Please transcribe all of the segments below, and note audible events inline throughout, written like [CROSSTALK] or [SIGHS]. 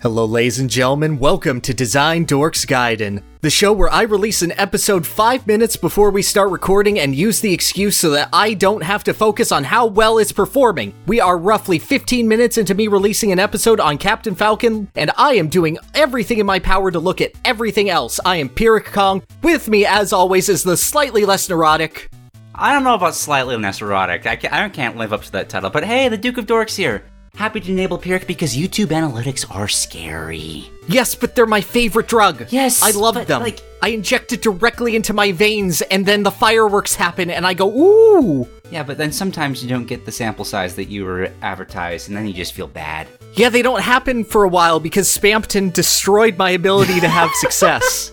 Hello, ladies and gentlemen. Welcome to Design Dorks Gaiden, the show where I release an episode five minutes before we start recording and use the excuse so that I don't have to focus on how well it's performing. We are roughly 15 minutes into me releasing an episode on Captain Falcon, and I am doing everything in my power to look at everything else. I am Pyric Kong. With me, as always, is the slightly less neurotic. I don't know about slightly less neurotic. I can't, I can't live up to that title. But hey, the Duke of Dorks here. Happy to enable Pyric because YouTube analytics are scary. Yes, but they're my favorite drug. Yes, I love but, them. like- I inject it directly into my veins, and then the fireworks happen, and I go, ooh. Yeah, but then sometimes you don't get the sample size that you were advertised, and then you just feel bad. Yeah, they don't happen for a while because Spamton destroyed my ability to have [LAUGHS] success.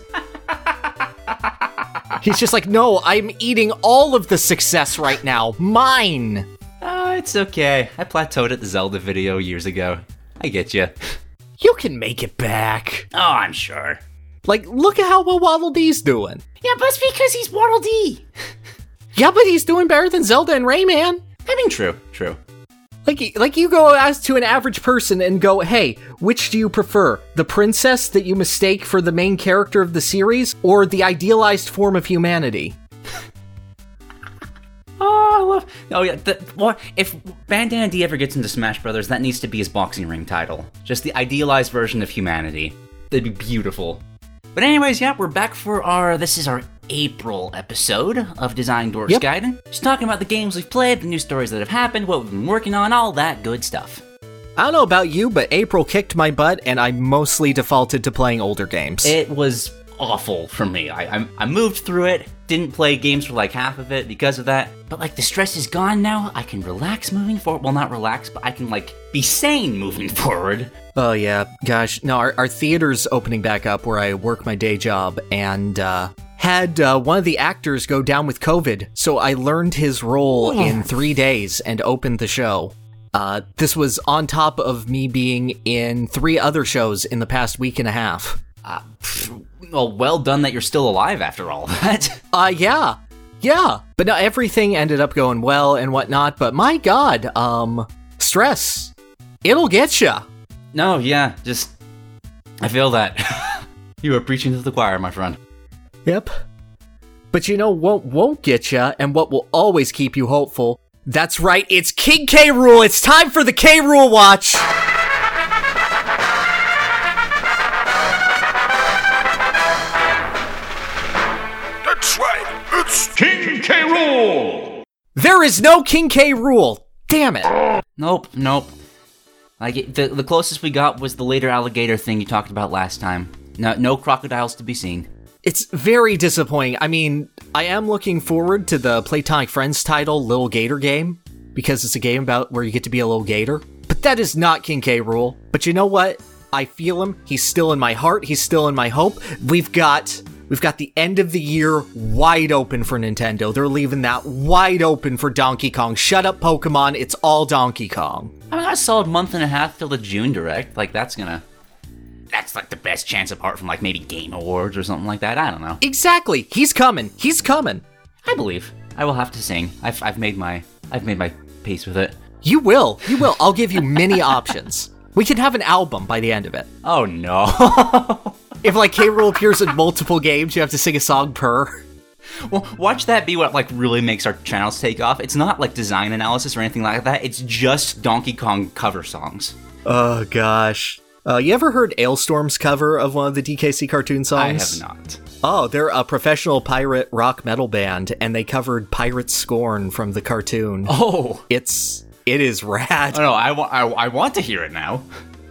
He's just like, no, I'm eating all of the success right now. Mine. Oh, it's okay. I plateaued at the Zelda video years ago. I get you. [LAUGHS] You can make it back. Oh, I'm sure. Like, look at how well Waddle Dee's doing. Yeah, but it's because he's Waddle Dee. [LAUGHS] Yeah, but he's doing better than Zelda and Rayman. I mean, true, true. Like, like you go ask to an average person and go, hey, which do you prefer? The princess that you mistake for the main character of the series, or the idealized form of humanity? Oh, I love. Oh yeah. The, what if Bandana Dee ever gets into Smash Brothers? That needs to be his boxing ring title. Just the idealized version of humanity. That'd be beautiful. But anyways, yeah, we're back for our. This is our April episode of Design Dorks Yep. Guide. Just talking about the games we've played, the new stories that have happened, what we've been working on, all that good stuff. I don't know about you, but April kicked my butt, and I mostly defaulted to playing older games. It was awful for me. I, I I moved through it. Didn't play games for like half of it because of that. But like the stress is gone now. I can relax moving forward. Well, not relax, but I can like be sane moving [LAUGHS] forward. oh yeah, gosh, no, our, our theater's opening back up where I work my day job, and uh, had uh, one of the actors go down with COVID, so I learned his role in three days and opened the show. Uh, this was on top of me being in three other shows in the past week and a half. Uh, well, well done that you're still alive after all [LAUGHS] that. Uh, yeah. Yeah. But no, everything ended up going well and whatnot, but my god, um, stress. It'll get ya. no, yeah, just I feel that. [LAUGHS] you are preaching to the choir, my friend. Yep. But you know what won't get ya, and what will always keep you hopeful? That's right, it's King K. Rool. It's time for the K. Rool Watch. K. Rool! There is no King K. Rool. Damn it. Nope, nope. Like it, the the closest we got was the later alligator thing you talked about last time. No, no crocodiles to be seen. It's very disappointing. I mean, I am looking forward to the Playtonic Friends title, Little Gator Game, because it's a game about where you get to be a little gator. But that is not King K. Rool. But you know what? I feel him. He's still in my heart. He's still in my hope. We've got we've got the end of the year wide open for Nintendo. They're leaving that wide open for Donkey Kong. Shut up, Pokemon. It's all Donkey Kong. I mean, I saw a month and a half till the June direct. Like that's gonna. That's like the best chance apart from like maybe Game Awards or something like that. I don't know. Exactly. He's coming. He's coming. I believe. I will have to sing. I've, I've made my I've made my peace with it. You will. You will. I'll give you many [LAUGHS] options. We can have an album by the end of it. Oh no. [LAUGHS] If like K. Rool appears in multiple games, you have to sing a song per. well, watch that be what like really makes our channels take off. It's not like design analysis or anything like that. It's just Donkey Kong cover songs. Oh gosh. Uh, you ever heard Alestorm's cover of one of the DKC cartoon songs? I have not. Oh, they're a professional pirate rock metal band, and they covered Pirate Scorn from the cartoon. Oh. It's it is rad. Oh no, I, wa- I, I want to hear it now.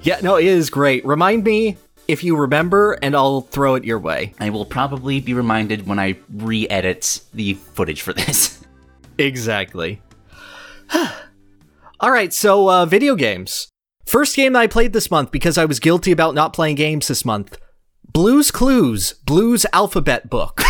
Yeah, no, it is great. Remind me if you remember, and I'll throw it your way. I will probably be reminded when I re-edit the footage for this. [LAUGHS] Exactly. [SIGHS] All right, so uh, video games. First game that I played this month because I was guilty about not playing games this month. Blues Clues, Blues Alphabet Book.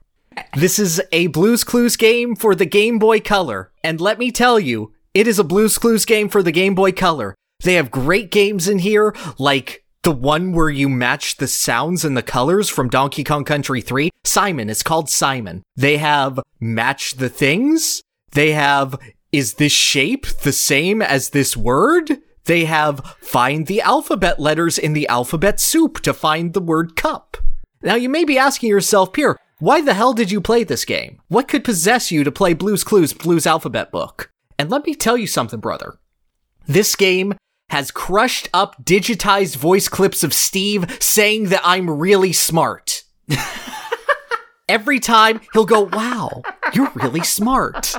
[LAUGHS] this is a Blues Clues game for the Game Boy Color, and let me tell you, it is a Blues Clues game for the Game Boy Color. They have great games in here, like the one where you match the sounds and the colors from Donkey Kong Country 3. Simon, it's called Simon. They have Match the Things. They have Is this shape the same as this word? They have find the alphabet letters in the alphabet soup to find the word cup. Now you may be asking yourself, Pyrr, why the hell did you play this game? What could possess you to play Blues Clues Blues Alphabet Book? And let me tell you something, brother. This game has crushed up digitized voice clips of Steve saying that I'm really smart. [LAUGHS] Every time he'll go, wow, you're really smart.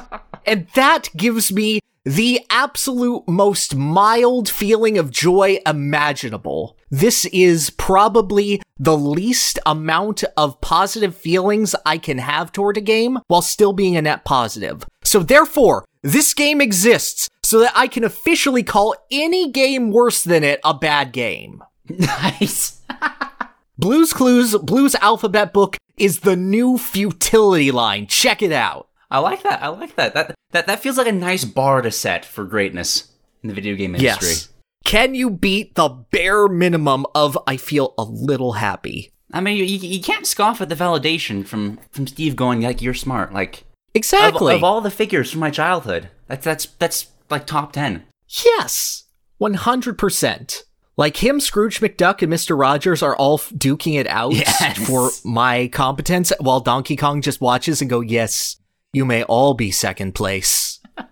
And that gives me the absolute most mild feeling of joy imaginable. This is probably the least amount of positive feelings I can have toward a game while still being a net positive. So therefore, this game exists so that I can officially call any game worse than it a bad game. Nice. [LAUGHS] Blues Clues, Blues Alphabet Book is the new futility line. Check it out. I like that. I like that. That that that feels like a nice bar to set for greatness in the video game industry. Yes. Can you beat the bare minimum of I feel a little happy? I mean, you, you can't scoff at the validation from from Steve going like you're smart. Like of, Exactly. of all the figures from my childhood, that's that's that's like top ten. yes. 100%. Like him, Scrooge McDuck, and Mr. Rogers are all duking it out Yes. for my competence, while Donkey Kong just watches and go, yes, you may all be second place. [LAUGHS] but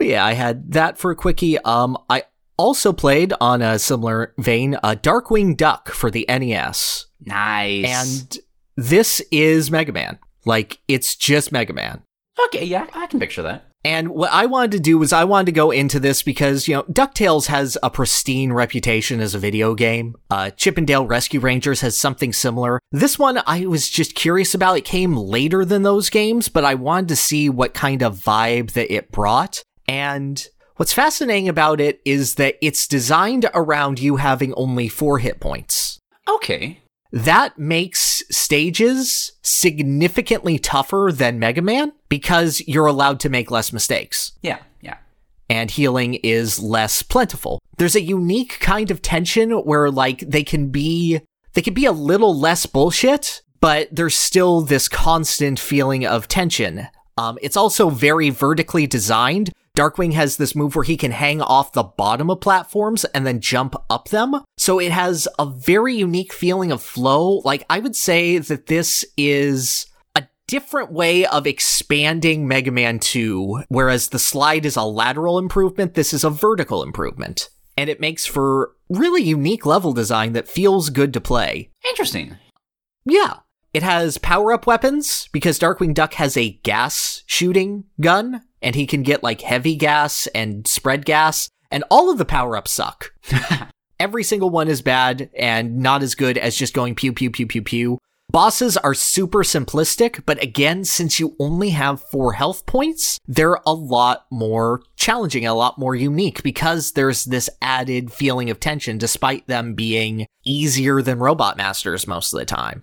yeah, I had that for a quickie. Um, I also played on a similar vein, uh, Darkwing Duck for the NES. Nice. And this is Mega Man. Like, it's just Mega Man. okay, yeah, I can picture that. And what I wanted to do was I wanted to go into this because, you know, DuckTales has a pristine reputation as a video game. Uh, Chip 'n Dale Rescue Rangers has something similar. This one I was just curious about. It came later than those games, but I wanted to see what kind of vibe that it brought. And what's fascinating about it is that it's designed around you having only four hit points. Okay. That makes stages significantly tougher than Mega Man because you're allowed to make less mistakes Yeah, yeah. and healing is less plentiful. There's a unique kind of tension where like they can be they can be a little less bullshit, but there's still this constant feeling of tension. Um, it's also very vertically designed. Darkwing has this move where he can hang off the bottom of platforms and then jump up them. So it has a very unique feeling of flow. Like I would say that this is a different way of expanding Mega Man 2, whereas the slide is a lateral improvement, this is a vertical improvement. And it makes for really unique level design that feels good to play. Interesting. Yeah. It has power up weapons because Darkwing Duck has a gas shooting gun and he can get like heavy gas and spread gas, and all of the power ups suck. [LAUGHS] Every single one is bad and not as good as just going pew pew pew pew pew. Bosses are super simplistic, but again, since you only have four health points, they're a lot more challenging, a lot more unique because there's this added feeling of tension despite them being easier than Robot Masters most of the time.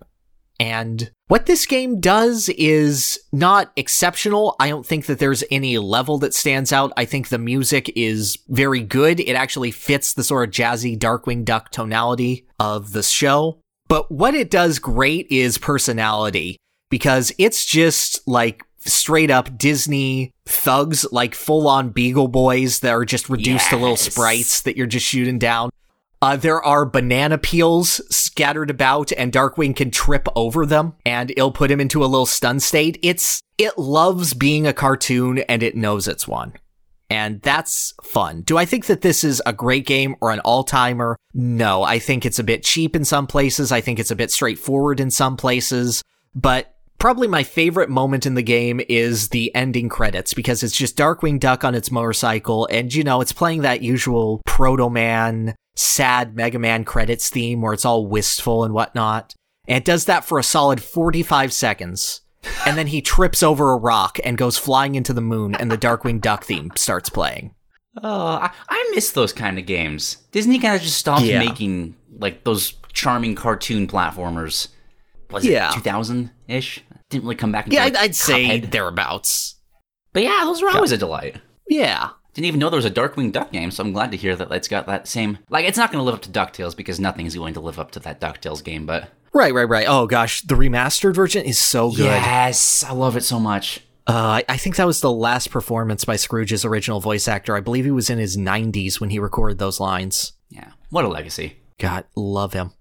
And what this game does is not exceptional. I don't think that there's any level that stands out. I think the music is very good. It actually fits the sort of jazzy Darkwing Duck tonality of the show. But what it does great is personality because it's just like straight up Disney thugs, like full on Beagle Boys that are just reduced to little sprites that you're just shooting down. Uh, there are banana peels scattered about, and Darkwing can trip over them, and it'll put him into a little stun state. It's it loves being a cartoon, and it knows it's one, and that's fun. Do I think that this is a great game or an all timer? No, I think it's a bit cheap in some places. I think it's a bit straightforward in some places, but Probably my favorite moment in the game is the ending credits because it's just Darkwing Duck on its motorcycle, and you know, it's playing that usual Proto Man, sad Mega Man credits theme where it's all wistful and whatnot. And it does that for a solid 45 seconds. And then he trips over a rock and goes flying into the moon, and the Darkwing Duck theme starts playing. Oh, I, I miss those kind of games. Disney kind of just stopped Yeah. making like those charming cartoon platformers. Was Yeah. it 2000 ish? Didn't really come back. Yeah, I'd, I'd say thereabouts. But yeah, those were always a delight. Yeah. Didn't even know there was a Darkwing Duck game, so I'm glad to hear that it's got that same. Like, it's not going to live up to DuckTales because nothing is going to live up to that DuckTales game, but. Right, right, right. Oh gosh, the remastered version is so good. Yes, I love it so much. Uh, I- I think that was the last performance by Scrooge's original voice actor. I believe he was in his 90s when he recorded those lines. Yeah, what a legacy. God, love him.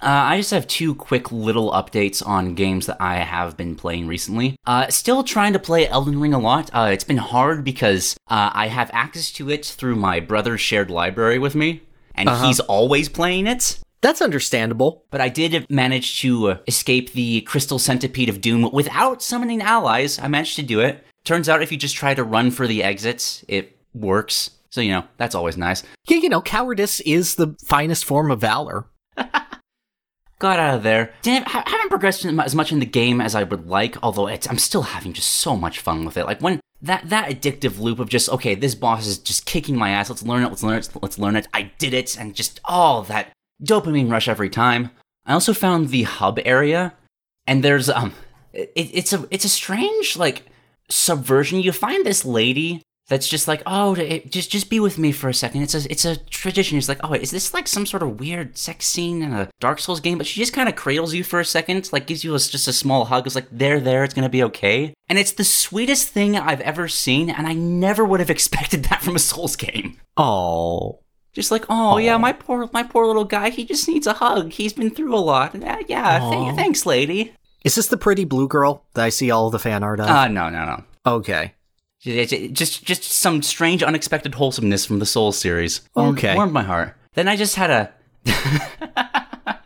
Uh, I just have two quick little updates on games that I have been playing recently. Uh, still trying to play Elden Ring a lot. Uh, it's been hard because uh, I have access to it through my brother's shared library with me, and he's always playing it. That's understandable. But I did manage to escape the Crystal Centipede of Doom without summoning allies. I managed to do it. Turns out if you just try to run for the exits, it works. So, you know, that's always nice. Yeah, you know, cowardice is the finest form of valor. Got out of there. Damn, I haven't progressed as much in the game as I would like, although I'm still having just so much fun with it. Like when that that addictive loop of just okay, this boss is just kicking my ass. Let's learn it. Let's learn it. Let's learn it. I did it, and just all that dopamine rush every time. I also found the hub area, and there's um, it, it's a it's a strange like subversion. You find this lady that's just like, oh, it, just just be with me for a second. It's a it's a tradition. It's like, oh, is this like some sort of weird sex scene in a Dark Souls game? But she just kind of cradles you for a second, like gives you a, just a small hug. It's like, there, there, it's gonna be okay. And it's the sweetest thing I've ever seen, and I never would have [LAUGHS] expected that from a Souls game. Oh. Just like, oh yeah, my poor my poor little guy. He just needs a hug. He's been through a lot. Uh, yeah, th- thanks, lady. Is this the pretty blue girl that I see all the fan art of? Uh, no, no, no. okay. Just, just, just some strange, unexpected wholesomeness from the Soul series. Warmed- Okay. warmed my heart. Then I just had a. [LAUGHS]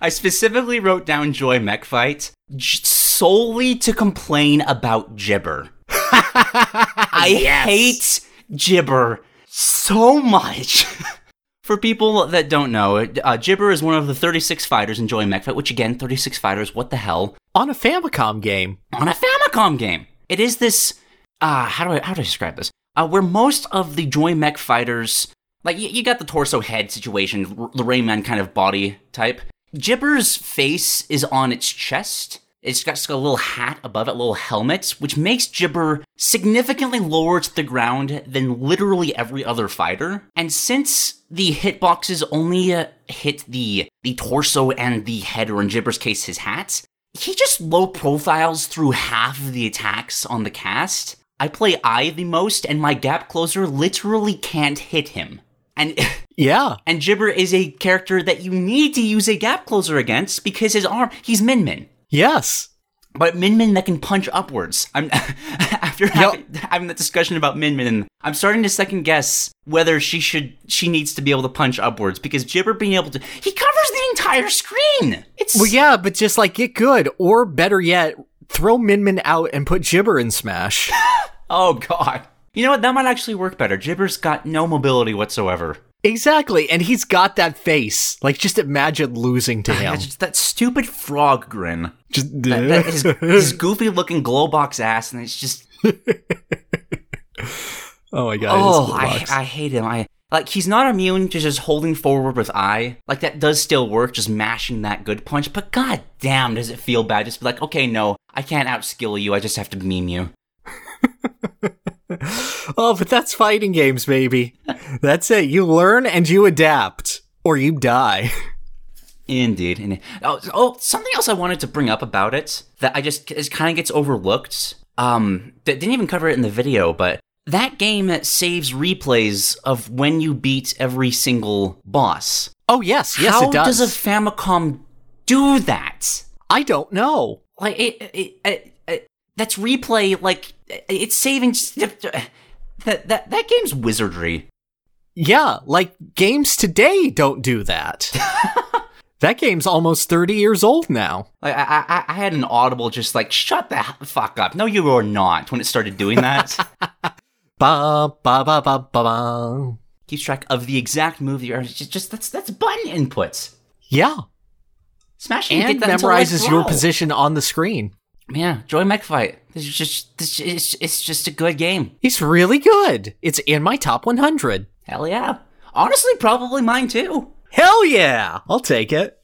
I specifically wrote down Joy Mech Fight j- solely to complain about Gibber. I [LAUGHS] hate Gibber so much. [LAUGHS] For people that don't know, uh, Gibber is one of the 36 fighters in Joy Mech Fight, which again, 36 fighters, what the hell? On a Famicom game. on a Famicom game. It is this. Uh, how do I how do I describe this? Uh, where most of the Joy Mech fighters, like you, you got the torso head situation, r- the Rayman kind of body type. Gibber's face is on its chest. It's got, it's got a little hat above it, little helmet, which makes Gibber significantly lower to the ground than literally every other fighter. And since the hitboxes only uh, hit the the torso and the head, or in Gibber's case, his hat, he just low profiles through half of the attacks on the cast. I play I the most, and my gap closer literally can't hit him. And [LAUGHS] Yeah. and Gibber is a character that you need to use a gap closer against because his arm he's Min Min. Yes. But Min Min that can punch upwards. I'm [LAUGHS] after having, having that discussion about Min Min, I'm starting to second guess whether she should she needs to be able to punch upwards because Gibber being able to he covers the entire screen. It's Well, yeah, but just like get good, or better yet, throw Min Min out and put Gibber in Smash. [LAUGHS] Oh god. You know what? That might actually work better. Gibber's got no mobility whatsoever. exactly, and he's got that face. Like, just imagine losing to [SIGHS] him. That's just that stupid frog grin. Just That, that [LAUGHS] his, his goofy looking glow box ass, and it's just [LAUGHS] oh my god. oh, I, Goldbox. I hate him. I like he's not immune to just holding forward with I. Like that does still work, just mashing that good punch. But god damn, does it feel bad? Just be like, okay, no, I can't outskill you. I just have to meme you. [LAUGHS] oh, but that's fighting games, baby. that's it. You learn and you adapt, or you die. [LAUGHS] Indeed. Indeed. Oh, oh, something else I wanted to bring up about it that I just it kind of gets overlooked. Um, that didn't even cover it in the video, but that game that saves replays of when you beat every single boss. Oh yes, yes, How it does. How does a Famicom do that? I don't know. Like it, it, it, it that's replay. Like it's saving. That that that game's wizardry. Yeah, like games today don't do that. [LAUGHS] that game's almost 30 years old now. Like I, I, I had an audible just like shut the fuck up. No, you are not. When it started doing that, [LAUGHS] Ba ba ba ba ba ba. keeps track of the exact move you're. Just, just that's that's button inputs. Yeah, Smashing and get that into, like, memorizes your position on the screen. Yeah, Joy Mech Fight. This is just this is it's just a good game. It's really good. It's in my top 100. Hell yeah. Honestly, probably mine too. Hell yeah! I'll take it.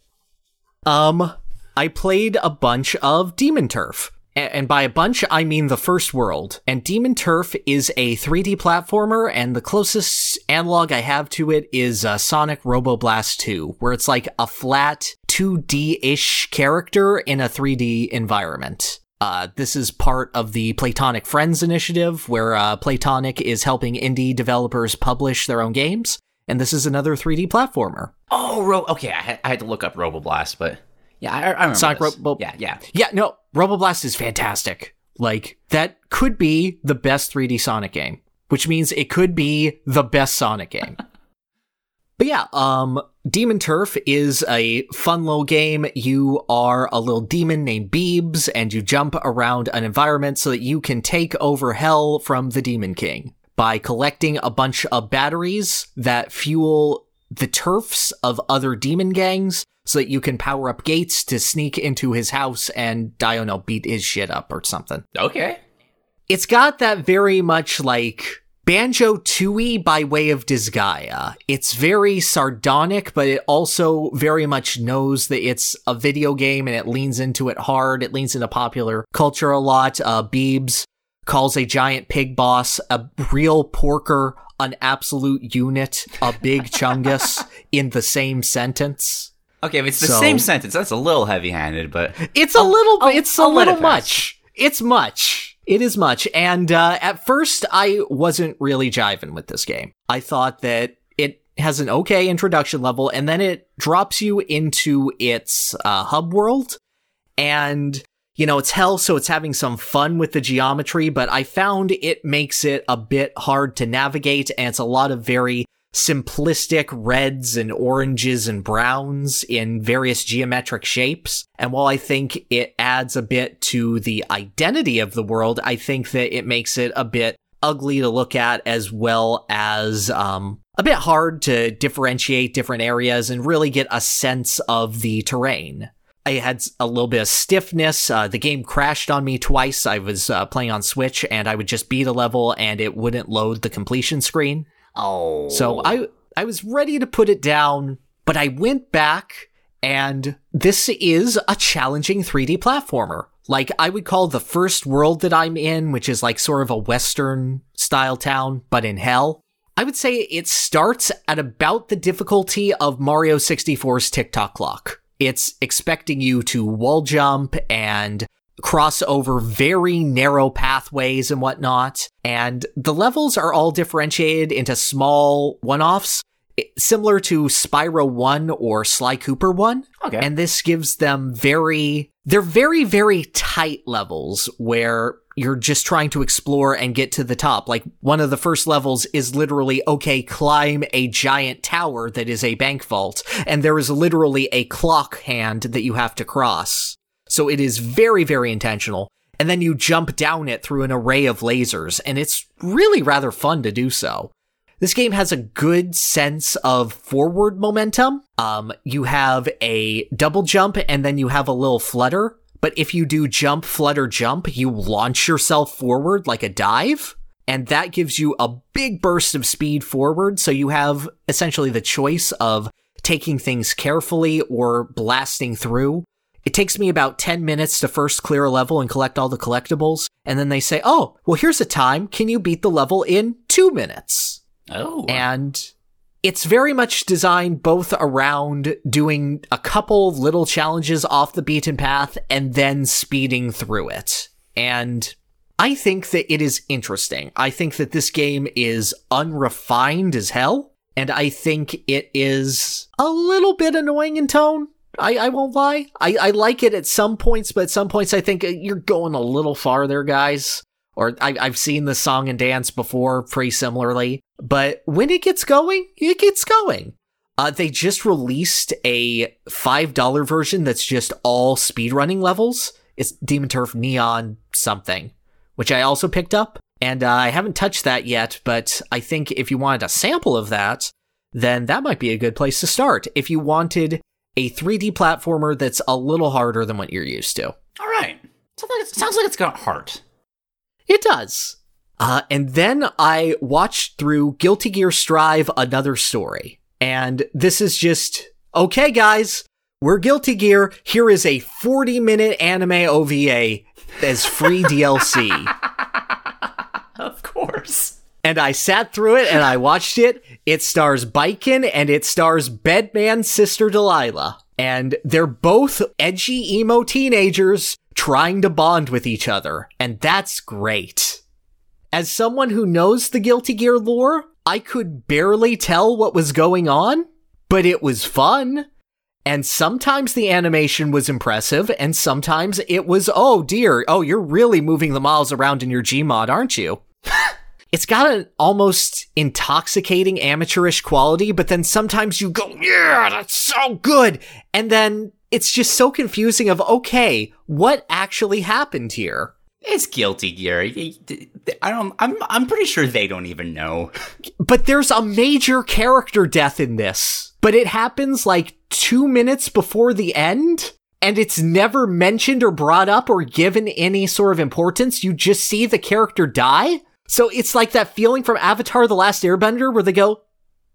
Um, I played a bunch of Demon Turf. And by a bunch, I mean the first world. And Demon Turf is a 3D platformer, and the closest analog I have to it is uh, Sonic Roboblast 2, where it's like a flat 2D ish character in a 3D environment. Uh, this is part of the Playtonic Friends initiative, where uh, Playtonic is helping indie developers publish their own games. And this is another 3D platformer. Oh, Ro- okay. I had, I had to look up Roboblast, but yeah, I, I remember. Sonic this. Robo- yeah, yeah. Yeah, no, Roboblast is fantastic. Like, that could be the best 3D Sonic game, which means it could be the best Sonic game. [LAUGHS] but yeah, um, Demon Turf is a fun little game. You are a little demon named Beebs, and you jump around an environment so that you can take over hell from the Demon King by collecting a bunch of batteries that fuel the turfs of other demon gangs so that you can power up gates to sneak into his house and, I don't know, beat his shit up or something. Okay. It's got that very much like Banjo Tooie by way of Disgaea. It's very sardonic, but it also very much knows that it's a video game and it leans into it hard. It leans into popular culture a lot. Uh, Beebs calls a giant pig boss a real porker, an absolute unit, a big [LAUGHS] chungus in the same sentence. Okay, if it's the So- same sentence, that's a little heavy-handed, but It's a little. It's a let little it much. It's much. It is much. And uh, at first, I wasn't really jiving with this game. I thought that it has an okay introduction level, and then it drops you into its uh, hub world, and you know it's hell, so it's having some fun with the geometry. But I found it makes it a bit hard to navigate, and it's a lot of very simplistic reds and oranges and browns in various geometric shapes. And while I think it adds a bit to the identity of the world, I think that it makes it a bit ugly to look at as well as um, a bit hard to differentiate different areas and really get a sense of the terrain. I had a little bit of stiffness. Uh, the game crashed on me twice. I was uh, playing on Switch and I would just beat a level and it wouldn't load the completion screen. Oh, So I I was ready to put it down, but I went back and this is a challenging 3D platformer. Like I would call the first world that I'm in, which is like sort of a western style town but in hell. I would say it starts at about the difficulty of Mario 64's Tick Tock clock. It's expecting you to wall jump and cross over very narrow pathways and whatnot. And the levels are all differentiated into small one offs, eh, similar to Spyro 1 or Sly Cooper 1. Okay. And this gives them very, they're very, very tight levels where you're just trying to explore and get to the top. Like one of the first levels is literally, okay, climb a giant tower that is a bank vault. And there is literally a clock hand that you have to cross. So it is very, very intentional. And then you jump down it through an array of lasers, and it's really rather fun to do so. This game has a good sense of forward momentum. Um, you have a double jump and then you have a little flutter. But if you do jump, flutter, jump, you launch yourself forward like a dive. And that gives you a big burst of speed forward. So you have essentially the choice of taking things carefully or blasting through. It takes me about 10 minutes to first clear a level and collect all the collectibles. And then they say, oh, well, here's a time. Can you beat the level in two minutes? oh, And it's very much designed both around doing a couple little challenges off the beaten path and then speeding through it. And I think that it is interesting. I think that this game is unrefined as hell. And I think it is a little bit annoying in tone. I, I won't lie. I, I like it at some points, but at some points I think uh, you're going a little farther, guys. Or I, I've seen the song and dance before pretty similarly. But when it gets going, it gets going. Uh, they just released a $5 version that's just all speedrunning levels. It's Demon Turf Neon something, which I also picked up. And uh, I haven't touched that yet, but I think if you wanted a sample of that, then that might be a good place to start. If you wanted a 3D platformer that's a little harder than what you're used to. all right. Sounds like, it's, sounds like it's got heart. It does. Uh, and then I watched through Guilty Gear Strive Another Story. And this is just, okay, guys, we're Guilty Gear. Here is a 40 minute anime OVA as free [LAUGHS] DLC. Of course. And I sat through it and I watched it. It stars Baiken and it stars Bedman's sister Delilah. And they're both edgy emo teenagers trying to bond with each other, and that's great. As someone who knows the Guilty Gear lore, I could barely tell what was going on, but it was fun. And sometimes the animation was impressive, and sometimes it was, oh dear, oh, you're really moving the miles around in your Gmod, aren't you? [LAUGHS] it's got an almost intoxicating amateurish quality, but then sometimes you go, yeah, that's so good. And then it's just so confusing of, okay, what actually happened here? It's Guilty Gear. I don't. I'm. I'm pretty sure they don't even know. But there's a major character death in this, but it happens like two minutes before the end. And it's never mentioned or brought up or given any sort of importance. You just see the character die. So it's like that feeling from Avatar The Last Airbender where they go,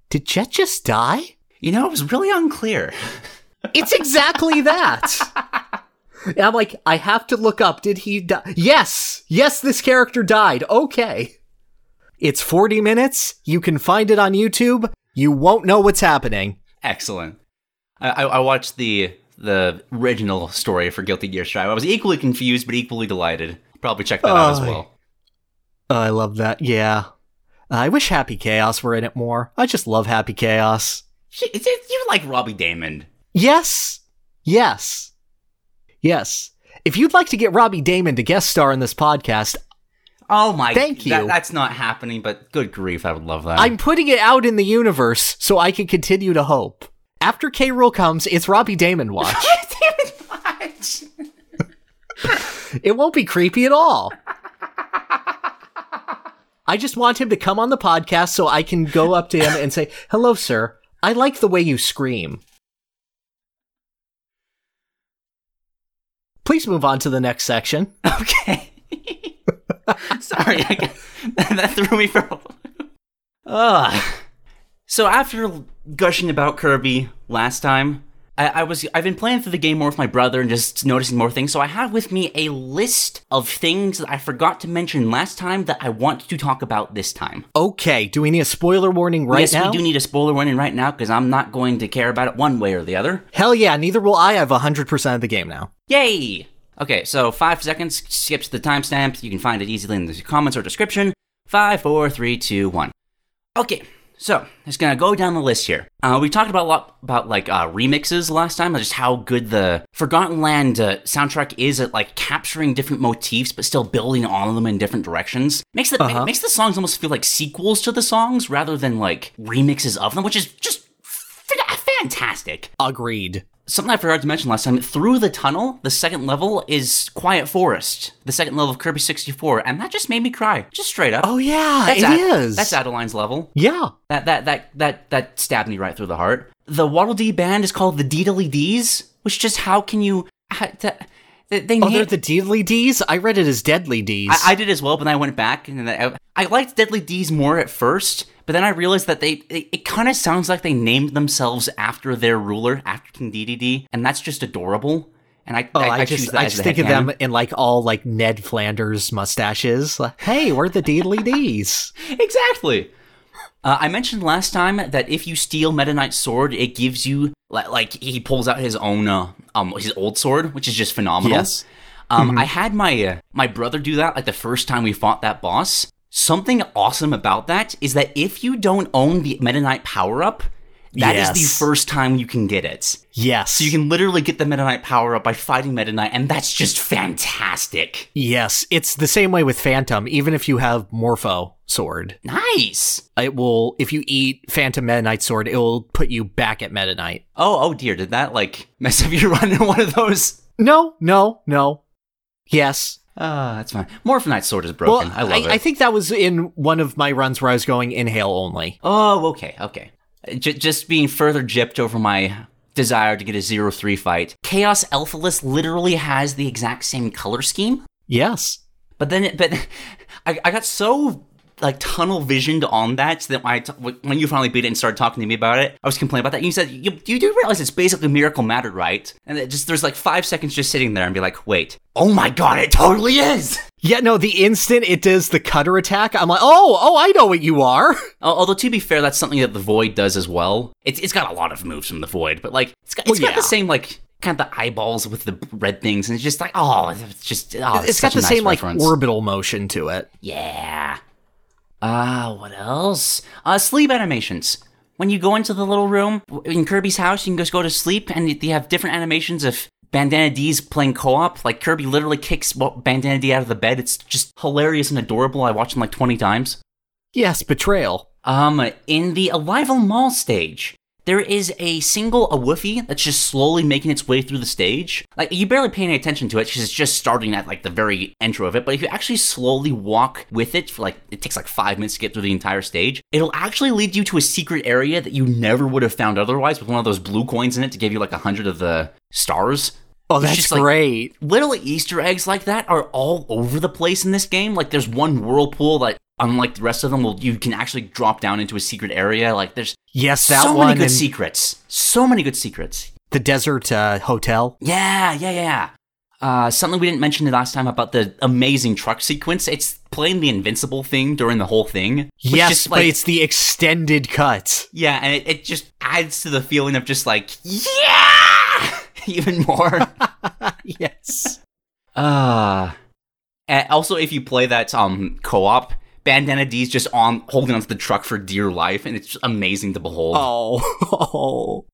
Did Jet just die? You know, it was really unclear. [LAUGHS] It's exactly that. And I'm like, I have to look up. Did he die? Yes! Yes, this character died. Okay. It's 40 minutes. You can find it on YouTube. You won't know what's happening. Excellent. I, I, watched the the original story for Guilty Gear Strive. I was equally confused but equally delighted. Probably check that out as well. I love that. Yeah. I wish Happy Chaos were in it more. I just love Happy Chaos. Shit, it's- it's- You're like Robbie Daymond. Yes. Yes. Yes. If you'd like to get Robbie Daymond to guest star in this podcast, Oh my! Thank you. that- that's not happening, but good grief, I would love that. I'm putting it out in the universe so I can continue to hope. After K. Rool comes, it's Robbie Daymond [LAUGHS] watch. [LAUGHS] it won't be creepy at all. [LAUGHS] I just want him to come on the podcast so I can go up to him and say, Hello, sir. I like the way you scream. Please move on to the next section. [LAUGHS] okay. [LAUGHS] Sorry, got, [LAUGHS] that threw me for. a Ugh. So after gushing about Kirby last time, I, I was I've been playing through the game more with my brother and just noticing more things. So I have with me a list of things that I forgot to mention last time that I want to talk about this time. Okay, do we need a spoiler warning right yes, now? Yes, we do need a spoiler warning right now because I'm not going to care about it one way or the other. Hell yeah, neither will I. I have 100% of the game now. Yay! Okay, so five seconds skips the timestamp. You can find it easily in the comments or description. Five, four, three, two, one. Okay, so just gonna go down the list here. Uh, we talked about a lot about like uh, remixes last time, just how good the Forgotten Land uh, soundtrack is at like capturing different motifs but still building on them in different directions. Makes the Uh-huh. makes the songs almost feel like sequels to the songs rather than like remixes of them, which is just fantastic Agreed. something I forgot to mention last time. Through the tunnel, the second level is Quiet Forest, the second level of Kirby 64, and that just made me cry, just straight up. Oh yeah, that's it Ad- is. That's Adeleine's level. Yeah. That that that that that stabbed me right through the heart. The Waddle Dee band is called the Deedly Dees, which just how can you? How, that, they, they Oh, na- they're the Deadly D's? I read it as Deadly D's. I, I did as well, but then I went back and I, I liked Deadly D's more at first, but then I realized that they it, it kind of sounds like they named themselves after their ruler, after King Dedede, and that's just adorable. And I, Oh, I, I, I just I just think of them in like all like Ned Flanders mustaches. Like, hey, we're the Deedly [LAUGHS] D's. exactly. Uh, I mentioned last time that if you steal Meta Knight's sword, it gives you like, like he pulls out his own uh, um his old sword, which is just phenomenal. Yes. Um, I had my uh, my brother do that like the first time we fought that boss. Something awesome about that is that if you don't own the Meta Knight power up, that is Yes. the first time you can get it. Yes. So you can literally get the Meta Knight power up by fighting Meta Knight, and that's just fantastic. Yes, it's the same way with Phantom. Even if you have Morpho sword, Nice. it will. If you eat Phantom Meta Knight sword, it will put you back at Meta Knight. Oh, oh dear, did that like mess up your [LAUGHS] run in one of those? No, no, no. Yes. Ah, that's fine. Morph Knight's sword is broken. I love it. I think that was in one of my runs where I was going inhale only. oh, okay, okay. J- just being further gypped over my desire to get a zero three fight. Chaos Elfilis literally has the exact same color scheme, Yes. but then it, but [LAUGHS] I, I got so like tunnel visioned on that so that when, I t- when you finally beat it and started talking to me about it, I was complaining about that. And you said you, you do realize it's basically miracle matter, right? And it just there's like five seconds just sitting there and be like, wait, oh my god, it totally is. Yeah, no, the instant it does the cutter attack, I'm like, oh, oh, I know what you are. Although to be fair, that's something that the Void does as well. It's it's got a lot of moves from the Void, but like it's got, it's Well, got yeah. the same like kind of the eyeballs with the red things, and it's just like, oh, it's just, oh, it's got the nice same reference. like orbital motion to it. Yeah. Uh, what else? Uh, sleep animations. When you go into the little room in Kirby's house, you can just go to sleep, and they have different animations of Bandana Dee's playing co-op. Like Kirby literally kicks Bandana Dee out of the bed. It's just hilarious and adorable. I watched them like twenty times. Yes, betrayal. Um, in the Alivel Mall stage, there is a single Awoofy that's just slowly making its way through the stage. Like, you barely pay any attention to it because it's just starting at, like, the very intro of it. But if you actually slowly walk with it for, like, it takes, like, five minutes to get through the entire stage, it'll actually lead you to a secret area that you never would have found otherwise with one of those blue coins in it to give you, like, a hundred of the stars. Oh, that's just, like, great. little Easter eggs like that are all over the place in this game. Like there's one whirlpool that, unlike the rest of them, will you can actually drop down into a secret area. Like there's yes, that so one many good secrets. So many good secrets. the desert uh, hotel. Yeah, yeah, yeah. Uh, something we didn't mention the last time about the amazing truck sequence. It's playing the invincible thing during the whole thing. Yes, just, but it's the extended cut. yeah, and it, it just adds to the feeling of just like yeah, [LAUGHS] even more. [LAUGHS] Yes. Uh and also if you play that um co-op, Bandana Dee's just on holding onto the truck for dear life, and it's just amazing to behold. Oh.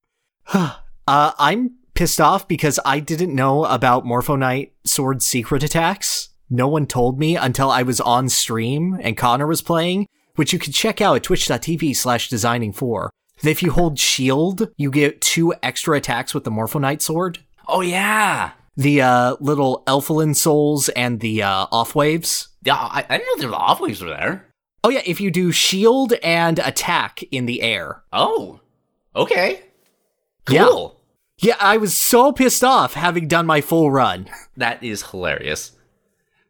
[LAUGHS] uh, I'm pissed off because I didn't know about Morpho Knight Sword's secret attacks. No one told me until I was on stream and Connor was playing, which you can check out at twitch.tv slash designing for. If you hold shield, you get two extra attacks with the Morpho Knight Sword. Oh yeah, The uh, little Elfilin souls and the uh, off waves. yeah. I, I didn't know there were off waves were there. Oh yeah, if you do shield and attack in the air. Oh, okay, cool. Yeah, I was so pissed off having done my full run. [LAUGHS] That is hilarious.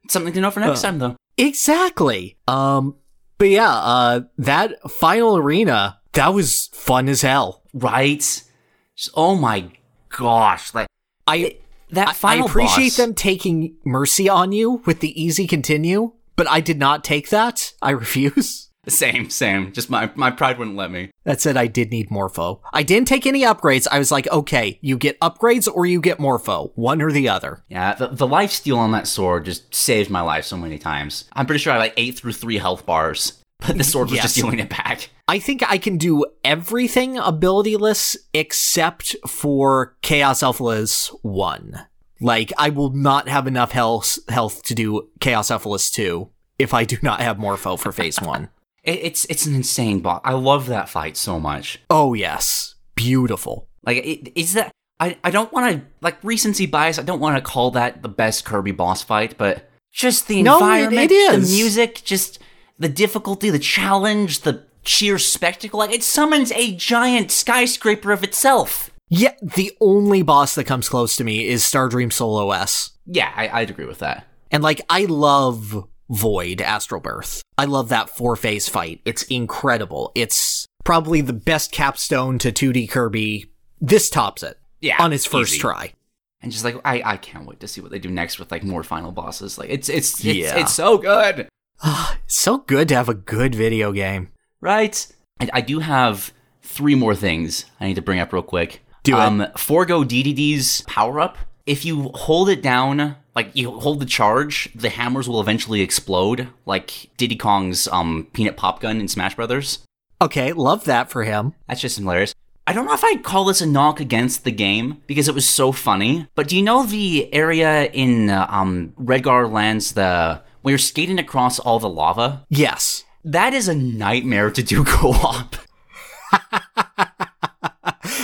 Something to know for next time though. Exactly. Um, but yeah, uh, that final arena, that was fun as hell. Right? Just- oh my gosh, like I, that final I appreciate boss- them taking mercy on you with the easy continue, but I did not take that. I [LAUGHS] refuse. Same, same. Just my my pride wouldn't let me. That said, I did need Morpho. I didn't take any upgrades. I was like, okay, you get upgrades or you get Morpho, one or the other. Yeah, the, the life steal on that sword just saved my life so many times. I'm pretty sure I like ate through three health bars, but the [LAUGHS] sword was just Yes. stealing it back. I think I can do everything abilityless except for Chaos Elfilis 1. Like, I will not have enough health, health to do Chaos Elfilis 2 if I do not have Morpho for phase [LAUGHS] 1. It's it's an insane boss. I love that fight so much. Oh, yes. Beautiful. Like, it, is that I I don't want to like recency bias. I don't want to call that the best Kirby boss fight, but just the No, it- environment, it is. the music, just the difficulty, the challenge, the sheer spectacle. Like, it summons a giant skyscraper of itself. Yeah, the only boss that comes close to me is Stardream Soul OS. Yeah, I, I'd agree with that. And like, I love Void Astral Birth. I love that four phase fight. It's incredible. It's probably the best capstone to 2D Kirby. This tops it Yeah, on its first easy. try. and just like I, I can't wait to see what they do next with like more final bosses. Like it's it's it's, Yeah. it's so good, [SIGHS] It's so good to have a good video game. Right? I, I do have three more things I need to bring up real quick. Do it. um, Forgo Dedede's power up. If you hold it down, like you hold the charge, the hammers will eventually explode, like Diddy Kong's um peanut pop gun in Smash Brothers. Okay, love that for him. That's just hilarious. I don't know if I'd call this a knock against the game because it was so funny. But do you know the area in uh, um Redgar lands the where you're skating across all the lava? Yes. That is a nightmare to do [LAUGHS] co-op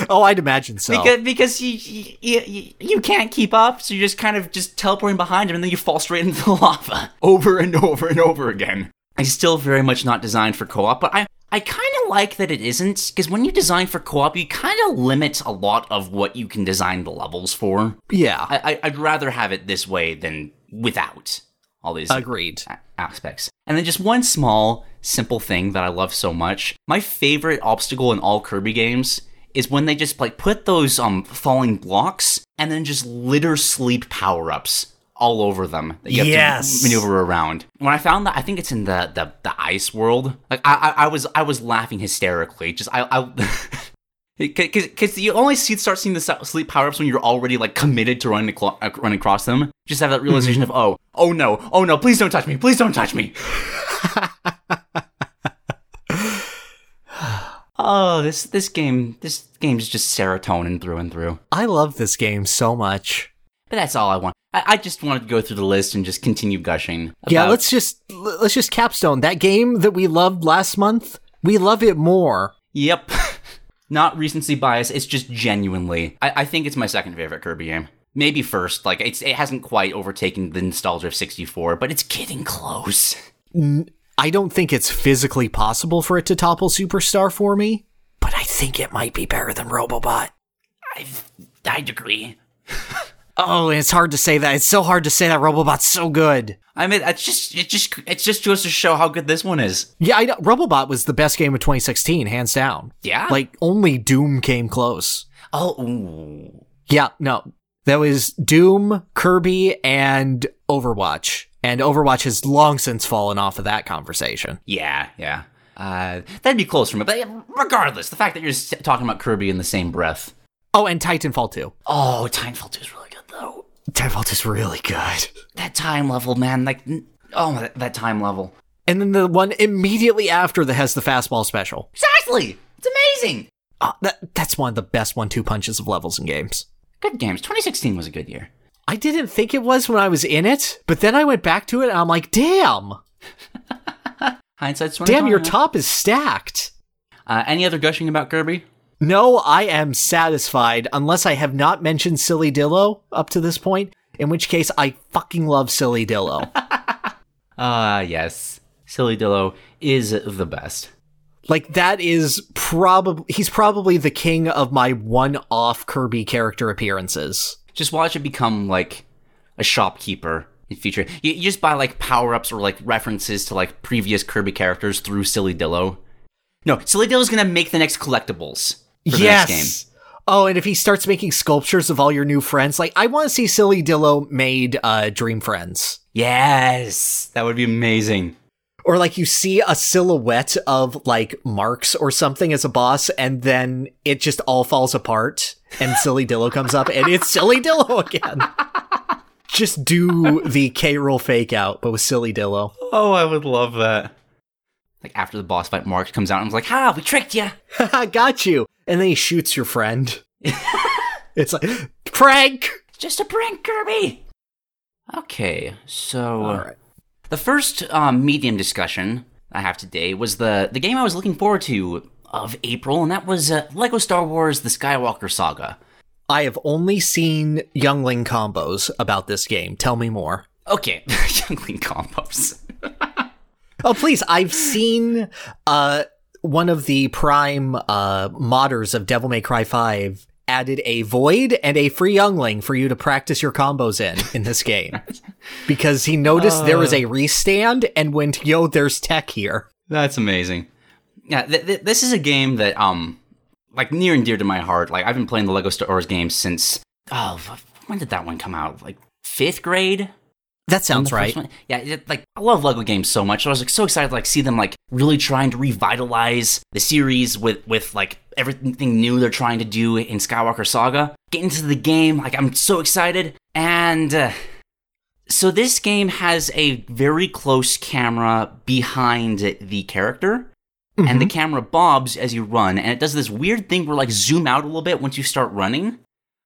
Oh, I'd imagine so. because because you, you you you can't keep up, so you're just kind of just teleporting behind him, and then you fall straight into the [LAUGHS] lava over and over and over again. It's still very much not designed for co-op, but I I kind of like that it isn't because when you design for co-op, you kind of limit a lot of what you can design the levels for. yeah, I, I- I'd rather have it this way than without all these agreed. Aspects. And then just one small, simple thing that I love so much. My favorite obstacle in all Kirby games is when they just like put those um falling blocks and then just litter sleep power ups all over them that you have Yes. to maneuver around. When I found that, I think it's in the the, the ice world. Like I, I I was I was laughing hysterically. Just I I. [LAUGHS] Because you only see start seeing the sleep power ups when you're already like committed to running aclo- uh, running across them. Just have that realization of oh oh no oh no please don't touch me please don't touch me. [LAUGHS] oh this this game this game is just serotonin through and through. I love this game so much. But that's all I want. I, I just wanted to go through the list and just continue gushing. Yeah, let's just let's just capstone that game that we loved last month. We love it more. Yep. [LAUGHS] Not recency bias. It's just genuinely. I, I think it's my second favorite Kirby game. Maybe first. Like it's it hasn't quite overtaken the nostalgia of 64, but it's getting close. I don't think it's physically possible for it to topple Superstar for me, but I think it might be better than Robobot. I I'd agree. [LAUGHS] Oh, it's hard to say that. It's so hard to say that Robobot's so good. I mean, it's just it just it just goes to show how good this one is. Yeah, I know. Robobot was the best game of 2016, hands down. Yeah. Like only Doom came close. Oh, ooh. Yeah, no. That was Doom, Kirby, and Overwatch. And Overwatch has long since fallen off of that conversation. yeah, yeah. Uh, that'd be close for me. But regardless, the fact that you're talking about Kirby in the same breath. Oh, and Titanfall 2. Oh, Titanfall 2 is really good though. Titanfall 2 is really good. That time level, man. Like, oh, that, that time level. And then the one immediately after that has the fastball special. Exactly. It's amazing. Uh, that that's one of the best one-two punches of levels in games. Good games. 2016 was a good year. I didn't think it was when I was in it, but then I went back to it and I'm like, damn, [LAUGHS] Hindsight's 20. damn, your top is stacked. Uh, any other gushing about Kirby? No, I am satisfied unless I have not mentioned Silly Dillo up to this point, in which case I fucking love Silly Dillo. [LAUGHS] Ah, yes. Silly Dillo is the best. like that is probably he's probably the king of my one-off Kirby character appearances. Just watch it become like a shopkeeper in future. You, you just buy like power ups or like references to like previous Kirby characters through Silly Dillo. No, Silly Dillo's gonna make the next collectibles yes. Oh, and if he starts making sculptures of all your new friends, like I want to see Silly Dillo made uh Dream Friends. Yes, that would be amazing. Or like you see a silhouette of like Marx or something as a boss, and then it just all falls apart, and Silly Dillo comes up, and it's Silly Dillo [LAUGHS] again. just do the K. Rool fake out, but with Silly Dillo. Oh, I would love that. Like after the boss fight, Marx comes out and was like, "Ha, we tricked you." [LAUGHS] Got you. And then he shoots your friend. [LAUGHS] it's like, prank! Just a prank, Kirby. Okay, so All right. the first um, medium discussion I have today was the the game I was looking forward to of April, and that was uh, Lego Star Wars: The Skywalker Saga. I have only seen Youngling combos about this game. Tell me more. Okay, [LAUGHS] Youngling combos. [LAUGHS] Oh, please. I've seen uh, one of the prime uh, modders of Devil May Cry 5 added a void and a free youngling for you to practice your combos in in this game [LAUGHS] because he noticed there was a restand and went, yo, there's tech here. That's amazing. Yeah, th- th- this is a game that um, like near and dear to my heart. Like I've been playing the Lego Star Wars games since oh, when did that one come out? Like fifth grade. That sounds right. Yeah, it, like I love Lego games so much. So I was like so excited to like see them like really trying to revitalize the series with with like everything new they're trying to do in Skywalker Saga. Get into the game, like I'm so excited. And uh, so this game has a very close camera behind the character. And the camera bobs as you run, and it does this weird thing where like zoom out a little bit once you start running.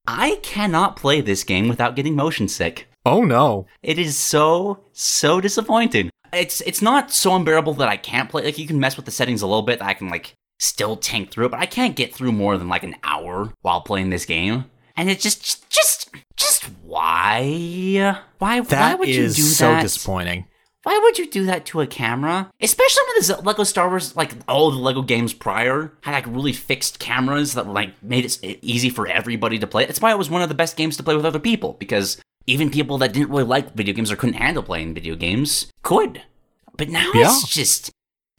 I cannot play this game without getting motion sick. Oh, no. It is so so disappointing. It's it's not so unbearable that I can't play. Like you can mess with the settings a little bit. I can like still tank through it, but I can't get through more than like an hour while playing this game. And it just just just why why why would you do so that? So disappointing. Why would you do that to a camera? Especially when the Lego Star Wars, like all the Lego games prior, had like really fixed cameras that like made it easy for everybody to play. That's why it was one of the best games to play with other people because even people that didn't really like video games or couldn't handle playing video games could. But now Yeah. it's just,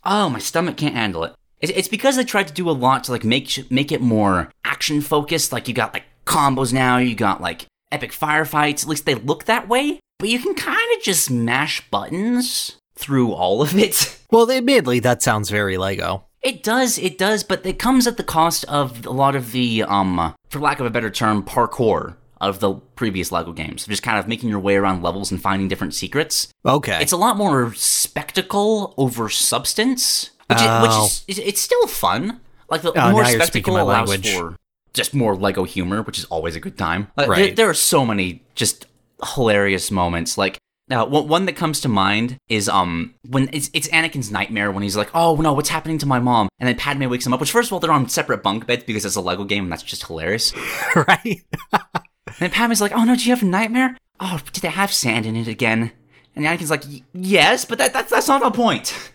oh, my stomach can't handle it. It's, it's because they tried to do a lot to like make make it more action focused. Like you got like combos now, you got like epic firefights. At least they look that way. But you can kind of just mash buttons through all of it. [LAUGHS] Well, admittedly, that sounds very Lego. It does, it does, but it comes at the cost of a lot of the, um, for lack of a better term, parkour of the previous Lego games. Just kind of making your way around levels and finding different secrets. Okay. It's a lot more spectacle over substance, which, Oh. is, which is, it's- still fun. Like the Oh, more spectacle allows language. for just more Lego humor, which is always a good time. Like, there- Right. there, are so many just hilarious moments. Like now, one one that comes to mind is um when it's it's Anakin's nightmare when he's like, oh no, what's happening to my mom? And then Padme wakes him up. Which first of all, they're on separate bunk beds because it's a Lego game, and that's just hilarious. [LAUGHS] right. [LAUGHS] And then Padme's like, oh no, do you have a nightmare? Oh, did it have sand in it again? And Anakin's like, yes, but that, that's that's not the point.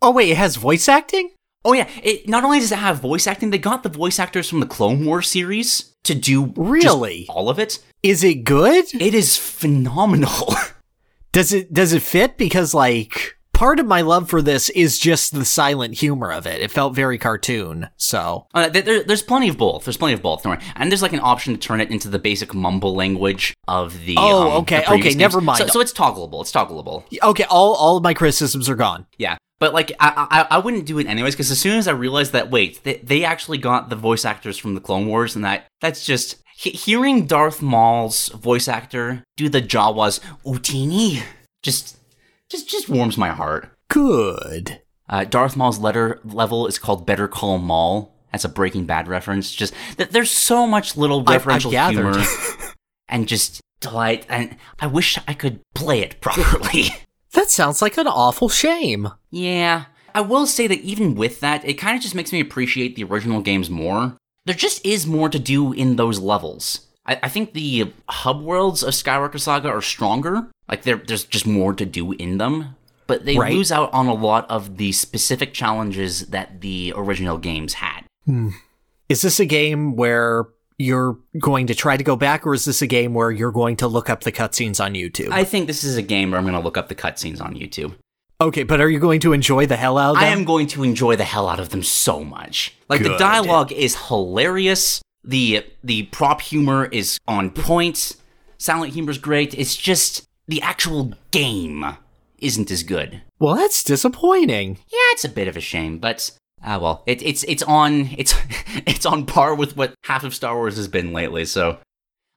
Oh wait, it has voice acting? Oh yeah, it not only does it have voice acting, they got the voice actors from the Clone Wars series to do Really? all of it. Is it good? It is phenomenal. [LAUGHS] Does it does it fit? Because like part of my love for this is just the silent humor of it. It felt very cartoon. So Uh, there, there- there's plenty of both. There's plenty of both. Don't worry. And there's like an option to turn it into the basic mumble language of the. Oh, um, okay, the okay, never mind. So, so it's toggleable. It's toggleable. okay, all all of my criticisms are gone. Yeah. But like, I I, I wouldn't do it anyways because as soon as I realized that, wait, they, they actually got the voice actors from the Clone Wars, and that that's just he- hearing Darth Maul's voice actor do the Jawas Utini just just just warms my heart. Good. Uh, Darth Maul's letter level is called Better Call Maul. That's a Breaking Bad reference. Just th- there's so much little I've- I've gathered. humor [LAUGHS] and just delight, and I wish I could play it properly. [LAUGHS] That sounds like an awful shame. yeah, I will say that even with that, it kind of just makes me appreciate the original games more. There just is more to do in those levels. I, I think the hub worlds of Skywalker Saga are stronger. Like there, there's just more to do in them, but they Right. lose out on a lot of the specific challenges that the original games had. Hmm. Is this a game where you're going to try to go back, or is this a game where you're going to look up the cutscenes on YouTube? I think this is a game where I'm going to look up the cutscenes on YouTube. okay, but are you going to enjoy the hell out of them? I am going to enjoy the hell out of them so much. Like the dialogue is hilarious. The the prop humor is on point. Silent humor is great. It's just the actual game isn't as good. Well, that's disappointing. Yeah, it's a bit of a shame, but ah well, it, it's it's on it's [LAUGHS] it's on par with what half of Star Wars has been lately. So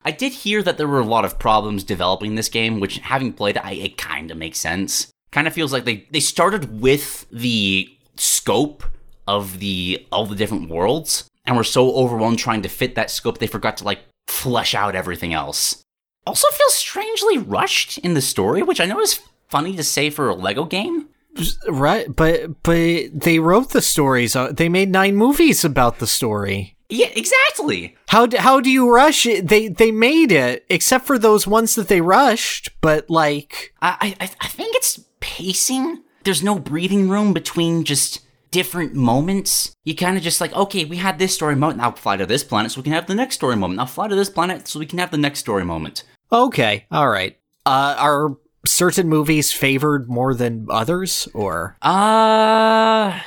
I did hear that there were a lot of problems developing this game, which having played it, I, it kind of makes sense. Kind of feels like they they started with the scope of the all the different worlds, and were so overwhelmed trying to fit that scope they forgot to like flesh out everything else. Also feels strangely rushed in the story, which I know is funny to say for a Lego game. Right, but but they wrote the stories. uh, They made nine movies about the story. Yeah, exactly. How do, how do you rush it? They they made it, except for those ones that they rushed. But like, I, I I think it's pacing. There's no breathing room between just different moments. You kind of just like, okay, we had this story moment. Now fly to this planet so we can have the next story moment. Now fly to this planet so we can have the next story moment. Okay, all right. Uh, are certain movies favored more than others, or Uh,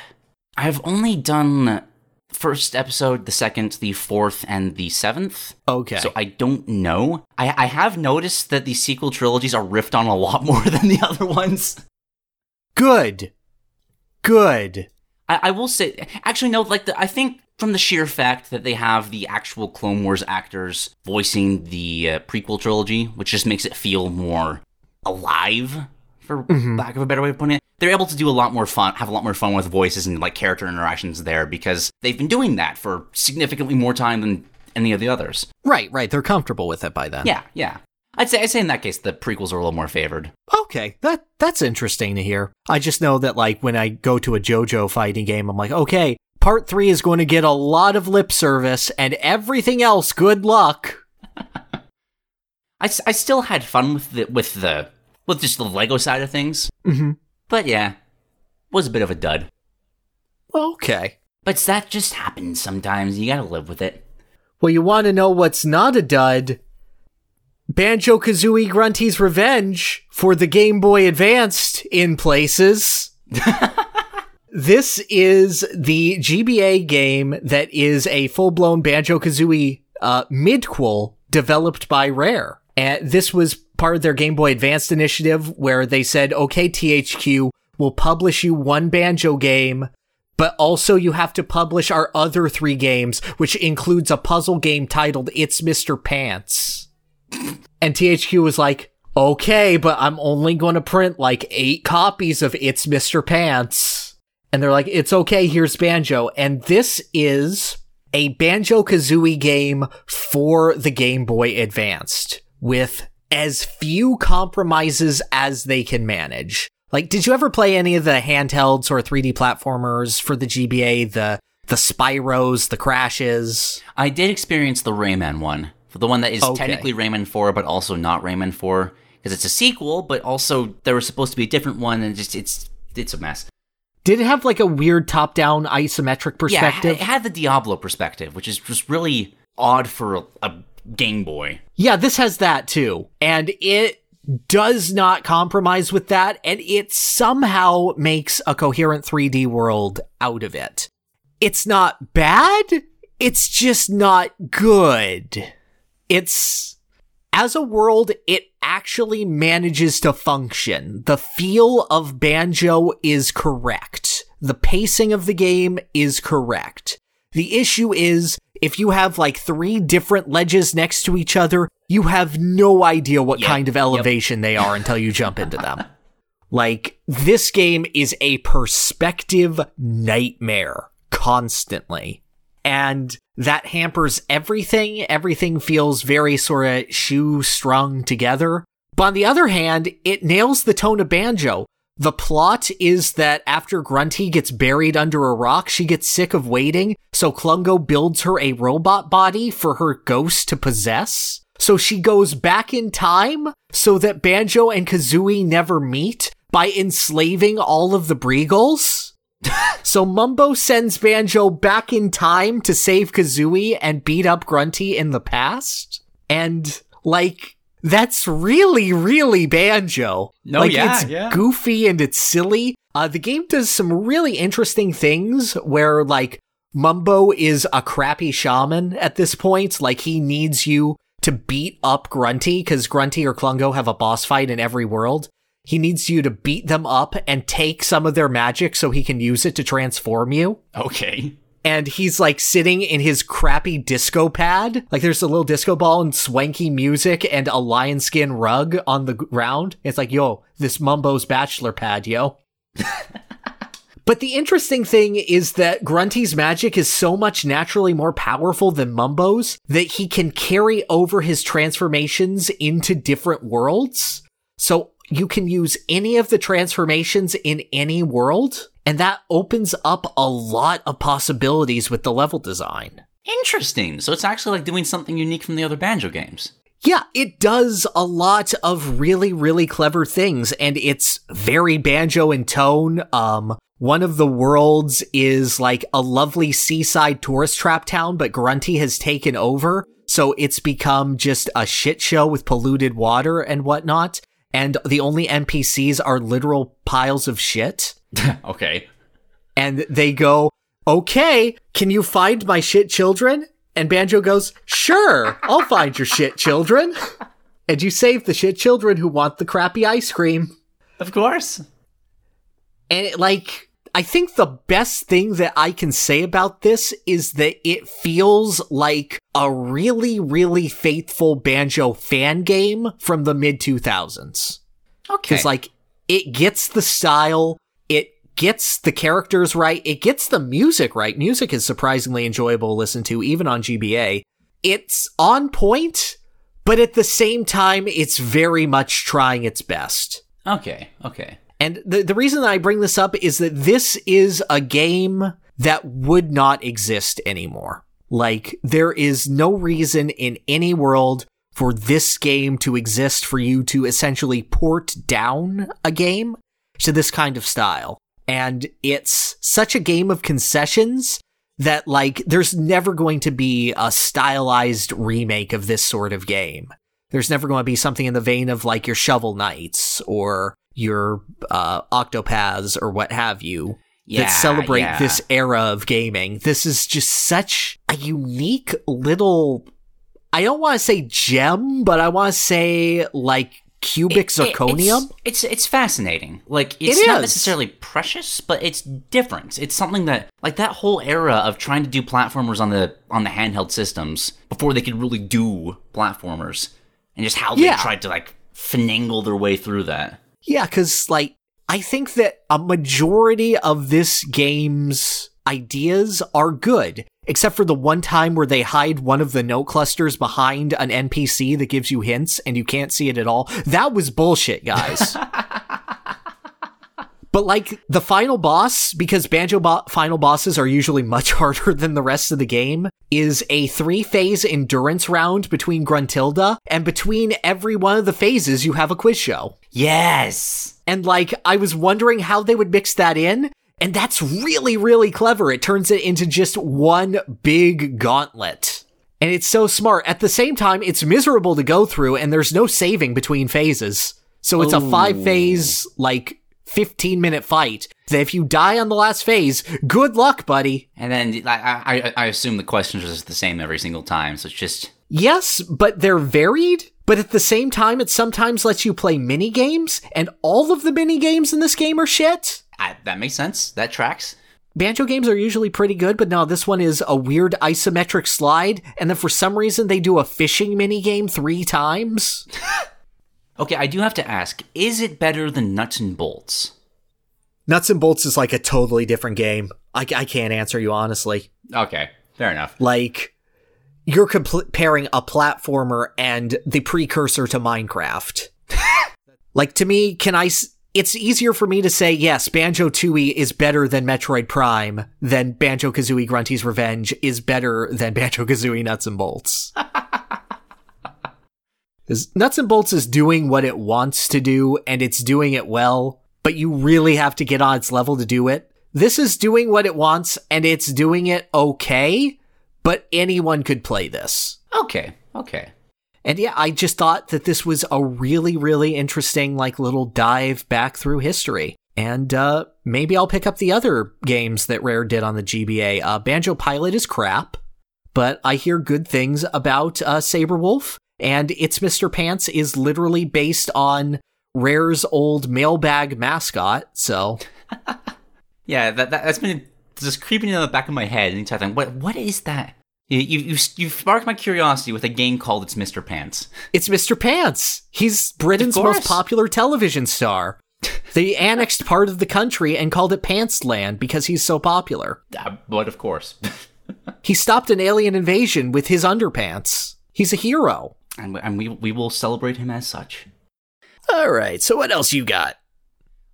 I've only done first episode, the second, the fourth, and the seventh. okay? So I don't know. I, I have noticed that the sequel trilogies are riffed on a lot [LAUGHS] more than the other ones. good, good. I, I will say, actually, no. Like, the, I think from the sheer fact that they have the actual Clone Wars actors voicing the uh, prequel trilogy, which just makes it feel more alive, for lack of a better way of putting it. They're able to do a lot more fun, have a lot more fun with voices and like character interactions there because they've been doing that for significantly more time than any of the others. Right, right. They're comfortable with it by then. Yeah, yeah. I'd say I'd say in that case the prequels are a little more favored. Okay, that that's interesting to hear. I just know that like when I go to a JoJo fighting game, I'm like, okay, part three is going to get a lot of lip service, and everything else, good luck. [LAUGHS] I, I still had fun with the with the with just the Lego side of things, Mm-hmm. but yeah, was a bit of a dud. Okay. But that just happens sometimes. You gotta live with it. Well, you want to know what's not a dud? Banjo Kazooie Grunty's Revenge for the Game Boy Advanced in places. [LAUGHS] this is the GBA game that is a full blown Banjo Kazooie uh, midquel developed by Rare. And this was part of their Game Boy Advanced initiative where they said, okay, THQ, we'll publish you one Banjo game but also you have to publish our other three games, which includes a puzzle game titled It's Mr. Pants. and THQ was like, okay, but I'm only going to print like eight copies of It's Mr. Pants. And they're like, it's okay, here's Banjo. And this is a Banjo Kazooie game for the Game Boy Advanced with as few compromises as they can manage. Like, did you ever play any of the handhelds or 3D platformers for the GBA, the the Spyros, the Crashes? I did experience the Rayman one, the one that is Okay. technically Rayman 4, but also not Rayman 4, because it's a sequel, but also there was supposed to be a different one, and just it's it's a mess. Did it have like a weird top-down isometric perspective? had- it had the Diablo perspective, which is just really odd for a, a Game Boy. Yeah, this has that too. And it does not compromise with that, and it somehow makes a coherent 3D world out of it. It's not bad, it's just not good. It's. As a world, it actually manages to function. The feel of Banjo is correct. The pacing of the game is correct. The issue is, if you have like three different ledges next to each other, you have no idea what Yep, kind of yep. elevation they are until you jump into them. [LAUGHS] Like, this game is a perspective nightmare constantly. And that hampers everything. Everything feels very sort of shoe strung together. But on the other hand, it nails the tone of Banjo. The plot is that after Grunty gets buried under a rock, she gets sick of waiting, so Klungo builds her a robot body for her ghost to possess. So she goes back in time so that Banjo and Kazooie never meet by enslaving all of the Breegulls. [LAUGHS] so Mumbo sends Banjo back in time to save Kazooie and beat up Grunty in the past. And, like, that's really, really Banjo. No, like, yeah, it's yeah. goofy and it's silly. Uh, the game does some really interesting things where, like, Mumbo is a crappy shaman at this point. Like, he needs you to beat up Grunty because Grunty or Klungo have a boss fight in every world. He needs you to beat them up and take some of their magic so he can use it to transform you Okay. and he's like sitting in his crappy disco pad. Like there's a little disco ball and swanky music and a lion skin rug on the ground. It's like, yo, this Mumbo's bachelor pad, yo. [LAUGHS] But the interesting thing is that Grunty's magic is so much naturally more powerful than Mumbo's that he can carry over his transformations into different worlds. So you can use any of the transformations in any world, and that opens up a lot of possibilities with the level design. Interesting. So it's actually like doing something unique from the other Banjo games. Yeah, it does a lot of really, really clever things, and it's very banjo in tone. Um, one of the worlds is like a lovely seaside tourist trap town, but Grunty has taken over, so it's become just a shit show with polluted water and whatnot. And the only NPCs are literal piles of shit. [LAUGHS] okay. And they go, okay, can you find my shit children? And Banjo goes, sure, I'll find your shit children. And you save the shit children who want the crappy ice cream. Of course. And it, like, I think the best thing that I can say about this is that it feels like a really, really faithful Banjo fan game from the mid 2000s. Okay. Because, like, it gets the style, it gets the characters right, it gets the music right. Music is surprisingly enjoyable to listen to, even on GBA. It's on point, but at the same time, it's very much trying its best. okay. Okay. And the, the reason that I bring this up is that this is a game that would not exist anymore. Like, there is no reason in any world for this game to exist for you to essentially port down a game to this kind of style. And it's such a game of concessions that, like, there's never going to be a stylized remake of this sort of game. There's never going to be something in the vein of, like, your Shovel Knights or your uh, Octopaths or what have you Yeah, that celebrate yeah. this era of gaming. This is just such a unique little. I don't want to say gem, but I want to say like cubic zirconium. It's, it's it's fascinating. Like it's It not necessarily precious, but it's different. It's something that like that whole era of trying to do platformers on the on the handheld systems before they could really do platformers, and just how Yeah. they tried to like finagle their way through that. Yeah, because like I think that a majority of this game's ideas are good, except for the one time where they hide one of the note clusters behind an NPC that gives you hints and you can't see it at all. That was bullshit, guys. [LAUGHS] But like the final boss, because banjo bo- final bosses are usually much [LAUGHS] harder than the rest of the game, is a three phase endurance round between Gruntilda, and between every one of the phases, you have a quiz show. Yes. And like, I was wondering how they would mix that in. And that's really, really clever. It turns it into just one big gauntlet. And it's so smart. At the same time, it's miserable to go through and there's no saving between phases. So it's a five phase, like 15 minute fight that if you die on the last phase, good luck, buddy. And then I, I I assume the questions are just the same every single time. So it's just Yes, but they're varied. But at the same time, it sometimes lets you play mini games, and all of the mini games in this game are shit. I, that makes sense. That tracks. Banjo games are usually pretty good, but no, this one is a weird isometric slide, and then for some reason they do a fishing mini game three times. [LAUGHS] Okay, I do have to ask: Is it better than Nuts and Bolts? Nuts and Bolts is like a totally different game. I, I can't answer you honestly. Okay, fair enough. Like, you're comparing a platformer and the precursor to Minecraft. [LAUGHS] like, to me, can I. S- it's easier for me to say, yes, Banjo Tooie is better than Metroid Prime, than Banjo Kazooie Grunty's Revenge is better than Banjo Kazooie Nuts and Bolts. [LAUGHS] 'Cause Nuts and Bolts is doing what it wants to do, and it's doing it well, but you really have to get on its level to do it. This is doing what it wants, and it's doing it okay, but anyone could play this. Okay, okay. And yeah, I just thought that this was a really, really interesting, like, little dive back through history. And uh, maybe I'll pick up the other games that Rare did on the GBA. Uh, Banjo Pilot is crap, but I hear good things about uh, Sabre Wulf, and It's Mr. Pants is literally based on Rare's old mailbag mascot. So [LAUGHS] Yeah, that, that that's been just creeping in the back of my head anytime. I think, What what is that? You you you you've sparked my curiosity with a game called It's Mr. Pants. it's Mr. Pants. He's Britain's most popular television star. [LAUGHS] They annexed part of the country and called it Pantsland because he's so popular. Uh, but of course, [LAUGHS] He stopped an alien invasion with his underpants. He's a hero. And, we- and we we will celebrate him as such. All right, so what else you got?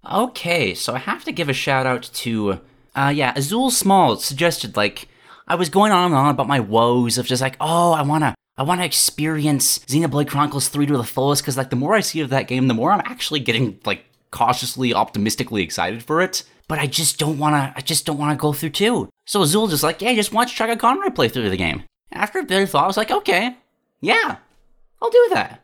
Okay, so I have to give a shout out to, uh, yeah, Azul Small suggested like I was going on and on about my woes of just like, oh, I wanna, I wanna experience Xenoblade Chronicles Three to the fullest because like the more I see of that game, the more I'm actually getting like cautiously optimistically excited for it. But I just don't wanna, I just don't wanna go through two. So Azul just like, yeah, just watch Chugga Conroy play through the game. After a bit of thought, I was like, okay, yeah, I'll do that.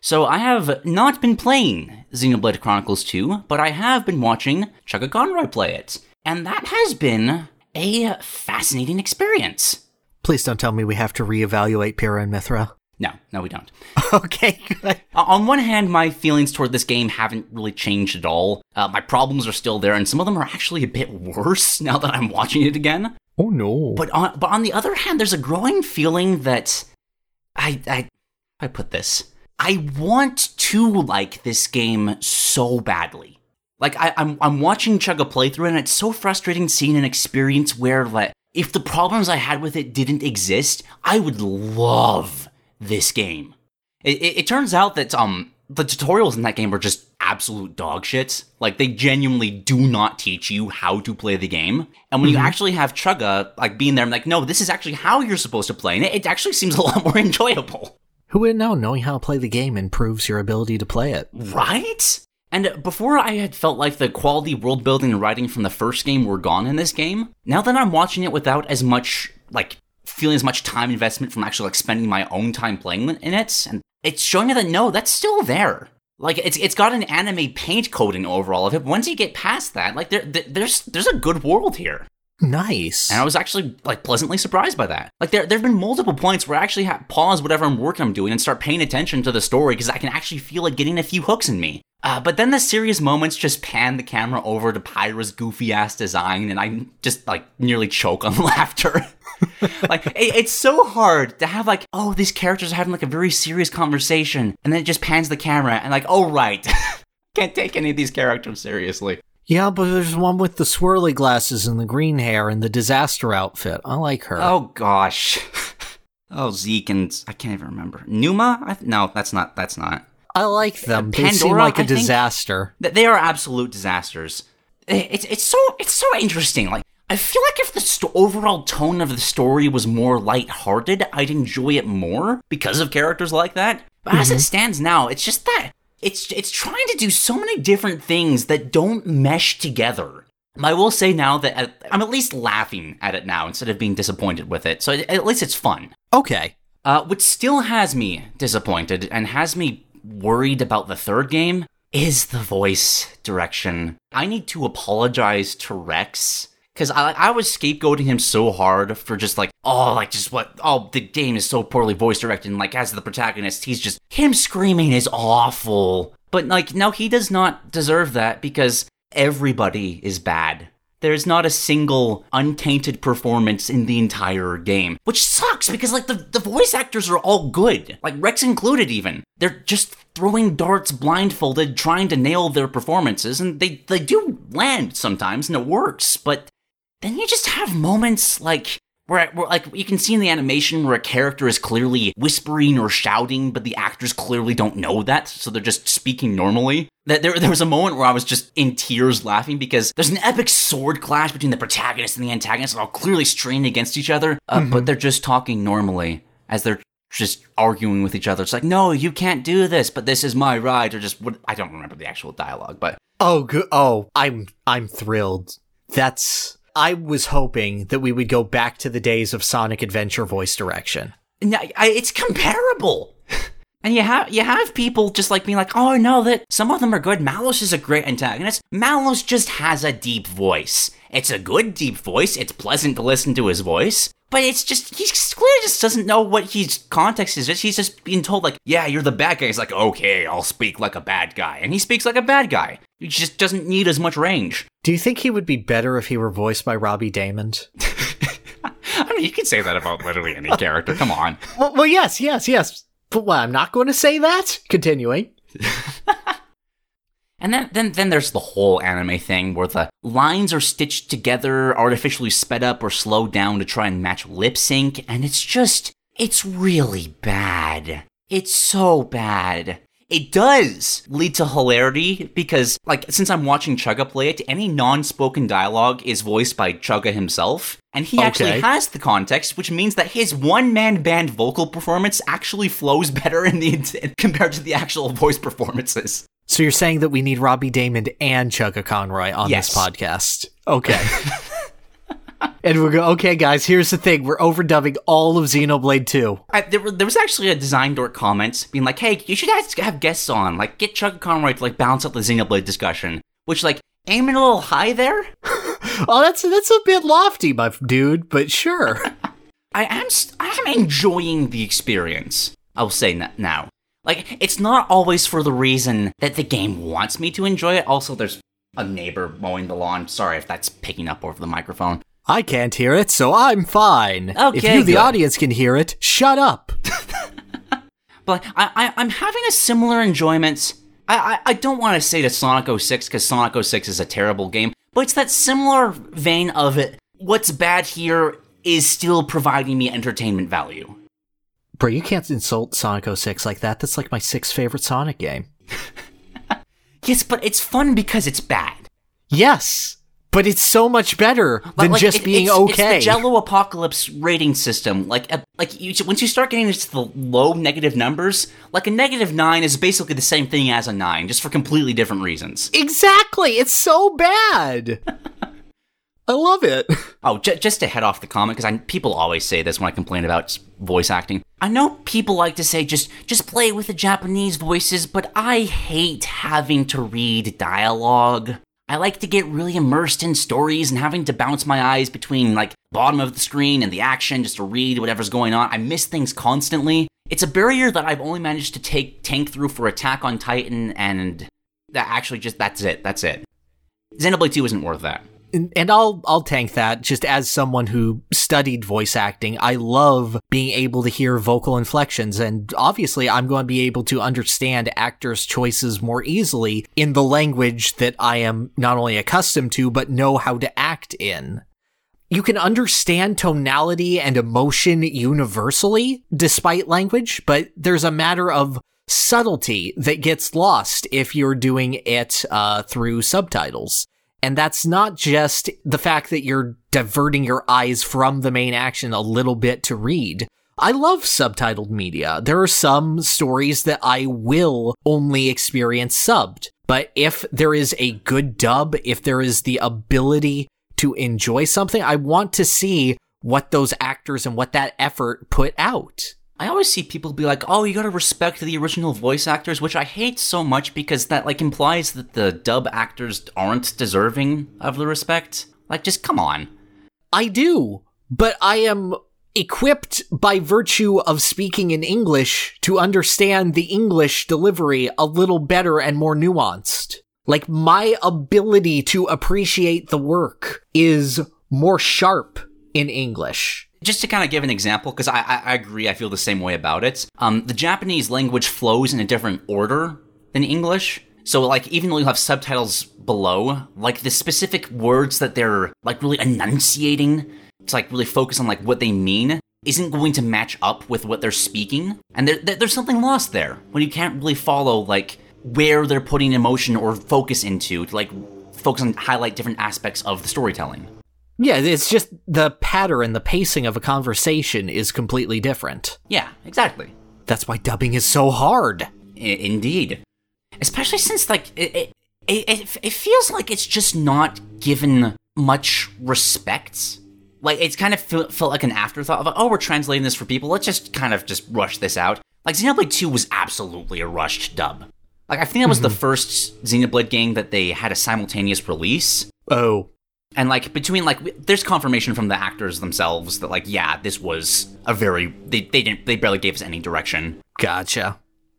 So I have not been playing Xenoblade Chronicles 2, but I have been watching Chugga Conroy play it. And that has been a fascinating experience. Please don't tell me we have to reevaluate Pyra and Mythra. No, no, we don't. [LAUGHS] okay, good. On one hand, my feelings toward this game haven't really changed at all. Uh, my problems are still there, and some of them are actually a bit worse [LAUGHS] now that I'm watching it again. Oh no. But on, but on the other hand, there's a growing feeling that I, I, I put this. I want to like this game so badly. Like I, I'm, I'm watching Chugga playthrough, and it's so frustrating seeing an experience where, like, if the problems I had with it didn't exist, I would love this game. It, it, it turns out that um the tutorials in that game are just absolute dog shit. Like they genuinely do not teach you how to play the game. And when you actually have Chugga like being there, I'm like, no, this is actually how you're supposed to play, and it, it actually seems a lot [LAUGHS] more enjoyable. Who would know? Knowing how to play the game improves your ability to play it. Right? And before I had felt like the quality world building and writing from the first game were gone in this game, now that I'm watching it without as much, like, feeling as much time investment from actually, like, spending my own time playing in it, and it's showing me that no, that's still there. Like, it's it's got an anime paint coating over all of it, once you get past that, like, there, there- there's, there's a good world here. Nice. And I was actually like pleasantly surprised by that. Like there, there have been multiple points where I actually ha- pause whatever I'm working I'm doing and start paying attention to the story because I can actually feel it getting a few hooks in me. Uh, but then the serious moments just pan the camera over to Pyra's goofy ass design, and I just like nearly choke on [LAUGHS] laughter. [LAUGHS] like it, it's so hard to have like, oh, these characters are having like a very serious conversation, and then it just pans the camera and like, oh right, [LAUGHS] can't take any of these characters seriously. Yeah, but there's one with the swirly glasses and the green hair and the disaster outfit. I like her. Oh gosh. [LAUGHS] Oh Zeke and I can't even remember Numa. I th- no, that's not. That's not. I like them. they seem like a I disaster. Th- They are absolute disasters. It's it's so it's so interesting. Like I feel like if the sto- overall tone of the story was more lighthearted, I'd enjoy it more because of characters like that. But as it mm-hmm. stands now, it's just that it's it's trying to do so many different things that don't mesh together. I will say now that uh, I'm at least laughing at it now instead of being disappointed with it. So at least it's fun. Okay. Uh, what still has me disappointed and has me worried about the third game is the voice direction. I need to apologize to Rex because I I was scapegoating him so hard for just like oh like just what oh the game is so poorly voice directed and like as the protagonist he's just him screaming is awful. But like no he does not deserve that because everybody is bad. There's not a single untainted performance in the entire game, which sucks because like the, the voice actors are all good, like Rex included even. They're just throwing darts blindfolded trying to nail their performances and they they do land sometimes and it works, but then you just have moments like where, where like you can see in the animation where a character is clearly whispering or shouting, but the actors clearly don't know that, so they're just speaking normally. That there, there was a moment where I was just in tears laughing because there's an epic sword clash between the protagonist and the antagonist, and all clearly strained against each other, uh, but they're just talking normally as they're just arguing with each other. It's like, no, you can't do this, but this is my right, or just what I don't remember the actual dialogue, but Oh. Oh, I'm I'm thrilled. That's. I was hoping that we would go back to the days of Sonic Adventure voice direction. No, I, it's comparable. [LAUGHS] And you have you have people just like being like, oh, know that some of them are good. Malus is a great antagonist. Malus just has a deep voice. It's a good deep voice. It's pleasant to listen to his voice. But it's just he clearly just doesn't know what his context is. He's just being told like, yeah, you're the bad guy. He's like, okay, I'll speak like a bad guy, and he speaks like a bad guy. He just doesn't need as much range. Do you think he would be better if he were voiced by Robbie Daymond? [LAUGHS] I mean, you can say that about literally any character. Come on. [LAUGHS] well, well, yes, yes, yes. But well, I'm not going to say that. Continuing. [LAUGHS] And then, then, then there's the whole anime thing where the lines are stitched together, artificially sped up or slowed down to try and match lip sync, and it's just, it's really bad. It's so bad. It does lead to hilarity because, like, since I'm watching Chugga play it, any non spoken dialogue is voiced by Chugga himself, and he actually has the context, which means that his one man band vocal performance actually flows [LAUGHS] better in the [LAUGHS] compared to the actual voice performances. So you're saying that we need Robbie Daymond and Chugga Conroy on Yes. this podcast? Okay. [LAUGHS] and we go, okay, guys. Here's the thing: we're overdubbing all of Xenoblade 2. I, there, were- there was actually a design dork comment being like, "Hey, you should have, have guests on, like get Chugga Conroy to like balance out the Xenoblade discussion." Which, like, aiming a little high there. [LAUGHS] Oh, that's that's a bit lofty, my dude. But sure. [LAUGHS] I am st- I am enjoying the experience. I'll say that now. Like, it's not always for the reason that the game wants me to enjoy it. Also, there's a neighbor mowing the lawn. Sorry if that's picking up over the microphone. I can't hear it, so I'm fine. Okay, if you, the audience, can hear it, shut up. [LAUGHS] But I, I, I'm having a similar enjoyment. I, I, I don't want to say to Sonic 06 because Sonic 06 is a terrible game, but it's that similar vein of it. What's bad here is still providing me entertainment value. Bro, you can't insult Sonic 06 like that. That's like my sixth favorite Sonic game. [LAUGHS] Yes, but it's fun because it's bad. Yes, but it's so much better than Like, just it- being it's, okay. It's the Jelloapocalypse rating system. Like, uh, like you, once you start getting into the low negative numbers, like a negative nine is basically the same thing as a nine, just for completely different reasons. exactly. It's so bad. [LAUGHS] I love it. [LAUGHS] Oh, j- just to head off the comment, because people always say this when I complain about voice acting. I know people like to say just just play with the Japanese voices, but I hate having to read dialogue. I like to get really immersed in stories and having to bounce my eyes between like bottom of the screen and the action just to read whatever's going on. I miss things constantly. It's a barrier that I've only managed to take tank through for Attack on Titan and that actually just that's it. That's it. Xenoblade 2 isn't worth that. And, I'll I'll tank that just as someone who studied voice acting. I love being able to hear vocal inflections and obviously I'm going to be able to understand actors' choices more easily in the language that I am not only accustomed to but know how to act in. You can understand tonality and emotion universally despite language, but there's a matter of subtlety that gets lost if you're doing it uh, through subtitles. And that's not just the fact that you're diverting your eyes from the main action a little bit to read. I love subtitled media. There are some stories that I will only experience subbed. But if there is a good dub, if there is the ability to enjoy something, I want to see what those actors and what that effort put out. I always see people be like, "Oh, you gotta respect the original voice actors," which I hate so much because that like implies that the dub actors aren't deserving of the respect. Like, just come on. I do, but I am equipped by virtue of speaking in English to understand the English delivery a little better and more nuanced. Like my ability to appreciate the work is more sharp in English. Just to kind of give an example, because I, I, I agree, I feel the same way about it. Um, the Japanese language flows in a different order than English. So, like, even though you have subtitles below, like the specific words that they're like really enunciating to like really focus on like what they mean isn't going to match up with what they're speaking, and there, there, there's something lost there when you can't really follow like where they're putting emotion or focus into to like focus on highlight different aspects of the storytelling. Yeah, it's just the pattern, the pacing of a conversation is completely different. Yeah, exactly. That's why dubbing is so hard. I- indeed, especially since like it, it, it, it feels like it's just not given much respect. Like it's kind of felt, felt like an afterthought of like, oh, we're translating this for people. Let's just kind of just rush this out. Like Xenoblade 2 was absolutely a rushed dub. Like I think that was the mm-hmm. first Xenoblade game that they had a simultaneous release. Oh, And like between like w- there's confirmation from the actors themselves that like yeah, this was a very they they didn't they barely gave us any direction. gotcha.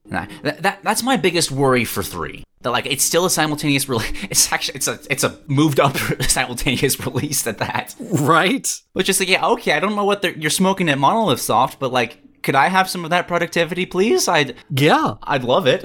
I, that, that that's my biggest worry for 3. That like it's still a simultaneous release. [LAUGHS] It's actually it's a it's a moved up [LAUGHS] simultaneous release at that. Right? Which is like yeah, okay, I don't know what you're smoking at Monolith Soft, but like could I have some of that productivity please? I'd Yeah. I'd love it.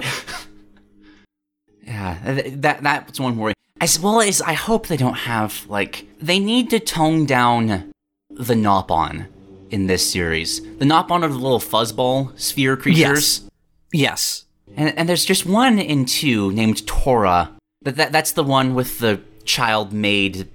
[LAUGHS] yeah, th- that that's one worry. As well as I hope they don't have like they need to tone down the Nopon in this series. The Nopon are the little fuzzball sphere creatures. Yes. And, and there's just one in two named Tora. That, that that's the one with the child-made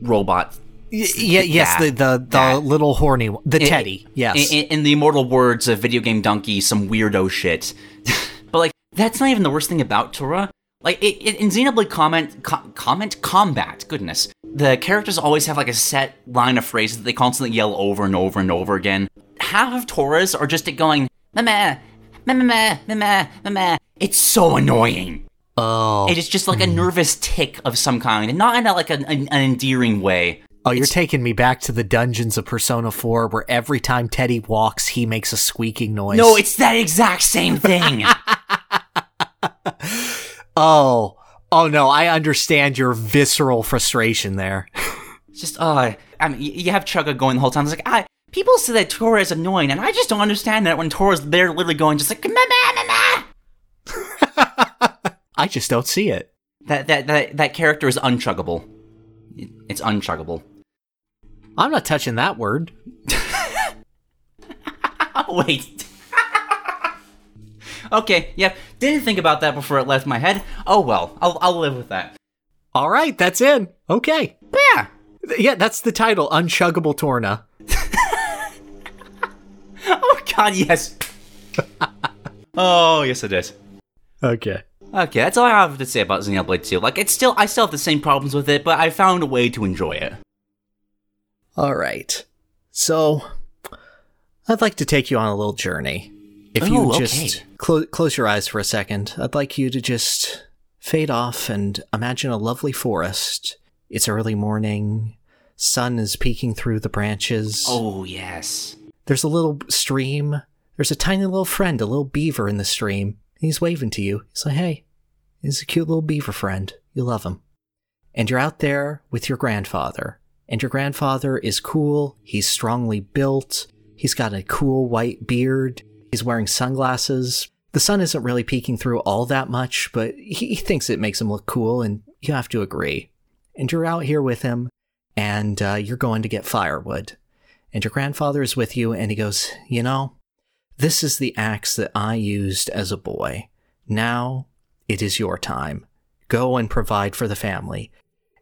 robot. Y- yeah, yes, that- the the, the little horny one. The teddy. In, Yes. In, in the immortal words of video game donkey, some weirdo shit. [LAUGHS] but like, that's not even the worst thing about Tora. Like it, it, in Xenoblade comment co- comment combat, goodness, the characters always have like a set line of phrases that they constantly yell over and over and over again. Half of Tora's are just it going meh meh meh meh meh meh. meh. It's so annoying. oh. It is just like a hmm. nervous tick of some kind, and not in a, like an, an, an endearing way. Oh, you're taking me back to the dungeons of Persona 4 where every time Teddy walks, he makes a squeaking noise. No, it's that exact same thing. [LAUGHS] Oh. Oh no, I understand your visceral frustration there. [LAUGHS] It's just, uh, I mean, you have Chugga going the whole time. It's like, I, people say that Tora is annoying, and I just don't understand that when Tora's there literally going just like, meh, meh, meh. I just don't see it. That, that, that, that character is unchuggable. It's unchuggable. I'm not touching that word. [LAUGHS] Wait. Okay, yeah, didn't think about that before it left my head. Oh well, I'll, I'll live with that. All right, that's in. Okay. Yeah, Yeah, that's the title, Unchuggable Torna. [LAUGHS] oh god, yes. [LAUGHS] oh, yes it is. Okay. Okay, that's all I have to say about Xenoblade 2. Like, it's still, I still have the same problems with it, but I found a way to enjoy it. All right. So, I'd like to take you on a little journey. If you Oh, just okay. clo- close your eyes for a second, I'd like you to just fade off and imagine a lovely forest. It's early morning, sun is peeking through the branches. Oh, yes. There's a little stream. There's a tiny little friend, a little beaver in the stream. He's waving to you. He's like, hey, he's a cute little beaver friend. You love him. And you're out there with your grandfather. And your grandfather is cool. He's strongly built. He's got a cool white beard. He's wearing sunglasses. The sun isn't really peeking through all that much, but he thinks it makes him look cool, and you have to agree. And you're out here with him, and uh, you're going to get firewood. And your grandfather is with you, and he goes, You know, this is the axe that I used as a boy. Now it is your time. Go and provide for the family.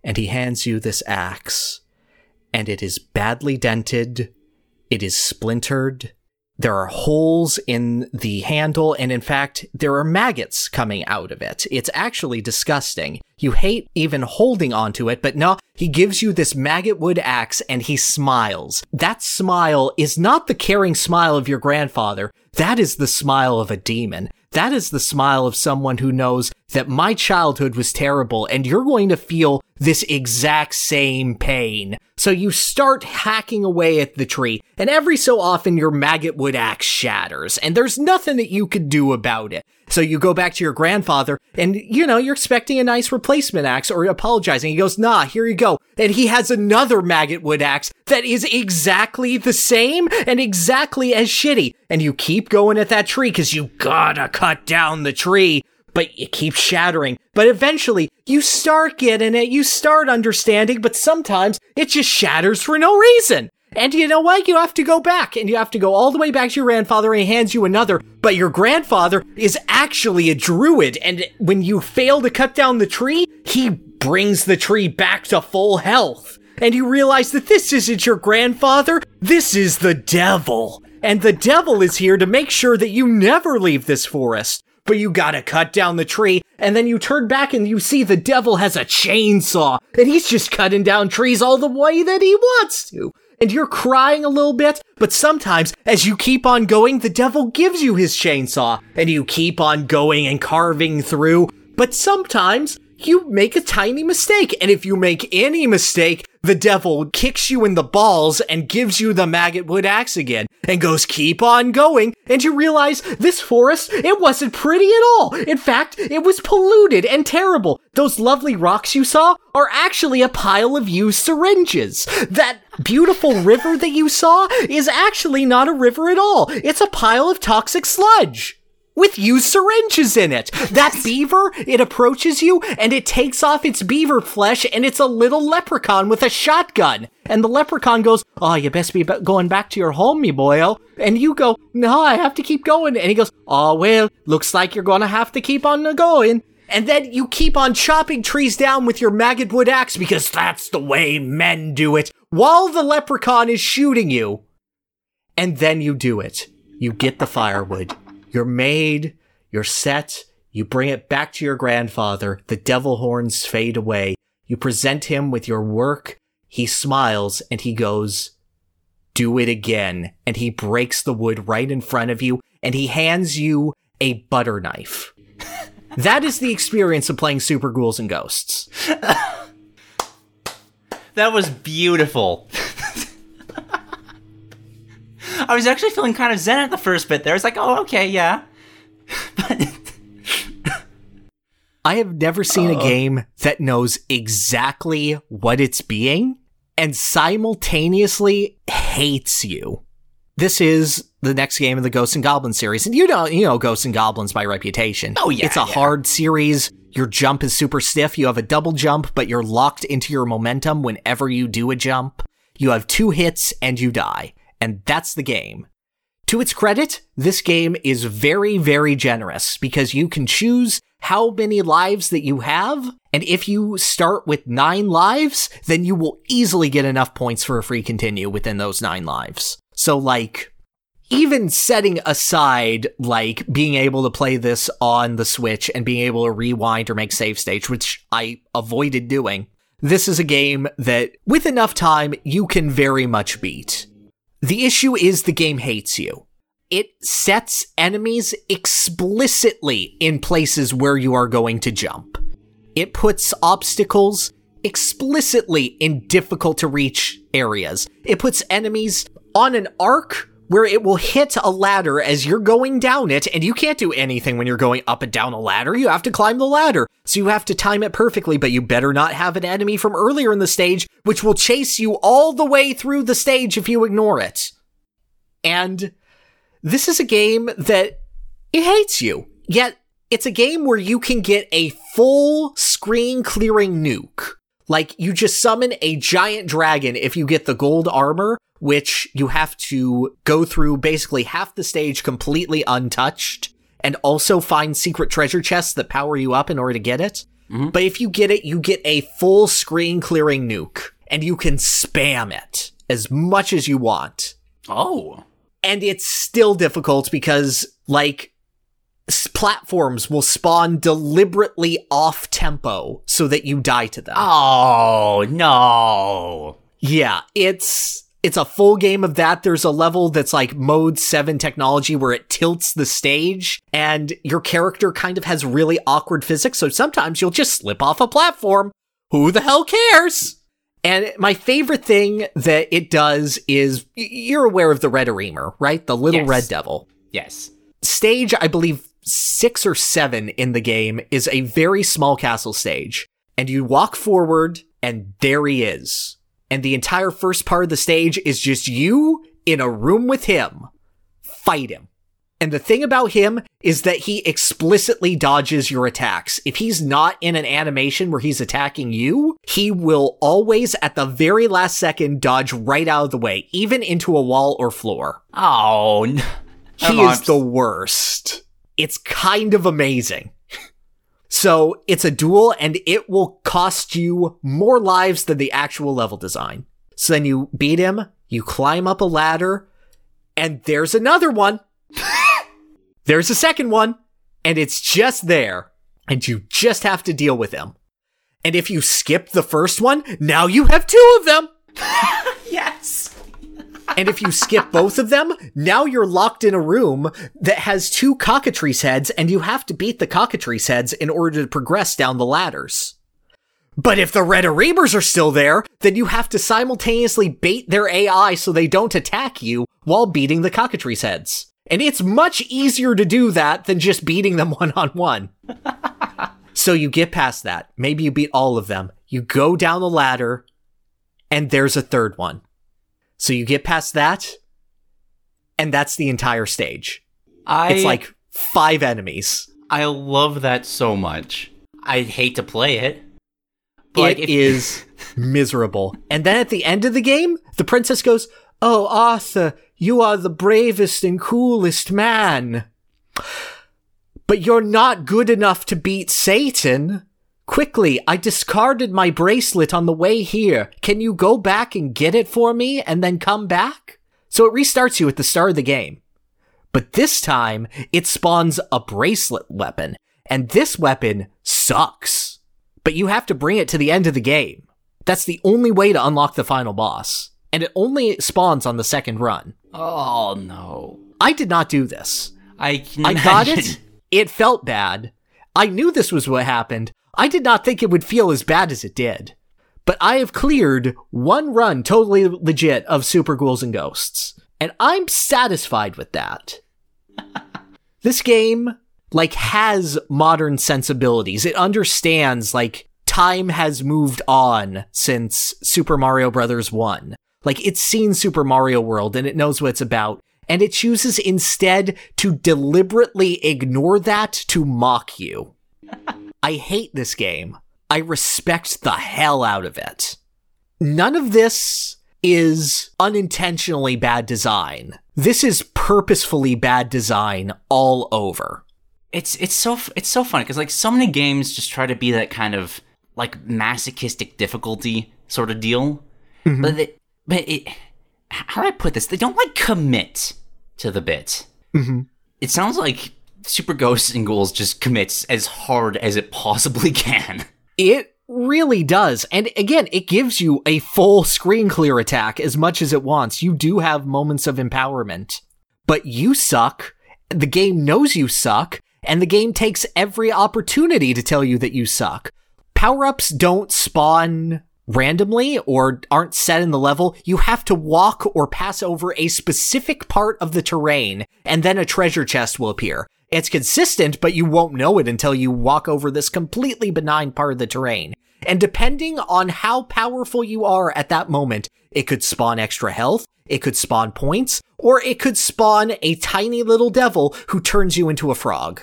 And he hands you this axe, and it is badly dented, it is splintered, there are holes in the handle, and in fact, there are maggots coming out of it. It's actually disgusting. You hate even holding onto it, but no, he gives you this maggot wood axe and he smiles. That smile is not the caring smile of your grandfather. That is the smile of a demon. That is the smile of someone who knows that my childhood was terrible and you're going to feel this exact same pain. So you start hacking away at the tree, and every so often your maggot wood axe shatters, and there's nothing that you could do about it. So you go back to your grandfather, and you know, you're expecting a nice replacement axe or apologizing. He goes, nah, here you go. And he has another maggot wood axe that is exactly the same and exactly as shitty. And you keep going at that tree because you gotta cut down the tree but it keeps shattering. But eventually, you start getting it, you start understanding, but sometimes it just shatters for no reason. And you know what? You have to go back and you have to go all the way back to your grandfather and he hands you another. But your grandfather is actually a druid. And when you fail to cut down the tree, he brings the tree back to full health. And you realize that this isn't your grandfather, this is the devil. And the devil is here to make sure that you never leave this forest but you gotta cut down the tree, and then you turn back and you see the devil has a chainsaw, and he's just cutting down trees all the way that he wants to. And you're crying a little bit, but sometimes, as you keep on going, the devil gives you his chainsaw, and you keep on going and carving through. But sometimes, you make a tiny mistake. And if you make any mistake, the devil kicks you in the balls and gives you the maggot wood axe again and goes, keep on going. And you realize this forest, it wasn't pretty at all. In fact, it was polluted and terrible. Those lovely rocks you saw are actually a pile of used syringes. That beautiful river that you saw is actually not a river at all. It's a pile of toxic sludge with used syringes in it. That beaver, it approaches you and it takes off its beaver flesh and it's a little leprechaun with a shotgun. And the leprechaun goes, Oh, you best be going back to your home, me boyo. And you go, No, I have to keep going. And he goes, Oh, well, looks like you're gonna have to keep on uh, going. And then you keep on chopping trees down with your maggot wood axe because that's the way men do it while the leprechaun is shooting you. And then you do it. You get the firewood you're made, you're set, you bring it back to your grandfather, the devil horns fade away. You present him with your work, he smiles and he goes, Do it again. And he breaks the wood right in front of you and he hands you a butter knife. [LAUGHS] that is the experience of playing Super Ghouls and Ghosts. [LAUGHS] that was beautiful. [LAUGHS] I was actually feeling kind of zen at the first bit there. It's like, oh, okay, yeah. but I have never seen uh, a game that knows exactly what it's being and simultaneously hates you. This is the next game in the Ghosts and Goblins series, and you know, you know Ghosts and Goblins by reputation. Oh yeah, it's a yeah. hard series. Your jump is super stiff. You have a double jump, but you're locked into your momentum whenever you do a jump. You have two hits and you die and that's the game. To its credit, this game is very, very generous because you can choose how many lives that you have. And if you start with nine lives, then you will easily get enough points for a free continue within those nine lives. So, like, even setting aside, like, being able to play this on the Switch and being able to rewind or make save stage, which I avoided doing, this is a game that, with enough time, you can very much beat. The issue is the game hates you. It sets enemies explicitly in places where you are going to jump. it puts obstacles explicitly in difficult to reach areas. It puts enemies on an arc where it will hit a ladder as you're going down it, and you can't do anything when you're going up and down a ladder. You have to climb the ladder. So you have to time it perfectly, but you better not have an enemy from earlier in the stage, which will chase you all the way through the stage if you ignore it. And this is a game that it hates you. Yet it's a game where you can get a full screen clearing nuke. Like you just summon a giant dragon if you get the gold armor, which you have to go through basically half the stage completely untouched and also find secret treasure chests that power you up in order to get it. Mm-hmm. But if you get it, you get a full screen clearing nuke and you can spam it as much as you want Oh. and it's still difficult because like platforms will spawn deliberately off tempo so that you die to them. Oh no. Yeah, it's it's a full game of that. There's a level that's like mode 7 technology where it tilts the stage and your character kind of has really awkward physics, so sometimes you'll just slip off a platform. Who the hell cares? And my favorite thing that it does is you're aware of the Red Arremer, right? The little Yes. red devil. Yes. Stage, I believe, six or seven in the game is a very small castle stage. And you walk forward, and there he is. And the entire first part of the stage is just you in a room with him. Fight him. And the thing about him is that he explicitly dodges your attacks. If he's not in an animation where he's attacking you, he will always, at the very last second, dodge right out of the way, even into a wall or floor. Oh. He is the worst. It's kind of amazing. So it's a duel and it will cost you more lives than the actual level design. So then you beat him, you climb up a ladder, and there's another one. [LAUGHS] there's a second one, and it's just there, and you just have to deal with him. And if you skip the first one, now you have two of them. [LAUGHS] And if you skip both of them, now you're locked in a room that has two cockatrice heads, and you have to beat the cockatrice heads in order to progress down the ladders. But if the Red Arremers are still there, then you have to simultaneously bait their AI so they don't attack you while beating the cockatrice heads. And it's much easier to do that than just beating them one on one. So you get past that. Maybe you beat all of them. You go down the ladder, and there's a third one. So you get past that, and that's the entire stage. I It's like five enemies. I love that so much. I hate to play it. But it if- is [LAUGHS] miserable. And then at the end of the game, the princess goes, Oh, Arthur, you are the bravest and coolest man. But you're not good enough to beat Satan. Quickly, I discarded my bracelet on the way here. Can you go back and get it for me and then come back? So it restarts you at the start of the game. But this time, it spawns a bracelet weapon, and this weapon sucks. But you have to bring it to the end of the game. That's the only way to unlock the final boss. And it only spawns on the second run. oh no. I did not do this. I I got it. It felt bad. I knew this was what happened. I did not think it would feel as bad as it did. But I have cleared one run totally legit of Super Ghouls and Ghosts. And I'm satisfied with that. [LAUGHS] this game, like, has modern sensibilities. It understands, like, time has moved on since Super Mario Brothers 1. Like, it's seen Super Mario World and it knows what it's about. And it chooses instead to deliberately ignore that to mock you. [LAUGHS] I hate this game. I respect the hell out of it. None of this is unintentionally bad design. This is purposefully bad design all over. it's it's so it's so funny because like so many games just try to be that kind of like masochistic difficulty sort of deal, but they, but it how do I put this? They don't like commit to the bit. Mhm. It sounds like Super Ghosts and Ghouls just commits as hard as it possibly [LAUGHS] can. It really does. And again, it gives you a full screen clear attack as much as it wants. You do have moments of empowerment, but you suck. The game knows you suck, and the game takes every opportunity to tell you that you suck. power ups don't spawn randomly or aren't set in the level. You have to walk or pass over a specific part of the terrain, and then a treasure chest will appear. It's consistent, but you won't know it until you walk over this completely benign part of the terrain. And depending on how powerful you are at that moment, it could spawn extra health, it could spawn points, or it could spawn a tiny little devil who turns you into a frog.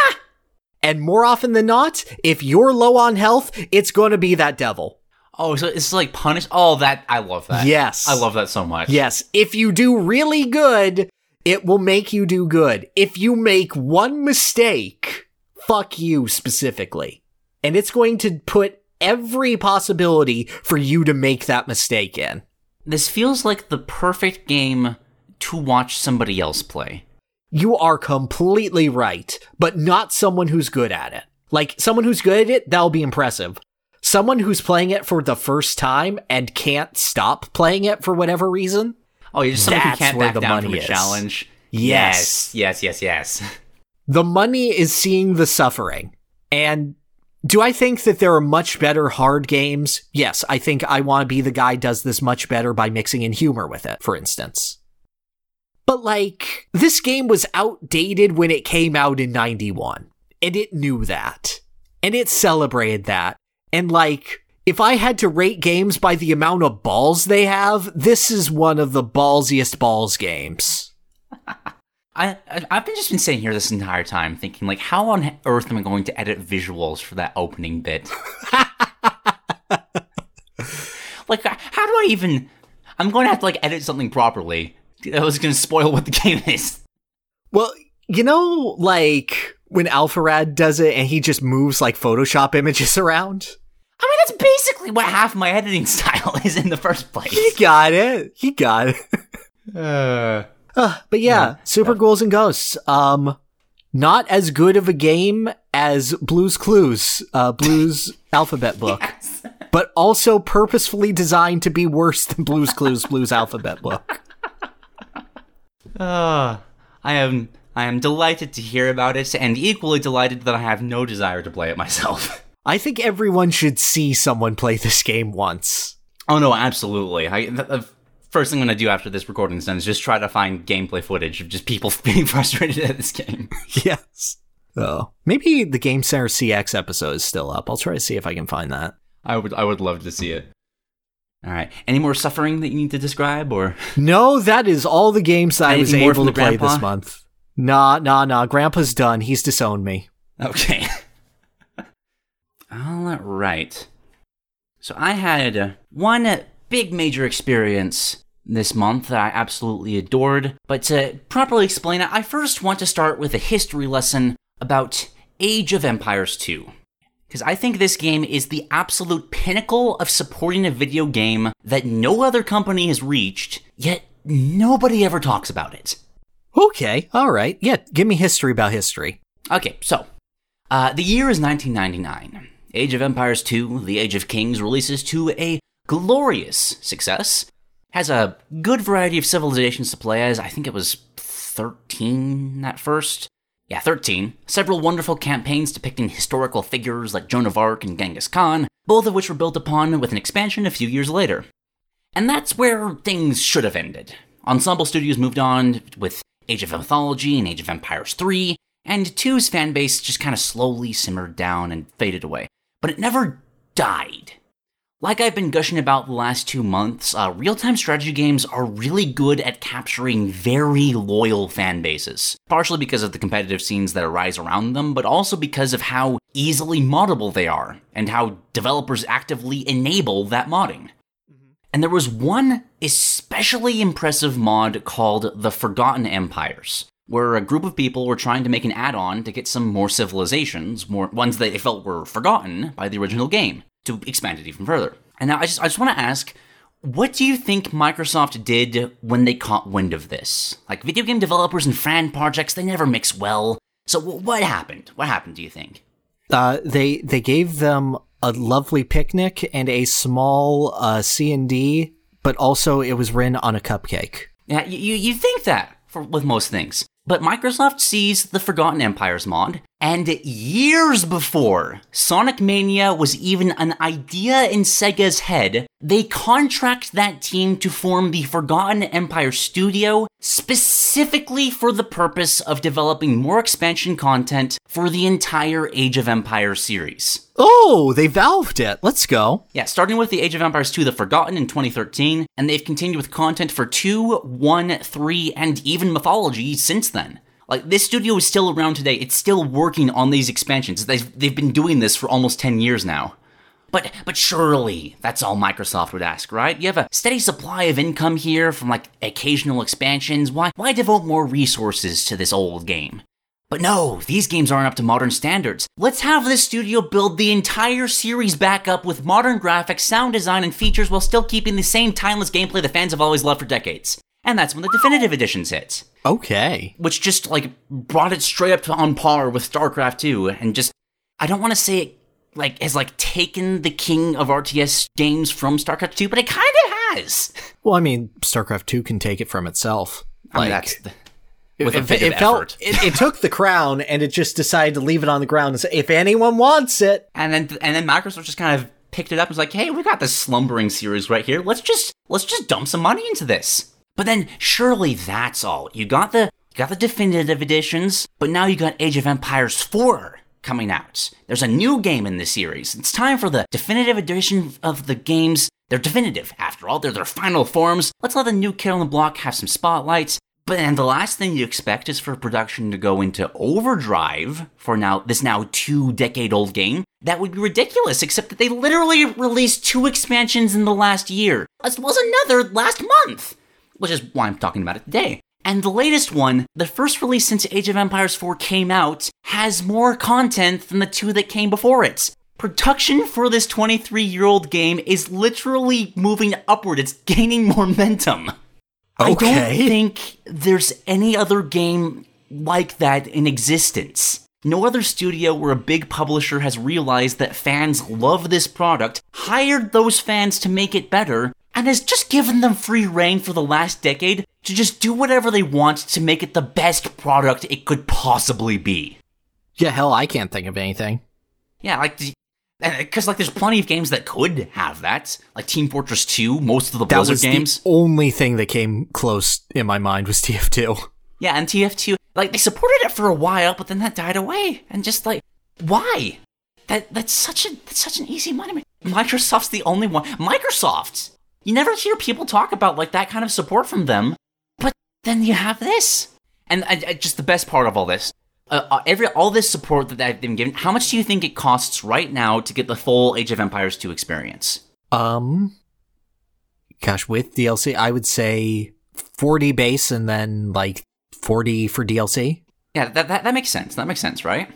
[LAUGHS] and more often than not, if you're low on health, it's going to be that devil. Oh, so it's like punish. Oh, that I love that. Yes. I love that so much. Yes, if you do really good, it will make you do good. If you make one mistake, fuck you specifically. And it's going to put every possibility for you to make that mistake in. This feels like the perfect game to watch somebody else play. You are completely right, but not someone who's good at it. Like, someone who's good at it, that'll be impressive. Someone who's playing it for the first time and can't stop playing it for whatever reason, Oh, you're just someone who can't back the down money from a is. challenge. Yes. Yes, yes, yes, yes. [LAUGHS] the money is seeing the suffering. And do I think that there are much better hard games? Yes, I think I Want to Be the Guy does this much better by mixing in humor with it, for instance. But like, this game was outdated when it came out in 91, and it knew that. And it celebrated that. And like, if I had to rate games by the amount of balls they have, this is one of the ballsiest balls games. [LAUGHS] I, I've been just been sitting here this entire time thinking like, how on earth am I going to edit visuals for that opening bit? [LAUGHS] like, how do I even? I'm going to have to like edit something properly. I was going to spoil what the game is. Well, you know, like when Alpharad does it and he just moves like Photoshop images [LAUGHS] around? I mean, that's basically what half my editing [LAUGHS] style is in the first place. He got it. He got it. Uh, Uh, but yeah, Super Ghouls and Ghosts. Um, not as good of a game as Blues Clues, uh, Blues [LAUGHS] Alphabet Book, but also purposefully designed to be worse than Blues Clues, Blues Alphabet Book. uh, [LAUGHS] I am I am delighted to hear about it, and equally delighted that I have no desire to play it myself. I think everyone should see someone play this game once. Oh no, absolutely. I, the, the first thing I'm gonna do after this recording is done is just try to find gameplay footage of just people [LAUGHS] being frustrated at this game. [LAUGHS] Yes. Oh, maybe the Game Center CX episode is still up. I'll try to see if I can find that. I would I would love to see it. All right. Any more suffering that you need to describe, or No, that is all the games that I was able to play grandpa? this month. Nah, nah, nah. Grandpa's done. He's disowned me. okay? All right. So I had one big major experience this month that I absolutely adored. But to properly explain it, I first want to start with a history lesson about Age of Empires 2. Because I think this game is the absolute pinnacle of supporting a video game that no other company has reached, yet nobody ever talks about it. Okay, all right. Yeah, give me history about history. Okay, so uh, the year is 1999. Age of Empires 2, The Age of Kings releases to a glorious success. Has a good variety of civilizations to play as. I think it was 13 at first. Yeah, 13. Several wonderful campaigns depicting historical figures like Joan of Arc and Genghis Khan, both of which were built upon with an expansion a few years later. And that's where things should have ended. Ensemble Studios moved on with Age of Mythology and Age of Empires 3, and 2's fanbase just kind of slowly simmered down and faded away. But it never died. Like I've been gushing about the last two months, uh, real time strategy games are really good at capturing very loyal fan bases. Partially because of the competitive scenes that arise around them, but also because of how easily moddable they are, and how developers actively enable that modding. And there was one especially impressive mod called The Forgotten Empires, where a group of people were trying to make an add on to get some more civilizations, more ones that they felt were forgotten by the original game, to expand it even further. And now I just, I just want to ask. What do you think Microsoft did when they caught wind of this? Like, video game developers and fan projects, they never mix well. So, wh- what happened? What happened, do you think? Uh, they they gave them a lovely picnic and a small uh, C and D, but also it was written on a cupcake. Yeah, you, you, you think that for, with most things. But Microsoft sees the Forgotten Empires mod And years before Sonic Mania was even an idea in Sega's head, they contract that team to form the Forgotten Empire Studio specifically for the purpose of developing more expansion content for the entire Age of Empires series. Oh, they valved it. Let's go. Yeah, starting with the Age of Empires 2 The Forgotten in 2013, and they've continued with content for 2, 1, 3, and even Mythology since then. Like this studio is still around today. It's still working on these expansions. They've they've been doing this for almost 10 years now. But but surely that's all Microsoft would ask, right? You have a steady supply of income here from like occasional expansions. Why why devote more resources to this old game? But no, these games aren't up to modern standards. Let's have this studio build the entire series back up with modern graphics, sound design, and features while still keeping the same timeless gameplay the fans have always loved for decades. And that's when the definitive editions hit Okay. which just like brought it straight up to on par with StarCraft 2 and just I don't want to say it like has like taken the king of RTS games from StarCraft 2, but it kind of has. Well, I mean, StarCraft 2 can take it from itself. I mean, Like, the, with a it, bit it of felt effort. it, it took the crown and it just decided to leave it on the ground and say, if anyone wants it. and then and then Microsoft just kind of picked it up and was like, "Hey, we got this slumbering series right here. Let's just let's just dump some money into this." But then surely that's all. You got the you got the definitive editions, but now you got Age of Empires 4 coming out. There's a new game in the series. It's time for the definitive edition of the games. They're definitive, after all. They're their final forms. Let's let the new kid on the block have some spotlights. But then the last thing you expect is for production to go into overdrive for now this now two decade old game. That would be ridiculous, except that they literally released two expansions in the last year, as well as another last month, which is why I'm talking about it today. And the latest one, the first release since Age of Empires 4 came out, has more content than the two that came before it. Production for this 23 year old game is literally moving upward, it's gaining [LAUGHS] momentum. I Okay. don't think there's any other game like that in existence. No other studio where a big publisher has realized that fans love this product, hired those fans to make it better, and has just given them free rein for the last decade to just do whatever they want to make it the best product it could possibly be. Yeah, hell, I can't think of anything. Yeah, like because uh, like there's plenty of games that could have that, like Team Fortress 2, most of the That Blizzard games. the only thing that came close in my mind was [LAUGHS] TF2. Yeah, and TF2, like they supported it for a while, but then that died away. And just like, why? That that's such a that's such an easy money. Microsoft's the only one. Microsoft. You never hear people talk about like that kind of support from them, but then you have this. And I, I, just the best part of all this, uh, uh, every all this support that they've been given. How much do you think it costs right now to get the full Age of Empires 2 experience? Um, gosh, with DLC, I would say 40 base and then like 40 for DLC. Yeah, that, that, that makes sense. That makes sense, right?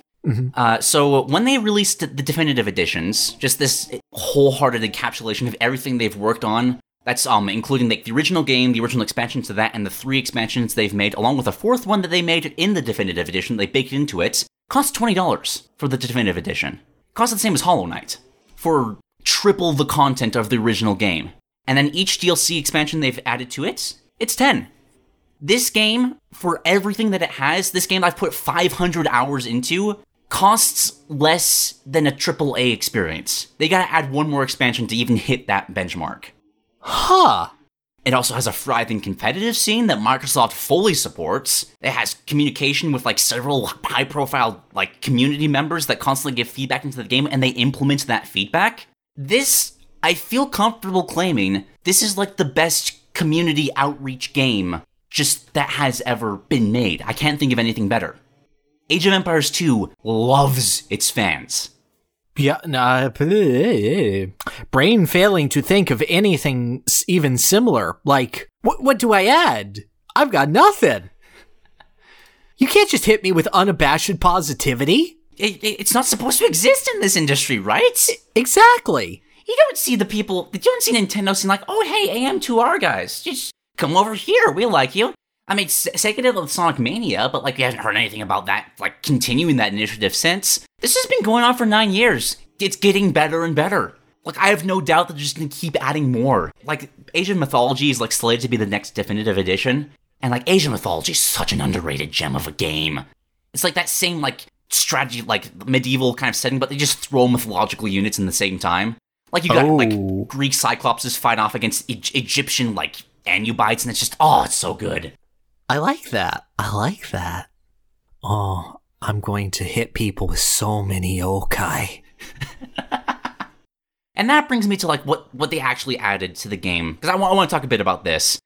Uh, so when they released the definitive editions, just this wholehearted encapsulation of everything they've worked on, that's um including like the original game, the original expansions to that, and the three expansions they've made, along with a fourth one that they made in the definitive edition, they baked into it, costs twenty dollars for the definitive edition. Costs the same as Hollow Knight for triple the content of the original game. And then each DLC expansion they've added to it, it's ten. This game, for everything that it has, this game I've put 500 hours into, costs less than a AAA experience. They gotta add one more expansion to even hit that benchmark. Huh. It also has a thriving competitive scene that Microsoft fully supports. It has communication with like several high profile like community members that constantly give feedback into the game and they implement that feedback. This, I feel comfortable claiming, this is like the best community outreach game just that has ever been made. I can't think of anything better. Age of Empires 2 loves its fans. Yeah, nah, brain failing to think of anything even similar. Like, what, what do I add? I've got nothing. You can't just hit me with unabashed positivity. It, it- it's not supposed to exist in this industry, right? Exactly. You don't see the people, you don't see Nintendo saying like, oh hey, AM2R guys, just come over here, we like you. I mean, Sega did with Sonic Mania, but like, we haven't heard anything about that, like, continuing that initiative since. This has been going on for nine years. It's getting better and better. Like, I have no doubt that they're just gonna keep adding more. Like, Age of Mythology is like slated to be the next definitive edition, and like, Age of Mythology is such an underrated gem of a game. It's like that same, like, strategy, like medieval kind of setting, but they just throw mythological units in the same time. Like you got Oh. like Greek Cyclopses fight off against E- Egyptian like Anubites, and it's just oh, it's so good. I like that. I like that. Oh, I'm going to hit people with so many yokai. [LAUGHS] And that brings me to like what what they actually added to the game because I want I want to talk a bit about this.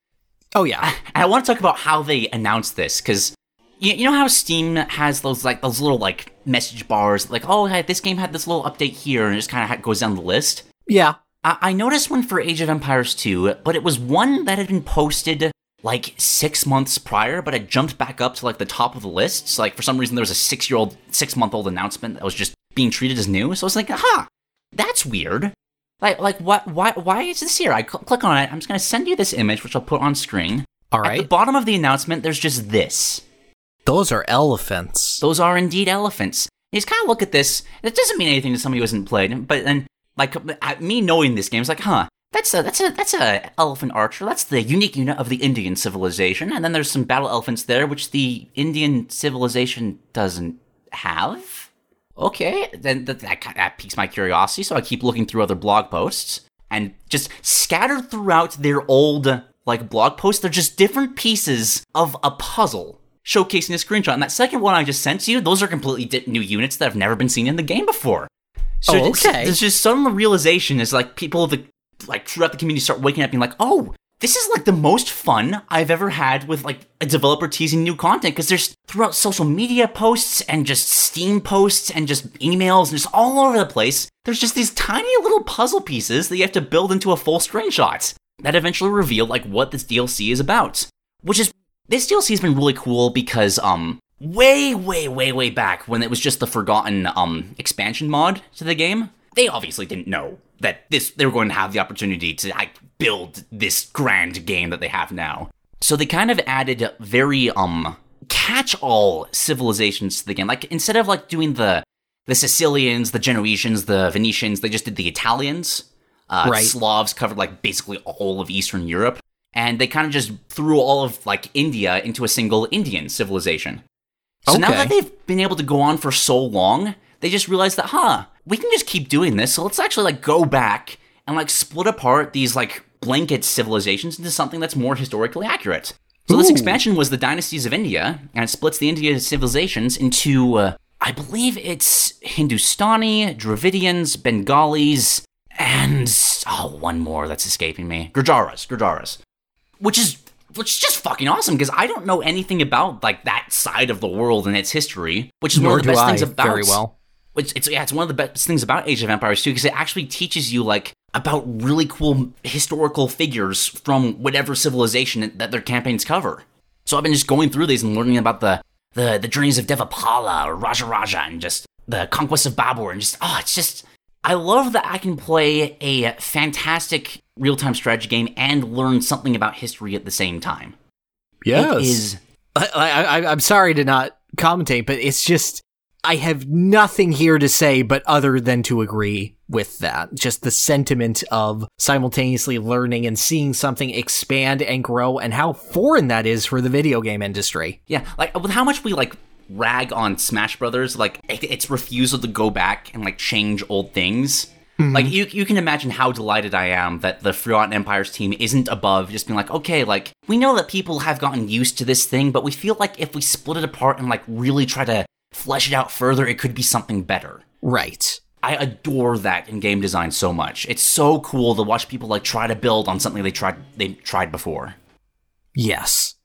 Oh yeah. [LAUGHS] And I want to talk about how they announced this because you, you know how Steam has those like those little like message bars like oh hey, this game had this little update here and it just kind of goes down the list. Yeah. I, I noticed one for Age of Empires 2, but it was one that had been posted like six months prior, but it jumped back up to like the top of the list. So like for some reason there was a six year old, six month old announcement that was just being treated as new. So I was like, huh, that's weird. Like like what why why is this here? I cl- click on it. I'm just gonna send you this image, which I'll put on screen. All right. At the bottom of the announcement, there's just this. Those are elephants. Those are indeed elephants. You just kind of look at this. It doesn't mean anything to somebody who hasn't played, but then like me knowing this game, it's like, huh, that's a that's a that's a elephant archer. That's the unique unit of the Indian civilization, and then there's some battle elephants there, which the Indian civilization doesn't have. Okay, then that, that, that piques my curiosity, so I keep looking through other blog posts, and just scattered throughout their old like blog posts, they're just different pieces of a puzzle showcasing a screenshot. And that second one I just sent you, those are completely di- new units that have never been seen in the game before. So Oh, okay. There's just some realization is like people the like throughout the community start waking up being like, oh, this is like the most fun I've ever had with like a developer teasing new content because there's throughout social media posts and just Steam posts and just emails and just all over the place. There's just these tiny little puzzle pieces that you have to build into a full screenshot that eventually reveal like what this DLC is about. Which is this DLC has been really cool because um way way way way back when it was just the forgotten um expansion mod to the game, they obviously didn't know that this they were going to have the opportunity to like build this grand game that they have now. So they kind of added very um catch-all civilizations to the game. Like instead of like doing the the Sicilians, the Genoesians, the Venetians, they just did the Italians. Uh, Right. Slavs covered like basically all of Eastern Europe, and they kind of just threw all of like India into a single Indian civilization. So now that they've been able to go on for so long, they just realized that, huh, we can just keep doing this. So let's actually like go back and like split apart these like blanket civilizations into something that's more historically accurate. So this expansion was the dynasties of India, and it splits the Indian civilizations into, uh, I believe it's Hindustani, Dravidians, Bengalis, and oh, one more that's escaping me, Gurjaras, Gurjaras, which is which is just fucking awesome because I don't know anything about like that side of the world and its history, which is Nor one of the best I things about very well. Which it's yeah, it's one of the best things about Age of Empires too because it actually teaches you like about really cool historical figures from whatever civilization that their campaigns cover. So I've been just going through these and learning about the the the journeys of Devapala or Raja Raja and just the conquest of Babur and just oh, it's just I love that I can play a fantastic real time strategy game and learn something about history at the same time. Yes. It is I, I- I'm sorry to not commentate, but it's just I have nothing here to say but other than to agree with that. Just the sentiment of simultaneously learning and seeing something expand and grow, and how foreign that is for the video game industry. Yeah, like with how much we like rag on Smash Brothers, like its refusal to go back and like change old things. Mm-hmm. Like you, you can imagine how delighted I am that the Forgotten Empires team isn't above just being like, okay, like we know that people have gotten used to this thing, but we feel like if we split it apart and like really try to flesh it out further, it could be something better. Right. I adore that in game design so much. It's so cool to watch people like try to build on something they tried they tried before. Yes.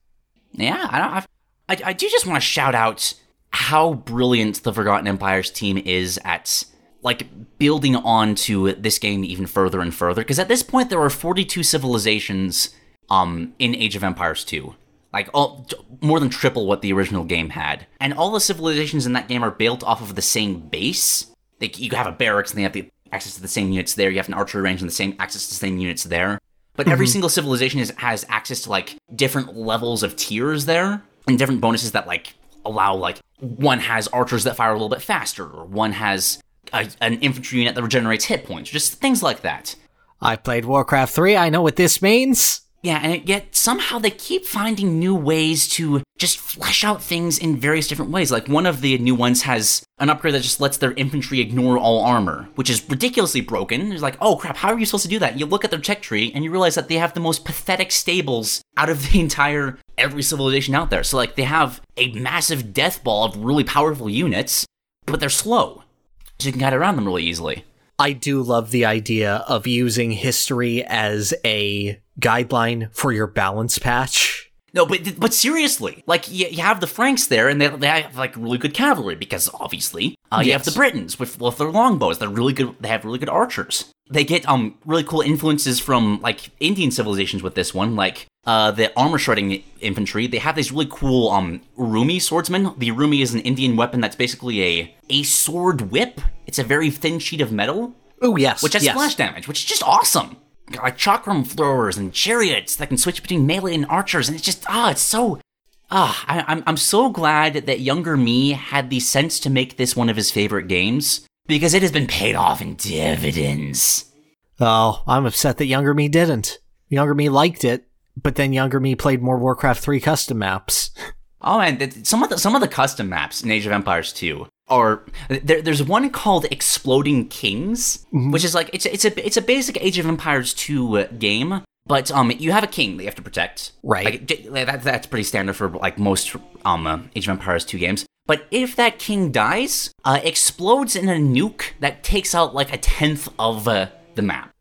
Yeah, I, don't, I, I do just want to shout out how brilliant the Forgotten Empires team is at like building on to this game even further and further. Because at this point, there are 42 civilizations um in Age of Empires 2. Like all, more than triple what the original game had, and all the civilizations in that game are built off of the same base. Like you have a barracks, and they have the access to the same units there. You have an archery range, and the same access to the same units there. But every mm-hmm. single civilization is, has access to like different levels of tiers there, and different bonuses that like allow like one has archers that fire a little bit faster, or one has a, an infantry unit that regenerates hit points, just things like that. I played Warcraft 3. I know what this means. Yeah, and yet somehow they keep finding new ways to just flesh out things in various different ways. Like one of the new ones has an upgrade that just lets their infantry ignore all armor, which is ridiculously broken. It's like, oh crap, how are you supposed to do that? You look at their tech tree and you realize that they have the most pathetic stables out of the [LAUGHS] entire every civilization out there. So like they have a massive death ball of really powerful units, but they're slow. So you can get around them really easily. I do love the idea of using history as a guideline for your balance patch. No, but but seriously, like you, you have the Franks there, and they, they have like really good cavalry because obviously uh, you have the Britons with, with their longbows. They're really good. They have really good archers. They get um really cool influences from like Indian civilizations with this one, like uh the armor shredding infantry. They have these really cool um Urumi swordsmen. The Urumi is an Indian weapon that's basically a a sword whip. It's a very thin sheet of metal Oh yes, which has yes. splash damage, which is just awesome. Like chakram throwers and chariots that can switch between melee and archers, and it's just ah, it's so ah. I, I'm I'm so glad that younger me had the sense to make this one of his favorite games because it has been paid off in dividends. Oh, I'm upset that younger me didn't. Younger me liked it, but then younger me played more Warcraft 3 custom maps. [LAUGHS] Oh, and some of the some of the custom maps in Age of Empires 2 are there, there's one called Exploding Kings, which is like it's it's a it's a basic Age of Empires 2 uh, game, but um you have a king that you have to protect. Right. Like, that, that's pretty standard for like most um uh, Age of Empires 2 games. But if that king dies, uh, explodes in a nuke that takes out like a tenth of uh, the map.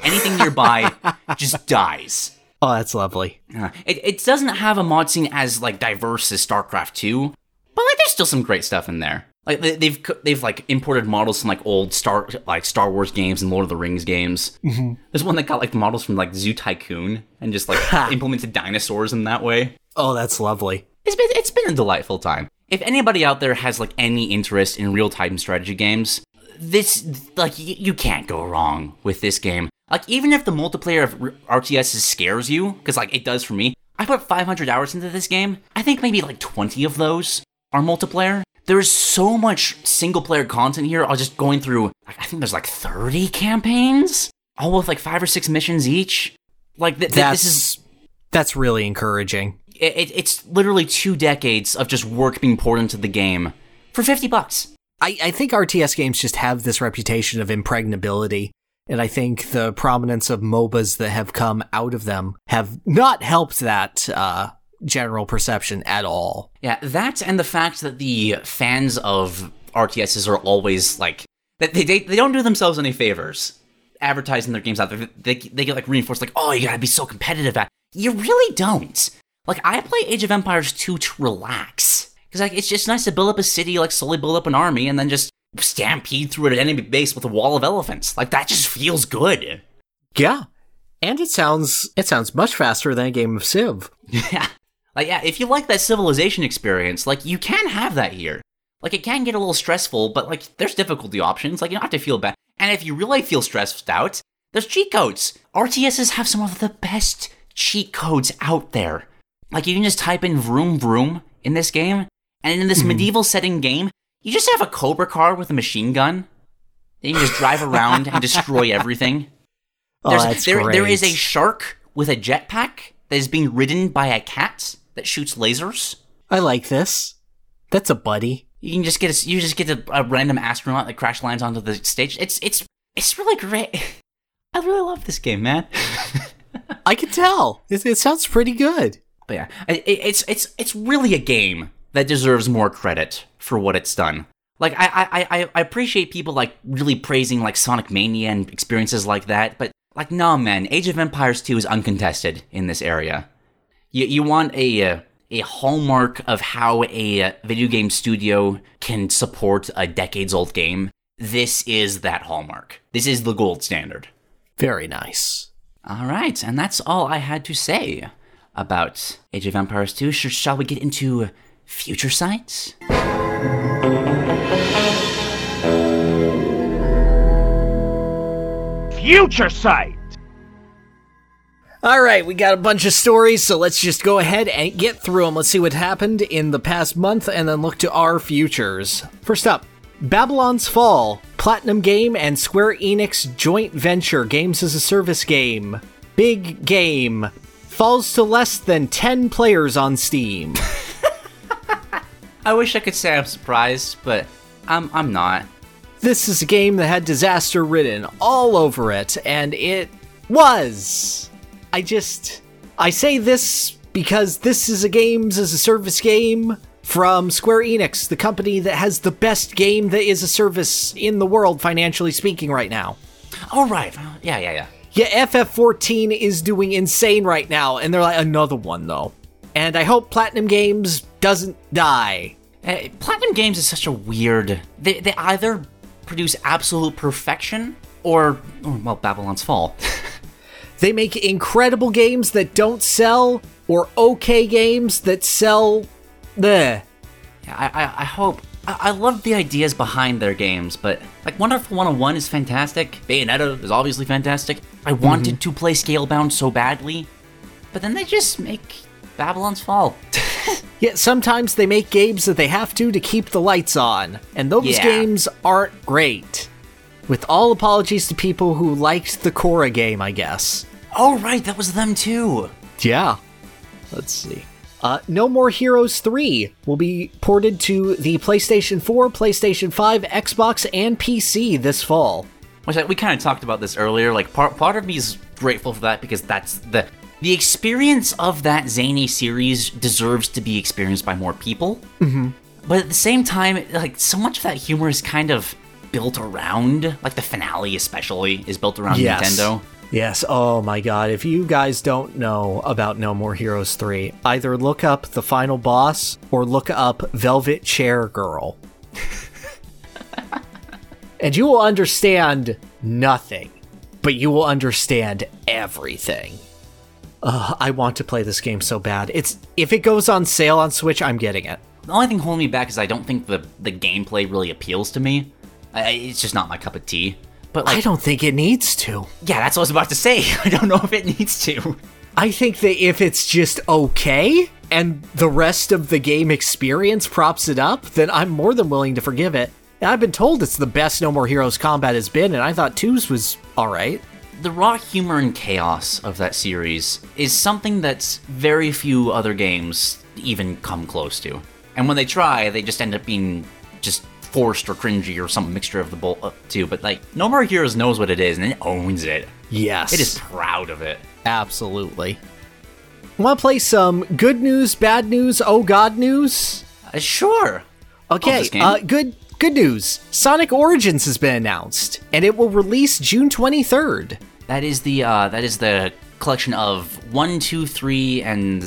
Anything nearby [LAUGHS] just dies. Oh, that's lovely. Uh, it, it doesn't have a mod scene as like diverse as StarCraft 2, but like there's still some great stuff in there. Like they, they've they've like imported models from like old Star like Star Wars games and Lord of the Rings games. Mm-hmm. There's one that got like the models from like Zoo Tycoon and just like implemented dinosaurs in that way. Oh, that's lovely. It's been it's been a delightful time. If anybody out there has like any interest in real time strategy games, this like y- you can't go wrong with this game. Like even if the multiplayer of R- RTS scares you, because like it does for me. I put 500 hours into this game. I think maybe like 20 of those are multiplayer. There is so much single player content here. I was just going through. I think there's like 30 campaigns, all with like five or six missions each. Like th- th- That's this is that's really encouraging. it, it- it's literally two decades of just work being poured into the game for 50 bucks. I, I think RTS games just have this reputation of impregnability, and I think the prominence of MOBAs that have come out of them have not helped that uh, general perception at all. Yeah, that and the fact that the fans of RTSs are always like that they, they, they don't do themselves any favors advertising their games out there. They, they get like reinforced like, "Oh, you got to be so competitive." At you really don't. Like I play Age of Empires 2 to relax. Cuz like it's just nice to build up a city, like slowly build up an army and then just stampede through an enemy base with a wall of elephants. Like that just feels good. Yeah, and it sounds it sounds much faster than a game of Civ. [LAUGHS] Yeah. Like, yeah, if you like that civilization experience, like, you can have that here. Like, it can get a little stressful, but, like, there's difficulty options. Like, you don't have to feel bad. And if you really feel stressed out, there's cheat codes. RTSs have some of the best cheat codes out there. Like, you can just type in vroom vroom in this game, and in this mm-hmm. medieval setting game, you just have a Cobra car with a machine gun. Then you can just drive around and destroy [LAUGHS] everything. Oh, There's, that's there, there is a shark with a jetpack that is being ridden by a cat that shoots lasers. I like this. That's a buddy. You can just get a, you just get a, a random astronaut that crash lands onto the stage. It's it's it's really great. [LAUGHS] I really love this game, man. [LAUGHS] I can tell. It, it sounds pretty good. But yeah, it, it- it's it's it's really a game that deserves more credit for what it's done. Like I I I, I appreciate people like really praising like Sonic Mania and experiences like that, but like nah, man, Age of Empires 2 is uncontested in this area. You you want a uh, a hallmark of how a uh, video game studio can support a decades old game. This is that hallmark. This is the gold standard. Very nice. All right, and that's all I had to say about Age of Empires 2. Sh- shall we get into future sites? Future Sight! All right, we got a bunch of stories, so let's just go ahead and get through them. Let's see what happened in the past month and then look to our futures. First up, Babylon's Fall, Platinum Game and Square Enix joint venture games as a service game. Big game. falls to less than 10 players on Steam. [LAUGHS] I wish I could say I'm surprised, but I'm I'm not. this is a game that had disaster written all over it, and it was. I just. I say this because this is a games as a service game from Square Enix, the company that has the best game that is a service in the world, financially speaking, right now. All right. Yeah, yeah, yeah. Yeah, FF14 is doing insane right now, and they're like, another one, though. And I hope Platinum Games doesn't die. Uh, Platinum Games is such a weird. They they either produce absolute perfection or, or well, Babylon's Fall. [LAUGHS] They make incredible games that don't sell, or okay games that sell. Bleh. Yeah, I, I, I hope. I, I love the ideas behind their games, but like Wonderful 101 is fantastic. Bayonetta is obviously fantastic. I wanted mm-hmm. to play Scalebound so badly, but then they just make Babylon's Fall. [LAUGHS] Yet sometimes they make games that they have to to keep the lights on, and those Yeah. games aren't great. With all apologies to people who liked the Korra game, I guess. oh, right, that was them too. Yeah. Let's see. Uh, no More Heroes 3 will be ported to the PlayStation 4, PlayStation 5, Xbox, and PC this fall. Which like, we kind of talked about this earlier. Like part part of me is grateful for that because that's the the experience of that zany series deserves to be experienced by more people. Mm-hmm. But at the same time, like so much of that humor is kind of built around, like the finale especially is built around Nintendo. Yes. Oh my god. If you guys don't know about No More Heroes 3, either look up the final boss or look up Velvet Chair Girl. [LAUGHS] and you will understand nothing, but you will understand everything. Ugh, I want to play this game so bad. It's if it goes on sale on Switch, I'm getting it. The only thing holding me back is I don't think the the gameplay really appeals to me. I, it's just not my cup of tea. But I don't think it needs to. yeah, that's what I was about to say. [LAUGHS] I don't know if it needs to. I think that if it's just okay and the rest of the game experience props it up, then I'm more than willing to forgive it. And I've been told it's the best No More Heroes combat has been, and I thought twos was alright. The raw humor and chaos of that series is something that's very few other games even come close to. And when they try, they just end up being just forced or cringy or some mixture of the both uh, two. But like, No More Heroes knows what it is and it owns it. Yes. It is proud of it. Absolutely. Want to play some good news, bad news, oh god news? Uh, sure. Okay, uh, good good news. Sonic Origins has been announced, and it will release June 23rd. That is the uh, that is the collection of one, two, three, and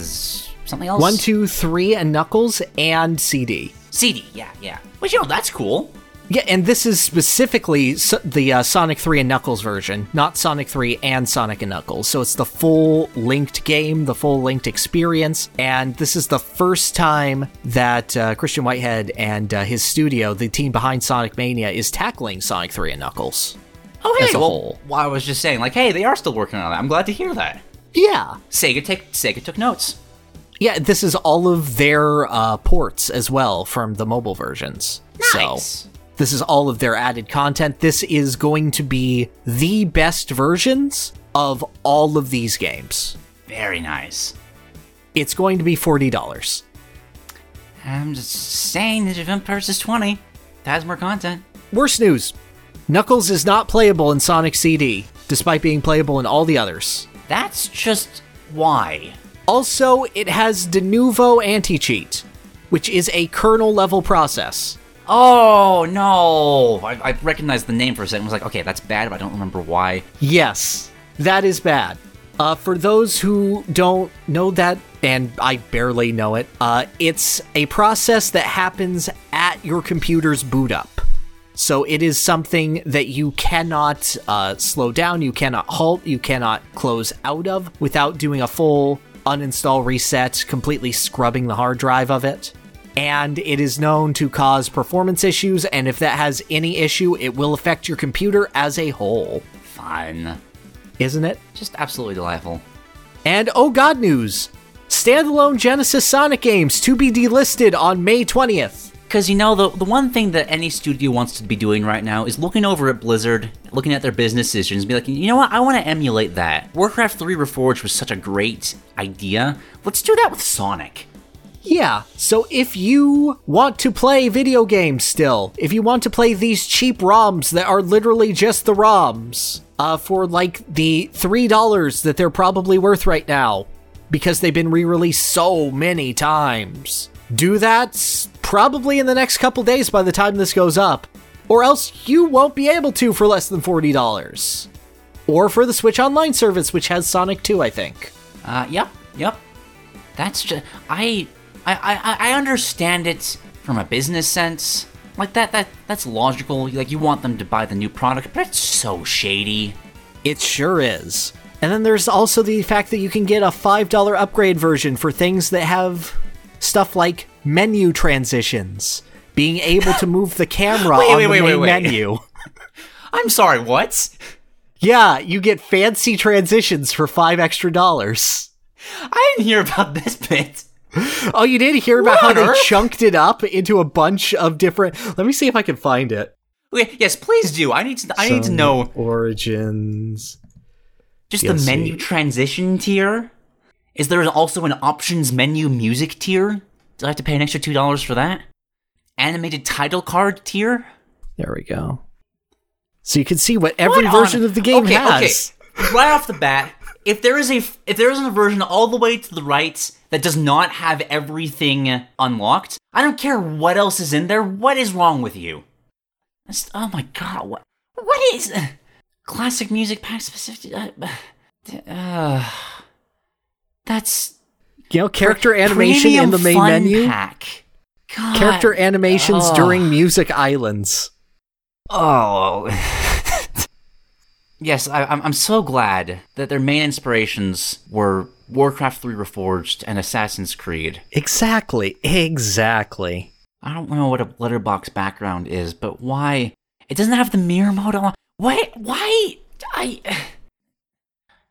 something else. One, two, three, and Knuckles and CD. CD. Yeah, yeah. Which you know that's cool. Yeah, and this is specifically s- the uh, Sonic 3 and Knuckles version, not Sonic 3 and Sonic and Knuckles. So it's the full linked game, the full linked experience, and this is the first time that uh, Christian Whitehead and uh, his studio, the team behind Sonic Mania, is tackling Sonic 3 and Knuckles. Oh, As a well, whole. well, I was just saying, like, hey, they are still working on that. I'm glad to hear that. Yeah. Sega take Sega took notes. Yeah, this is all of their uh, ports as well from the mobile versions. Nice. So this is all of their added content. This is going to be the best versions of all of these games. Very nice. It's going to be $40. I'm just saying that purchase is 20. That has more content. Worst news Knuckles is not playable in Sonic CD, despite being playable in all the others. That's just why. Also, it has Denuvo anti cheat, which is a kernel level process. Oh no! I, I recognized the name for a second. I was like, okay, that's bad, but I don't remember why. Yes, that is bad. Uh, for those who don't know that, and I barely know it, uh, it's a process that happens at your computer's boot up. So it is something that you cannot uh, slow down, you cannot halt, you cannot close out of without doing a full uninstall reset, completely scrubbing the hard drive of it. And it is known to cause performance issues, and if that has any issue, it will affect your computer as a whole. Fun. Isn't it? Just absolutely delightful. And oh god news! Standalone Genesis Sonic games to be delisted on May 20th. Because, you know, the, the one thing that any studio wants to be doing right now is looking over at Blizzard, looking at their business decisions, and be like, you know what, I want to emulate that. Warcraft 3 Reforged was such a great idea. Let's do that with Sonic. Yeah, so if you want to play video games still, if you want to play these cheap ROMs that are literally just the ROMs, uh, for like the $3 that they're probably worth right now, because they've been re released so many times, do that probably in the next couple days by the time this goes up, or else you won't be able to for less than $40. Or for the Switch Online service, which has Sonic 2, I think. Uh, yep, yep. That's just I, I, I, I understand it from a business sense. Like that, that, that's logical. Like you want them to buy the new product, but it's so shady. It sure is. And then there's also the fact that you can get a $5 upgrade version for things that have stuff like menu transitions, being able to move the camera [LAUGHS] Wait, on wait, the wait, main menu. [LAUGHS] I'm sorry, what? Yeah, you get fancy transitions for five extra dollars. I didn't hear about this bit. Oh, you did hear about What how they earth? chunked it up into a bunch of different. Let me see if I can find it. Okay, yes, please do. I need to. I need to know Origins. just Yes, the menu see. transition tier. Is there also an options menu music tier? Do I have to pay an extra two dollars for that? Animated title card tier. There we go. So you can see what every What on- version of the game okay, has. Okay. Right off the bat, if there is a if there isn't a version all the way to the right that does not have everything unlocked, I don't care what else is in there. What is wrong with you? That's, oh my god! What what is [SIGHS] classic music pack specific? Uh, [SIGHS] uh, that's You know, character animation in the main menu. Pack. God. Character animations Oh. during music islands. Oh. [LAUGHS] yes, I, I'm, I'm so glad that their main inspirations were Warcraft 3 Reforged and Assassin's Creed. Exactly. Exactly. I don't know what a letterbox background is, but why? It doesn't have the mirror mode on. Why? Why? I.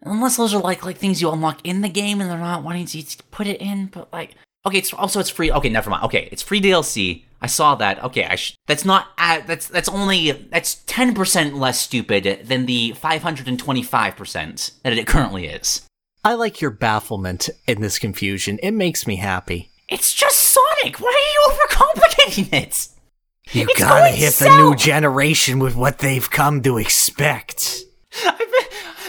Unless those are like like things you unlock in the game and they're not wanting to put it in, but like. Okay, it's also it's free. Okay, never mind. Okay, it's free DLC. I saw that. Okay, I sh- that's not uh, that's that's only that's ten percent less stupid than the five hundred and twenty five percent that it currently is. I like your bafflement in this confusion. It makes me happy. It's just Sonic. Why are you overcomplicating it? You It's gotta hit the new generation with what they've come to expect. [LAUGHS]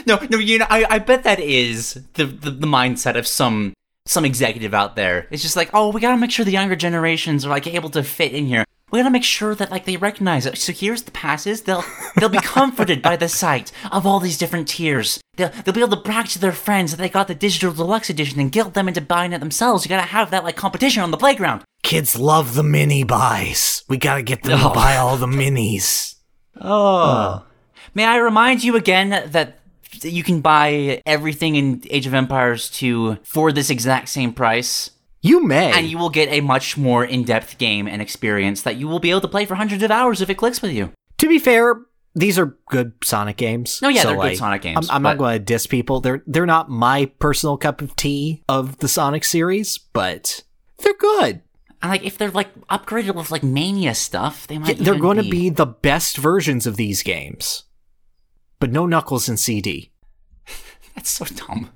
No, no, you know, I, I bet that is the, the the mindset of some some executive out there. It's just like, oh, we gotta make sure the younger generations are like able to fit in here. We gotta make sure that like they recognize it. So here's the passes. They'll they'll be [LAUGHS] comforted by the sight of all these different tiers. They'll they'll be able to brag to their friends that they got the digital deluxe edition and guilt them into buying it themselves. You gotta have that like competition on the playground. Kids love the mini buys. We gotta get them Oh. to buy all the minis. Oh. May I remind you again that you can buy everything in Age of Empires 2 for this exact same price, You may. and you will get a much more in depth game and experience that you will be able to play for hundreds of hours if it clicks with you. to be fair, these are good Sonic games. No, yeah, so, they're good Sonic games, I'm, I'm not going to diss people. They're they're not my personal cup of tea of the Sonic series, but they're good. And like, if they're like upgraded with like Mania stuff, they might. they're going to be the best versions of these games, but no Knuckles and CD [LAUGHS] That's so dumb.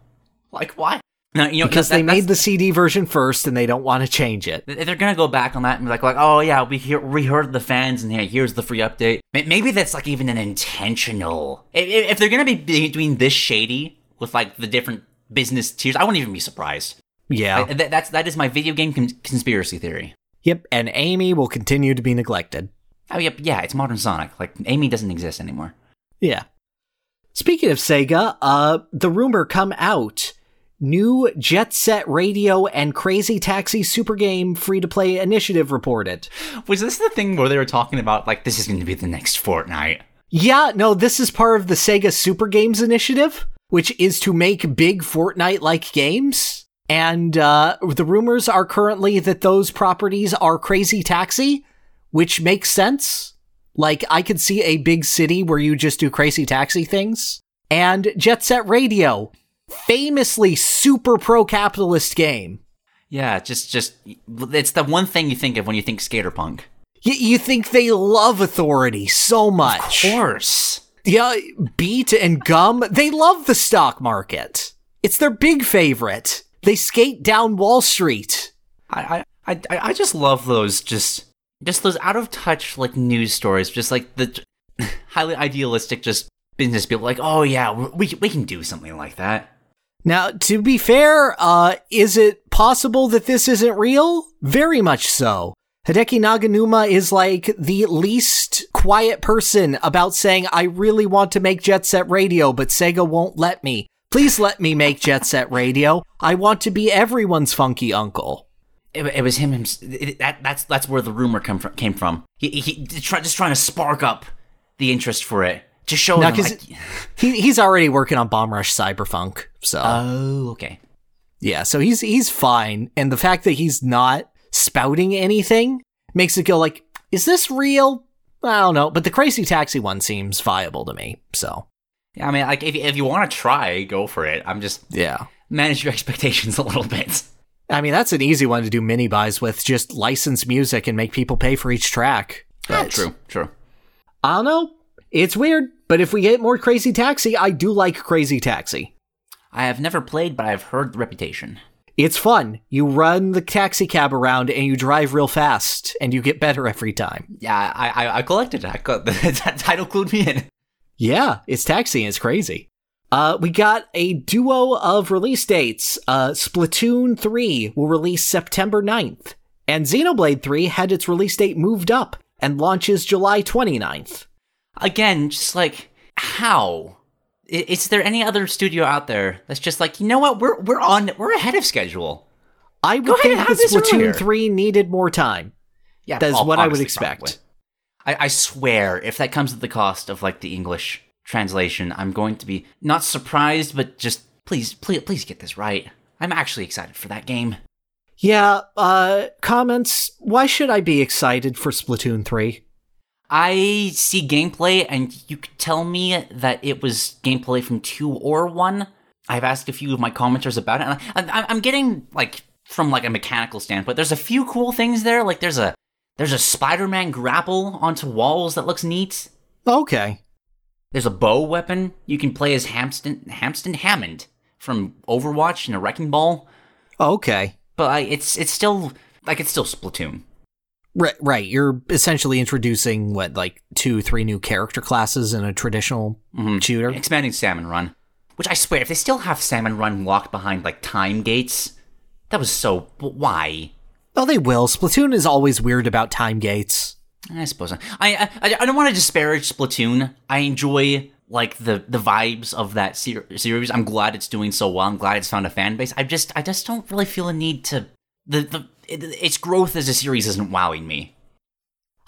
Like, why? No, you know, because that- they made the CD version first and they don't want to change it. They're gonna go back on that and be like, like, oh yeah, we hear, we heard the fans, and hey, here's the free update. Maybe that's like even an intentional. If, they're gonna be be doing this shady with like the different business tiers, I wouldn't even be surprised. Yeah. That, that's that is my video game con- conspiracy theory. Yep. And Amy will continue to be neglected. Oh yep, yeah, it's modern Sonic. Like Amy doesn't exist anymore. Yeah. Speaking of Sega, uh, the rumor come out. New Jet Set Radio and Crazy Taxi Super Game free to play initiative reported. Was this the thing where they were talking about like this is going to be the next Fortnite? Yeah, no, this is part of the Sega Super Games initiative, which is to make big Fortnite like games. And uh, the rumors are currently that those properties are Crazy Taxi, which makes sense. Like, I could see a big city where you just do Crazy Taxi things. And Jet Set Radio, famously super pro capitalist game. Yeah, just just it's the one thing you think of when you think skater punk. Y- you think they love authority so much. Of course. Yeah, Beat and Gum, they love the stock market. It's their big favorite. They skate down Wall Street. I I I, I just love those just just those out of touch like news stories, just like the [LAUGHS] highly idealistic just business people like, "Oh yeah, we we can do something like that." Now, to be fair, uh, is it possible that this isn't real? Very much so. Hideki Naganuma is like the least quiet person about saying, I really want to make Jet Set Radio, but Sega won't let me. Please let me make Jet Set Radio. I want to be everyone's funky uncle. It, it was him. him it, that, that's that's where the rumor come from, came from. He, he try, just trying to spark up the interest for it to show Now, them. Like, He, he's already working on Bomb Rush Cyberfunk, so. oh, okay. Yeah, so he's he's fine, and the fact that he's not spouting anything makes it go like, is this real? I don't know, but the Crazy Taxi one seems viable to me. So Yeah, I mean, like if if you want to try, go for it. I'm just yeah, manage your expectations a little bit. I mean that's an easy one to do mini buys with. Just license music and make people pay for each track. Oh, true, true. I don't know. It's weird, but if we get more Crazy Taxi, I do like Crazy Taxi. I have never played, but I've heard the reputation. It's fun. You run the taxi cab around and you drive real fast, and you get better every time. Yeah, I I, I collected it. I got [LAUGHS] that title clued me in. Yeah, it's taxi. And it's crazy. Uh, we got a duo of release dates. Uh, Splatoon 3 will release September 9th, and Xenoblade 3 had its release date moved up and launches July 29th. Again, just like how? Is there any other studio out there that's just like you know what we're we're on we're ahead of schedule? I would think that Splatoon earlier. 3 needed more time. Yeah, That's what I would expect. I, I swear, if that comes at the cost of like the English translation, I'm going to be not surprised, but just please, please, please get this right. I'm actually excited for that game. Yeah, uh, comments. Why should I be excited for Splatoon 3? I see gameplay, and you could tell me that it was gameplay from two or one. I've asked a few of my commenters about it, and I, I, I'm getting like from like a mechanical standpoint. There's a few cool things there. Like there's a there's a Spider-Man grapple onto walls that looks neat. Okay. There's a bow weapon. You can play as Hamston Hamston Hammond from Overwatch and a Wrecking Ball. Okay. But I, it's it's still like it's still Splatoon. Right, right. You're essentially introducing what, like two, three new character classes in a traditional Mhm. shooter. Expanding Salmon Run, which I swear, if they still have Salmon Run locked behind like time gates, that was so. Why? Oh, they will. Splatoon is always weird about time gates. I suppose. I I, I don't want to disparage Splatoon. I enjoy like the the vibes of that ser- series. I'm glad it's doing so well. I'm glad it's found a fan base. I just I just don't really feel a need to the the it, its growth as a series isn't wowing me.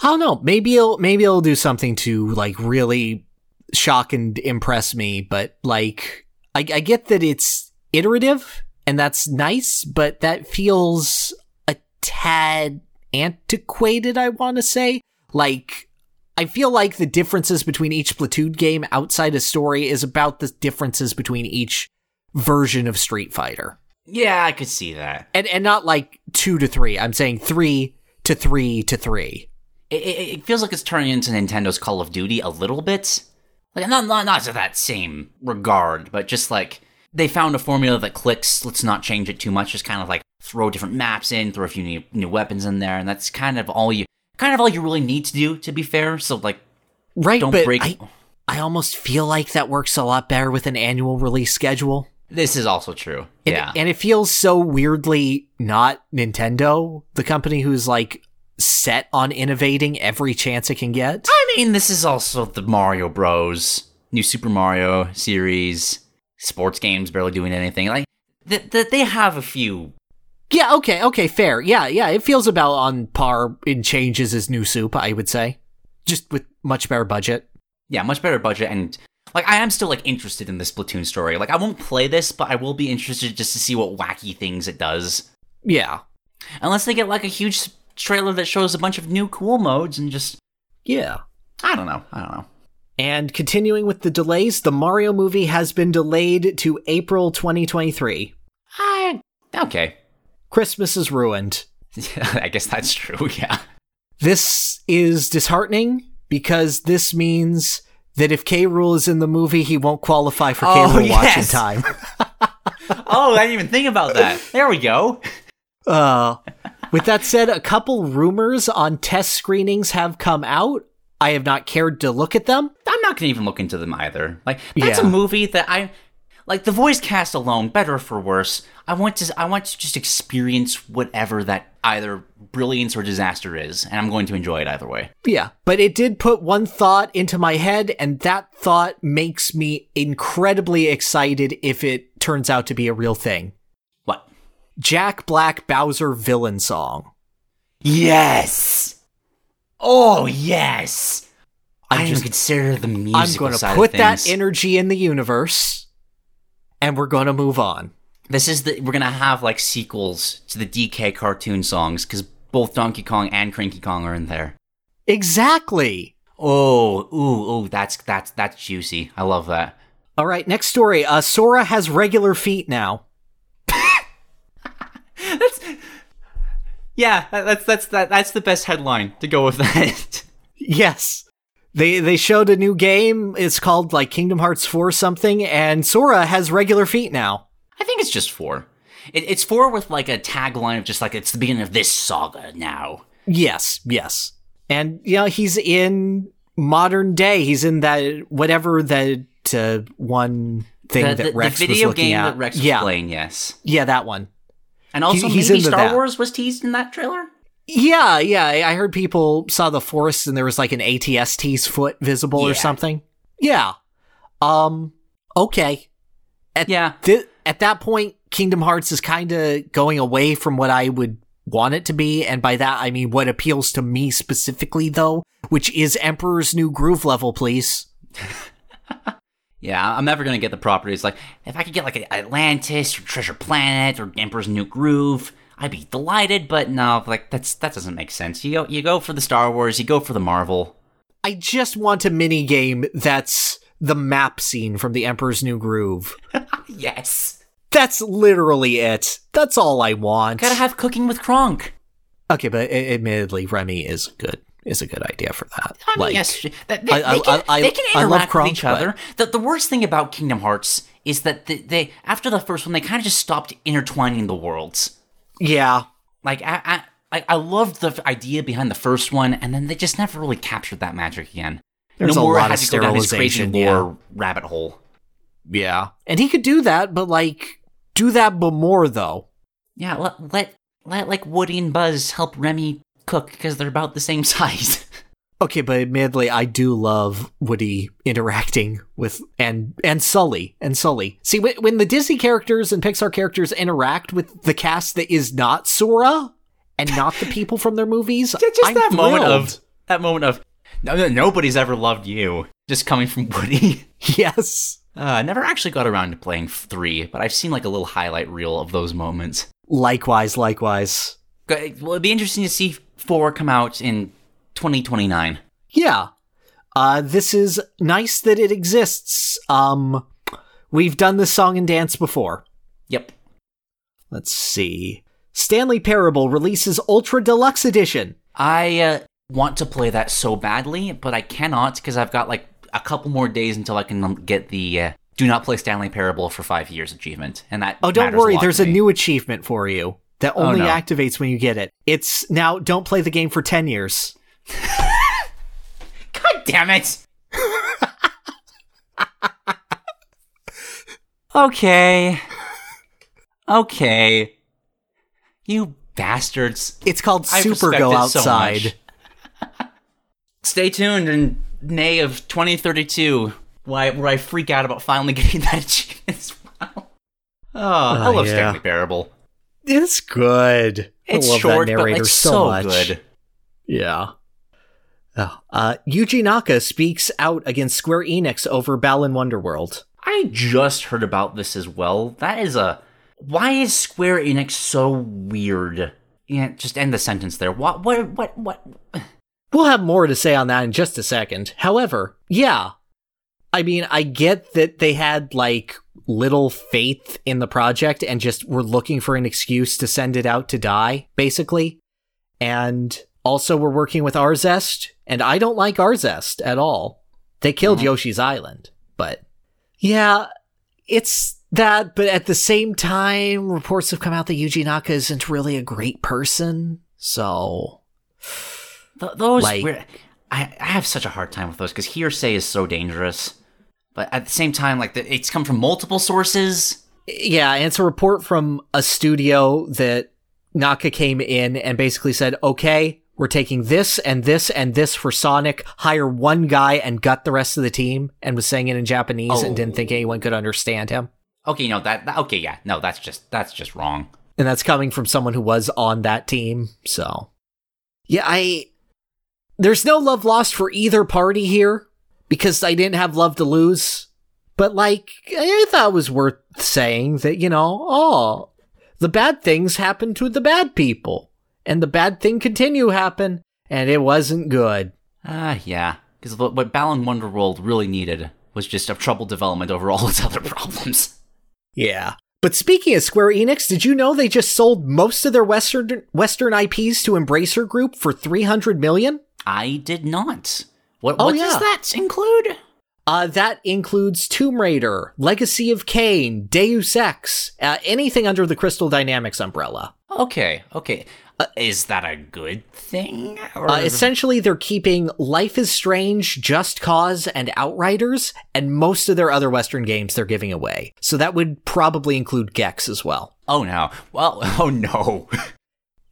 I don't know. Maybe it'll maybe it'll do something to like really shock and impress me. But like, I, I get that it's iterative and that's nice, but that feels a tad antiquated. I want to say like. I feel like the differences between each Splatoon game outside a story is about the differences between each version of Street Fighter. Yeah, I could see that. And and not like 2 to 3. I'm saying 3 to 3 to 3. It, it, it feels like it's turning into Nintendo's Call of Duty a little bit. Like not not not to that same regard, but just like they found a formula that clicks. Let's not change it too much. Just kind of like throw different maps in, throw a few new, new weapons in there, and that's kind of all you kind of all you really need to do. To be fair, so like Right, don't but break. I, I almost feel like that works a lot better with an annual release schedule. This is also true. And, yeah, and it feels so weirdly not Nintendo, the company who's like set on innovating every chance it can get. I mean, this is also the Mario Bros. New Super Mario series. Sports games barely doing anything. Like that, th- they have a few Yeah, okay, okay, fair. Yeah, yeah, it feels about on par in changes as New Soup, I would say. Just with much better budget. yeah, much better budget and like I am still like interested in the Splatoon story. Like I won't play this, but I will be interested just to see what wacky things it does. Yeah. Unless they get like a huge trailer that shows a bunch of new cool modes and just Yeah. I don't know. I don't know. And continuing with the delays, the Mario movie has been delayed to April 2023. I okay. Christmas is ruined. [LAUGHS] I guess that's true. [LAUGHS] Yeah. This is disheartening because this means that if K. Rool is in the movie, he won't qualify for K. Oh, Rool watching yes. time. [LAUGHS] Oh, I didn't even think about that. There we go. Uh, with that said, a couple rumors on test screenings have come out. I have not cared to look at them. I'm not gonna even look into them either. Like that's a movie that I like the voice cast alone, better or for worse. I want to I want to just experience whatever that either brilliance or disaster is, and I'm going to enjoy it either way. Yeah, but it did put one thought into my head, and that thought makes me incredibly excited if it turns out to be a real thing. What? Jack Black Bowser villain song. Yes. Oh yes. I didn't consider the music. I'm going to put that energy in the universe, and we're going to move on. This is the we're gonna have like sequels to the DK cartoon songs because both Donkey Kong and Cranky Kong are in there. Exactly. Oh, ooh, ooh, that's that's that's juicy. I love that. All right, next story. Uh, Sora has regular feet now. [LAUGHS] that's Yeah, that's that's that that's the best headline to go with that. Yes. They they showed a new game. It's called like Kingdom Hearts 4 something, and Sora has regular feet now. I think it's just four. It, it's four with like a tagline of just like it's the beginning of this saga now. Yes, yes. And you know, he's in modern day. He's in that whatever that uh, one thing The, that the- the Rex was looking game at. that Rex was yeah, playing, yes. yeah, that one. And also he's maybe Star that. Wars was teased in that trailer. Yeah, yeah. I heard people saw the forest and there was like an ATST's foot visible or something. Yeah. Um. Okay. At Yeah. thi- at that point, Kingdom Hearts is kind of going away from what I would want it to be, and by that I mean what appeals to me specifically, though, which is Emperor's New Groove level, please. [LAUGHS] Yeah, I'm never gonna get the properties. Like, if I could get like a Atlantis or Treasure Planet or Emperor's New Groove, I'd be delighted. But no, like that's that doesn't make sense. You go, you go for the Star Wars, you go for the Marvel. I just want a mini game that's the map scene from the Emperor's New Groove. [LAUGHS] Yes, That's literally it. That's all I want. gotta have cooking with Kronk. Okay, but admittedly, Remy is good. Is a good idea for that. I mean, like, yes, that- they, I- they can, I- I- they can interact Kronk, with each other. The, the worst thing about Kingdom Hearts is that they, they after the first one, they kind of just stopped intertwining the worlds. Yeah, Like, I, I, I- I loved the idea behind the first one, and then they just never really captured that magic again. There's a lot of to go down sterilization, lore rabbit hole. yeah, and he could do that, but like, do that but more though. Yeah, let let let like Woody and Buzz help Remy cook because they're about the same [LAUGHS] size. Okay, but admittedly, I do love Woody interacting with and and Sully and Sully. See, when, when the Disney characters and Pixar characters interact with the cast that is not Sora and not the people from their movies, [LAUGHS] just I'm that moment of that moment of no, no, nobody's ever loved you. Just coming from [LAUGHS] Woody. yes. Uh, I never actually got around to playing three, but I've seen like a little highlight reel of those moments. Likewise, likewise. Well, it'd be interesting to see four come out in 2029. Yeah. Uh, this is nice that it exists. Um, we've done this song and dance before. Yep. Let's see. Stanley Parable releases Ultra Deluxe Edition. I uh, want to play that so badly, but I cannot because I've got like a couple more days until I can um, get the uh, "Do Not Play Stanley Parable for five years" achievement, and that. Oh, don't worry. lot There's a me. new achievement for you that only no. activates when you get it. It's now don't play the game for 10 years. God damn it! okay. Okay. You bastards. It's called I Super Go it so Outside. Stay tuned in May of 2032, why where I freak out about finally [LAUGHS] getting that achievement as well. Oh, I oh, love yeah. Stanley Parable. It's good. It's I love short, that but narrator so, so much. good. Yeah. Oh, uh, Yuji Naka speaks out against Square Enix over Balan Wonderworld. I just heard about this as well. That is a. Why is Square Enix so weird? Yeah, just end the sentence there. What? What? What? What? We'll have more to say on that in just a second. However, yeah, I mean, I get that they had like little faith in the project and just were looking for an excuse to send it out to die, basically. And also, we're working with Arzest, and I don't like Arzest at all. They killed mm-hmm. Yoshi's Island, but yeah, it's that. But at the same time, reports have come out that Yuji Naka isn't really a great person. So, Th- those, Like- weird- I, I have such a hard time with those because hearsay is so dangerous. But at the same time, like the, it's come from multiple sources. yeah, and it's a report from a studio that Naka came in and basically said, okay, we're taking this and this and this for Sonic, hire one guy and gut the rest of the team, and was saying it in Japanese and didn't think oh. anyone could understand him. Okay, no, that, that okay, yeah, no, that's just that's just wrong. And that's coming from someone who was on that team. So, yeah, I. There's no love lost for either party here because I didn't have love to lose. But, like, I thought it was worth saying that, you know, oh, the bad things happen to the bad people. And the bad thing continue happen. And it wasn't good. Ah, yeah, because what, what Balan Wonderworld really needed was just a troubled development over all its [LAUGHS] other problems. Yeah. But speaking of Square Enix, did you know they just sold most of their Western Western IPs to Embracer Group for 300 million? I did not. What, Oh, what yeah. does that include? Uh, that includes Tomb Raider, Legacy of Kain, Deus Ex, uh, anything under the Crystal Dynamics umbrella. Okay, okay. Uh, is that a good thing? Uh, essentially, they're keeping Life is Strange, Just Cause, and Outriders, and most of their other Western games they're giving away. So that would probably include Gex as well. oh no. Well, [LAUGHS] oh no.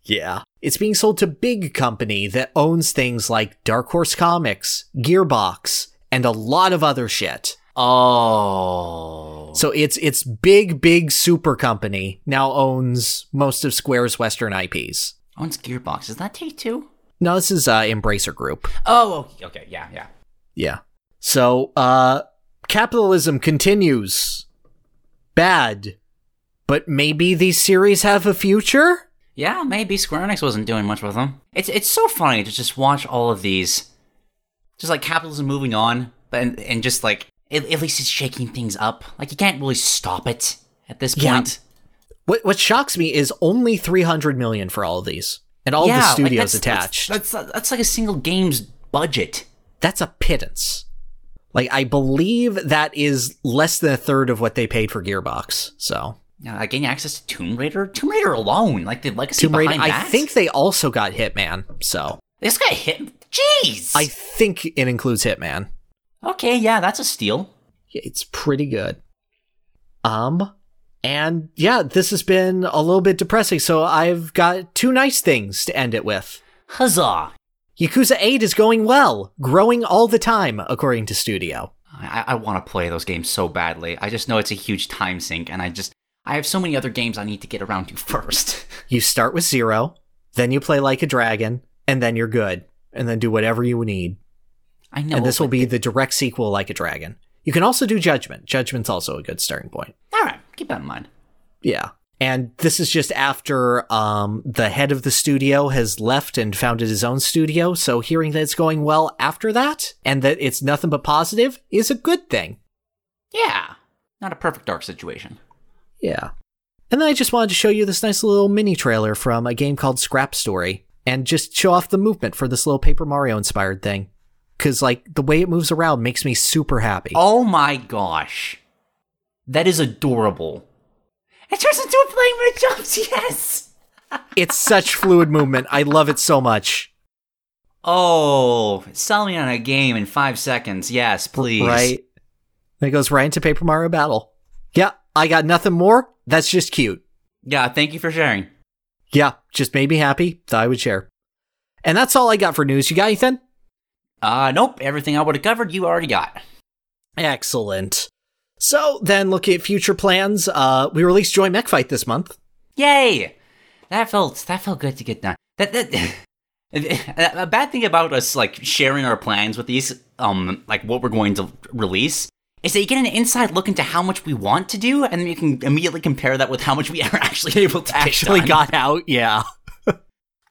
Yeah. It's being sold to Big Company that owns things like Dark Horse Comics, Gearbox, and a lot of other shit. Oh. So it's it's big, big super company now owns most of Square's Western IPs. Owns Gearbox. Is that Take Two? No, this is uh, Embracer Group. Oh, okay, okay, yeah, yeah. Yeah. So uh, capitalism continues. Bad, but maybe these series have a future. Yeah, maybe Square Enix wasn't doing much with them. It's it's so funny to just watch all of these, just like capitalism moving on, but and, and just like at, at least it's shaking things up. Like you can't really stop it at this Yeah. point. What what shocks me is only three hundred million for all of these, and all yeah, the like, studios that's- attached. That's, that's that's like a single game's budget. that's a pittance. Like I believe that is less than a third of what they paid for Gearbox. So Yeah, like getting access to Tomb Raider, Tomb Raider alone, like the legacy Tomb Raider. I think they also got Hitman. So this guy hit. Jeez. I think it includes Hitman. Okay, yeah, that's a steal. Yeah, It's pretty good. Um, and yeah, this has been a little bit depressing. So I've got two nice things to end it with. Huzzah! Yakuza 8 is going well, growing all the time, according to Studio. I, I want to play those games so badly. I just know it's a huge time sink, and I just I have so many other games I need to get around to [LAUGHS] first. You start with zero, then you play like a dragon, and then you're good, and then do whatever you need. I know. and this will be the direct sequel, like a dragon. You can also do Judgment. Judgment's also a good starting point. all right. Keep that in mind. Yeah. And this is just after um, the head of the studio has left and founded his own studio. So hearing that it's going well after that and that it's nothing but positive is a good thing. Yeah, not a perfect dark situation. Yeah. And then I just wanted to show you this nice little mini trailer from a game called Scrap Story and just show off the movement for this little Paper Mario inspired thing. Cause like the way it moves around makes me super happy. Oh my gosh, that is adorable. It turns into a playing with jumps. [LAUGHS] Yes. It's such fluid movement. I love it so much. Oh, sell me on a game in five seconds. Yes, please. Right? It goes right into Paper Mario Battle. Yeah, I got nothing more. That's just cute. Yeah. Thank you for sharing. Yeah, just made me happy. Thought I would share. And that's all I got for news. You got anything? Uh, nope. Everything I would have covered, you already got. Excellent. So then, looking at future plans, uh, we released Joy Mech Fight this month. Yay! That felt that felt good to get done. That that [LAUGHS] a bad thing about us like sharing our plans with these um like what we're going to release is that you get an inside look into how much we want to do, and then you can immediately compare that with how much we [LAUGHS] are actually able to Actually got out, yeah. [LAUGHS]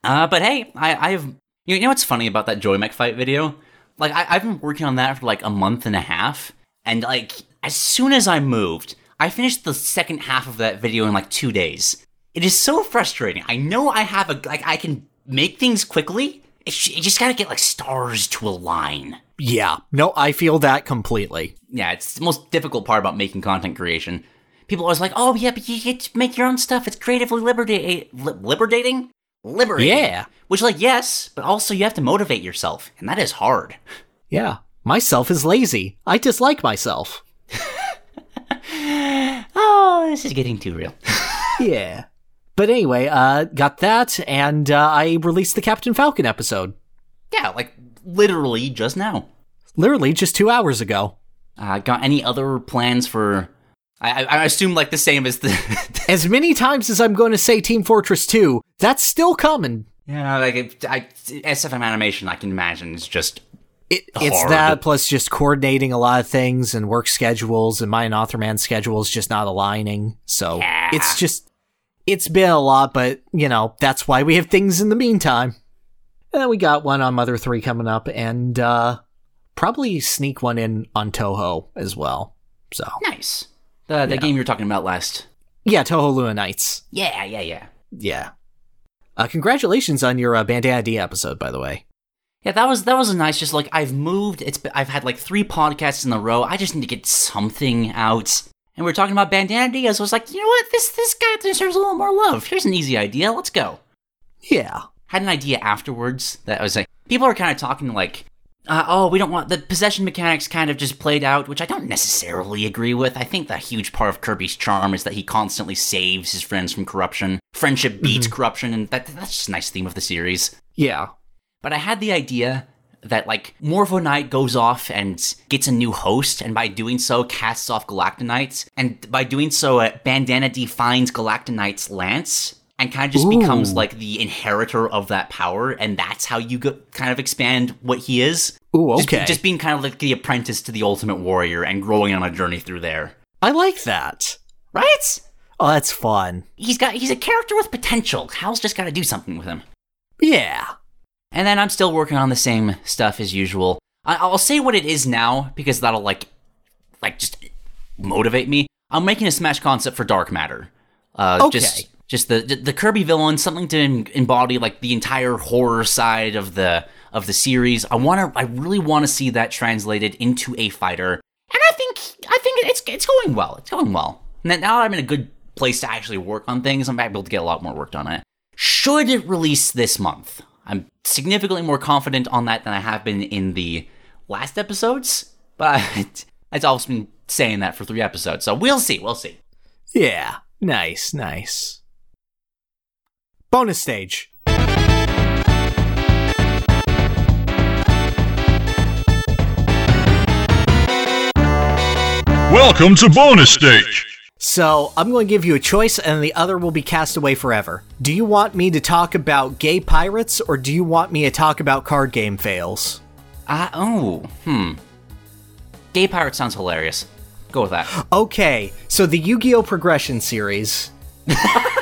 Uh, but hey, I I have you know what's funny about that Joy Mech fight video? Like I, I've been working on that for like a month and a half, And like, as soon as I moved, I finished the second half of that video in like two days. It is so frustrating. I know I have a, like, I can make things quickly. It's, you just gotta get like stars to align. Yeah. No, I feel that completely. Yeah, it's the most difficult part about making content creation. People are always like, oh, yeah, but you get to make your own stuff. It's creatively liberating. Li- liberating? Liberating. Yeah. Which, like, yes, but also you have to motivate yourself, and that is hard. Yeah. Myself is lazy. I dislike myself. [LAUGHS] Oh, this is getting too real. [LAUGHS] Yeah. But anyway, uh, got that, and uh, I released the Captain Falcon episode. yeah, like, literally just now. Literally just two hours ago. Uh, got any other plans for. I, I, assume, like, the same as the. [LAUGHS] As many times as I'm going to say Team Fortress 2, that's still coming. yeah, like, it, I, SFM animation, I can imagine, is just. It, it's that plus just coordinating a lot of things and work schedules and my and Authorman's schedules just not aligning. So Yeah. it's just it's been a lot, but you know that's why we have things in the meantime. And then we got one on Mother Three coming up, and uh probably sneak one in on Touhou as well. So Nice. The, the game you were talking about last. yeah, Touhou Luna Nights. Yeah, yeah, yeah. Yeah. Uh, congratulations on your uh, Bandana Dee episode, by the way. Yeah, that was that was a nice. Just like I've moved, it's I've had like three podcasts in a row. I just need to get something out. And we are talking about Bandana Diaz. I was like, you know what? This this guy deserves a little more love. Here's an easy idea. Let's go. Yeah. Had an idea afterwards that I was like, people are kind of talking like, uh, oh, we don't want the possession mechanics kind of just played out, which I don't necessarily agree with. I think the huge part of Kirby's charm is that he constantly saves his friends from corruption. Friendship beats corruption, and that that's just a nice theme of the series. Yeah. But I had the idea that like Morpho Knight goes off and gets a new host, and by doing so casts off Galacta Knights, and by doing so, uh, Bandana defines Galacta Knight's lance. And kind of just becomes like the inheritor of that power, and that's how you go, kind of expand what he is. Ooh, Just, okay. just being kind of like the apprentice to the Ultimate Warrior and growing on a journey through there, I like that. right? Oh, that's fun. He's got he's a character with potential. Hal's just got to do something with him. Yeah. And then I'm still working on the same stuff as usual. I- I'll say what it is now because that'll like, like just motivate me. I'm making a Smash concept for Dark Matter. Uh, Okay. Just, just the, the Kirby villain, something to embody like the entire horror side of the of the series. I want to, I really want to see that translated into a fighter, and I think I think it's it's going well. It's going well. Now I'm in a good place to actually work on things. I'm able to get a lot more work done on it. Should it release this month? I'm significantly more confident on that than I have been in the last episodes, but [LAUGHS] I've also been saying that for three episodes, so we'll see. We'll see. Yeah. Nice, nice. Bonus stage. Welcome to bonus stage. So, I'm going to give you a choice, and the other will be cast away forever. Do you want me to talk about gay pirates, or do you want me to talk about card game fails? Ah, oh, hmm. Gay Pirate sounds hilarious. Go with that. Okay, so the Yu Gi Oh! Progression series. [LAUGHS]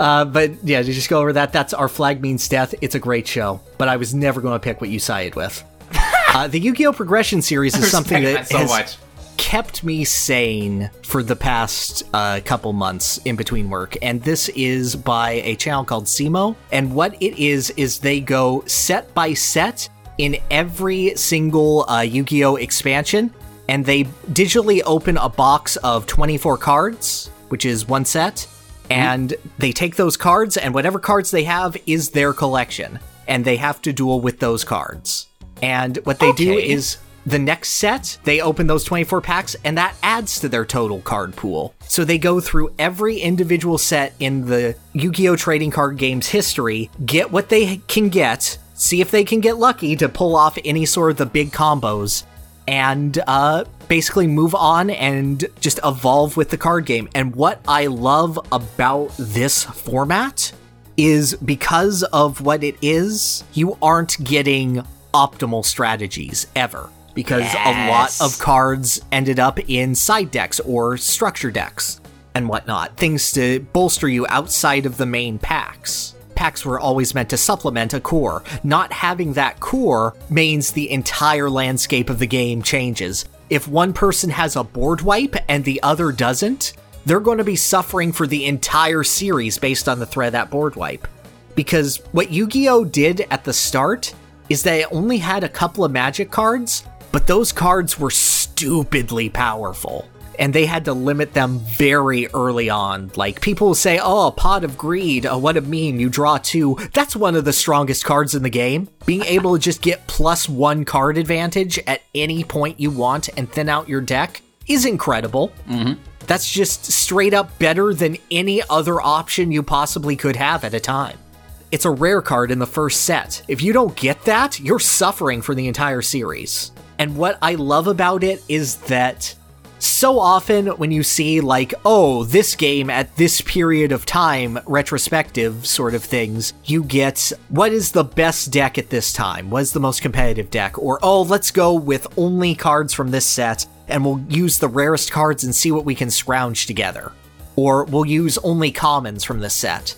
uh, but yeah, to just go over that, that's Our Flag Means Death. It's a great show, but I was never going to pick what you sided with. [LAUGHS] Uh, the Yu Gi Oh! Progression series is something that has kept me sane for the past uh, couple months in between work. And this is by a channel called Simo. And what it is, is they go set by set in every single uh, Yu Gi Oh! expansion. And they digitally open a box of 24 cards, which is one set. Mm-hmm. And they take those cards, and whatever cards they have is their collection. And they have to duel with those cards. And what they do is the next set, they open those 24 packs, and that adds to their total card pool. So they go through every individual set in the Yu Gi Oh! trading card game's history, get what they can get, see if they can get lucky to pull off any sort of the big combos, and uh, basically move on and just evolve with the card game. And what I love about this format is because of what it is, you aren't getting optimal strategies ever. Because a lot of cards ended up in side decks or structure decks and whatnot, things to bolster you outside of the main packs. Packs were always meant to supplement a core. Not having that core means the entire landscape of the game changes. if one person has a board wipe and the other doesn't, they're going to be suffering for the entire series based on the threat that board wipe. Because what Yu Gi Oh! did at the start is they only had a couple of magic cards, but those cards were stupidly powerful. And they had to limit them very early on. Like, people will say, oh, a pot of greed, oh, what a meme, you draw two. That's one of the strongest cards in the game. Being able to just get plus one card advantage at any point you want and thin out your deck is incredible. Mm-hmm. That's just straight up better than any other option you possibly could have at a time. It's a rare card in the first set. If you don't get that, you're suffering for the entire series. And what I love about it is that so often when you see, like, oh, this game at this period of time, retrospective sort of things, you get what is the best deck at this time? What is the most competitive deck? Or, oh, let's go with only cards from this set and we'll use the rarest cards and see what we can scrounge together. Or we'll use only commons from this set.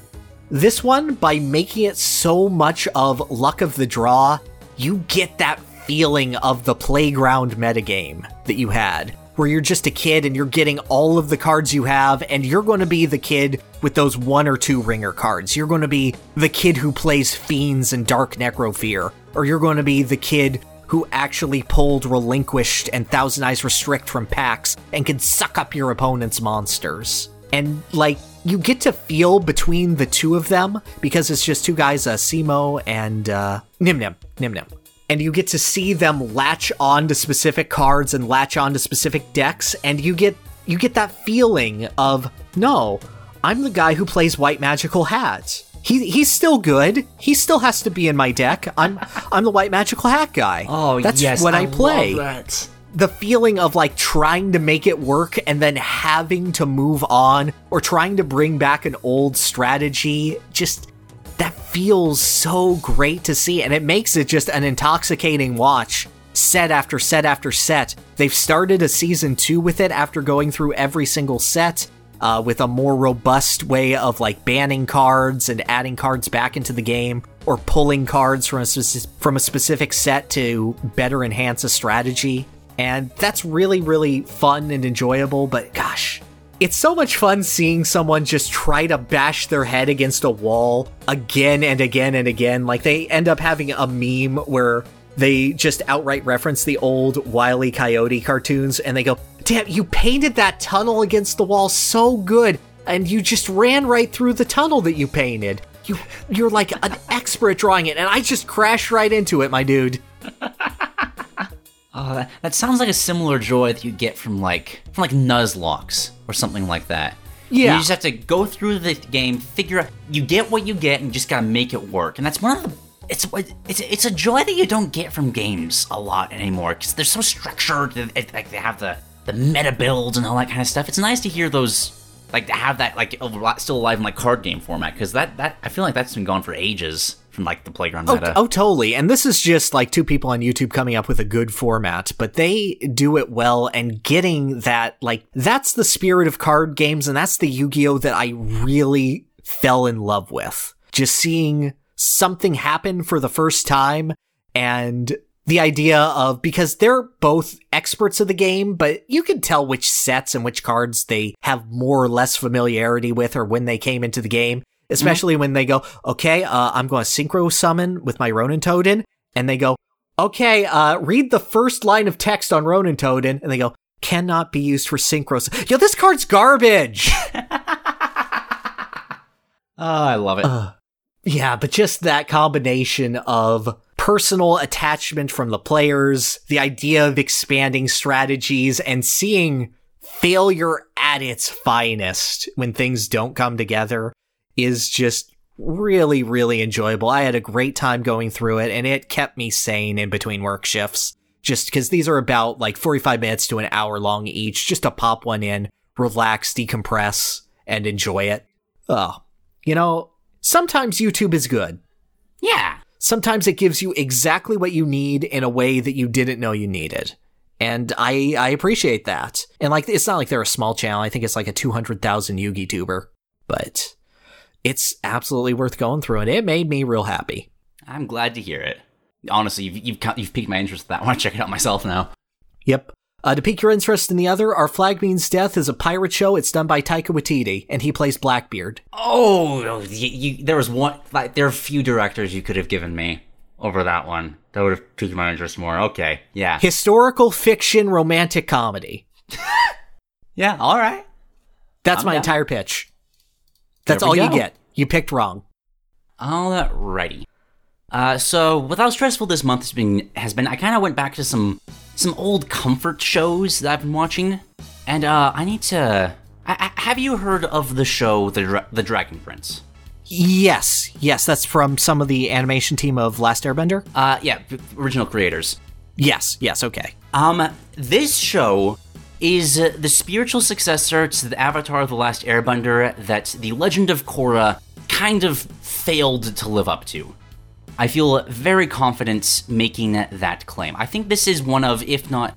This one, by making it so much of luck of the draw, you get that feeling of the playground metagame that you had, where you're just a kid and you're getting all of the cards you have, and you're going to be the kid with those one or two ringer cards. You're going to be the kid who plays Fiends and Dark Necrofear, or you're going to be the kid who actually pulled Relinquished and Thousand Eyes Restrict from packs and can suck up your opponent's monsters. And, like, you get to feel between the two of them because it's just two guys, uh, Simo and uh, Nim Nim. Nim Nim. And you get to see them latch on to specific cards and latch on to specific decks, and you get you get that feeling of no, I'm the guy who plays white magical hat. He he's still good. He still has to be in my deck. I'm [LAUGHS] I'm the white magical hat guy. Oh, that's yes, what I, I play love that. the feeling of like trying to make it work and then having to move on or trying to bring back an old strategy just that feels so great to see and it makes it just an intoxicating watch set after set after set. They've started a season 2 with it after going through every single set uh, with a more robust way of like banning cards and adding cards back into the game or pulling cards from a, speci- from a specific set to better enhance a strategy. And that's really really fun and enjoyable but gosh it's so much fun seeing someone just try to bash their head against a wall again and again and again like they end up having a meme where they just outright reference the old Wile E. Coyote cartoons and they go, Damn, you painted that tunnel against the wall so good, and you just ran right through the tunnel that you painted. You you're like an expert drawing it, and I just crashed right into it, my dude. [LAUGHS] Oh, that, that sounds like a similar joy that you get from like from like Nuzlockes or something like that. Yeah. You just have to go through the game, figure out you get what you get, and you just gotta make it work. And that's one of the it's it's it's a joy that you don't get from games a lot anymore because they're so structured. Like they have the the meta builds and all that kind of stuff. It's nice to hear those like to have that like still alive in like card game format because that that I feel like that's been gone for ages from like the playground Oh, meta. oh, totally. And this is just like two people on YouTube coming up with a good format, but they do it well and getting that, like, that's the spirit of card games, and that's the Yu Gi Oh! that I really fell in love with. Just seeing something happen for the first time and the idea of because they're both experts of the game, but you can tell which sets and which cards they have more or less familiarity with or when they came into the game. Especially when they go, okay, uh, I'm going to synchro summon with my Ronintoadin, and they go, okay, uh, read the first line of text on Ronintoadin, and they go, cannot be used for synchro. Yo, this card's garbage. [LAUGHS] Oh, I love it. Yeah, but just that combination of personal attachment from the players, the idea of expanding strategies, and seeing failure at its finest when things don't come together is just really, really enjoyable. I had a great time going through it, and it kept me sane in between work shifts. Just because these are about like 45 minutes to an hour long each, just to pop one in, relax, decompress, and enjoy it. Oh, you know, sometimes YouTube is good. yeah. Sometimes it gives you exactly what you need in a way that you didn't know you needed. And I, I appreciate that. And like, it's not like they're a small channel. I think it's like a 200,000 Yugi tuber, but it's absolutely worth going through. And it made me real happy. I'm glad to hear it. Honestly, you've you've, you've piqued my interest. in That I want to check it out myself now. Yep. Uh, to pique your interest in the other, Our Flag Means Death is a pirate show. It's done by Taika Waititi, and he plays Blackbeard. Oh, you, you, there was one. Like, there are a few directors you could have given me over that one. That would have piqued my interest more. Okay, yeah, Historical fiction romantic comedy. [LAUGHS] yeah. All right. That's I'm my down. entire pitch. That's all you get. You picked wrong. Alrighty. Uh, so with how stressful this month has been, has been, I kind of went back to some some old comfort shows that I've been watching, and uh, I need to. I, I, have you heard of the show the Dra- the Dragon Prince? Yes, yes, that's from some of the animation team of Last Airbender. Uh, yeah, original creators. Yes, yes, okay. Um, this show is uh, the spiritual successor to the Avatar: The Last Airbender that the Legend of Korra kind of failed to live up to. I feel very confident making that claim. I think this is one of, if not,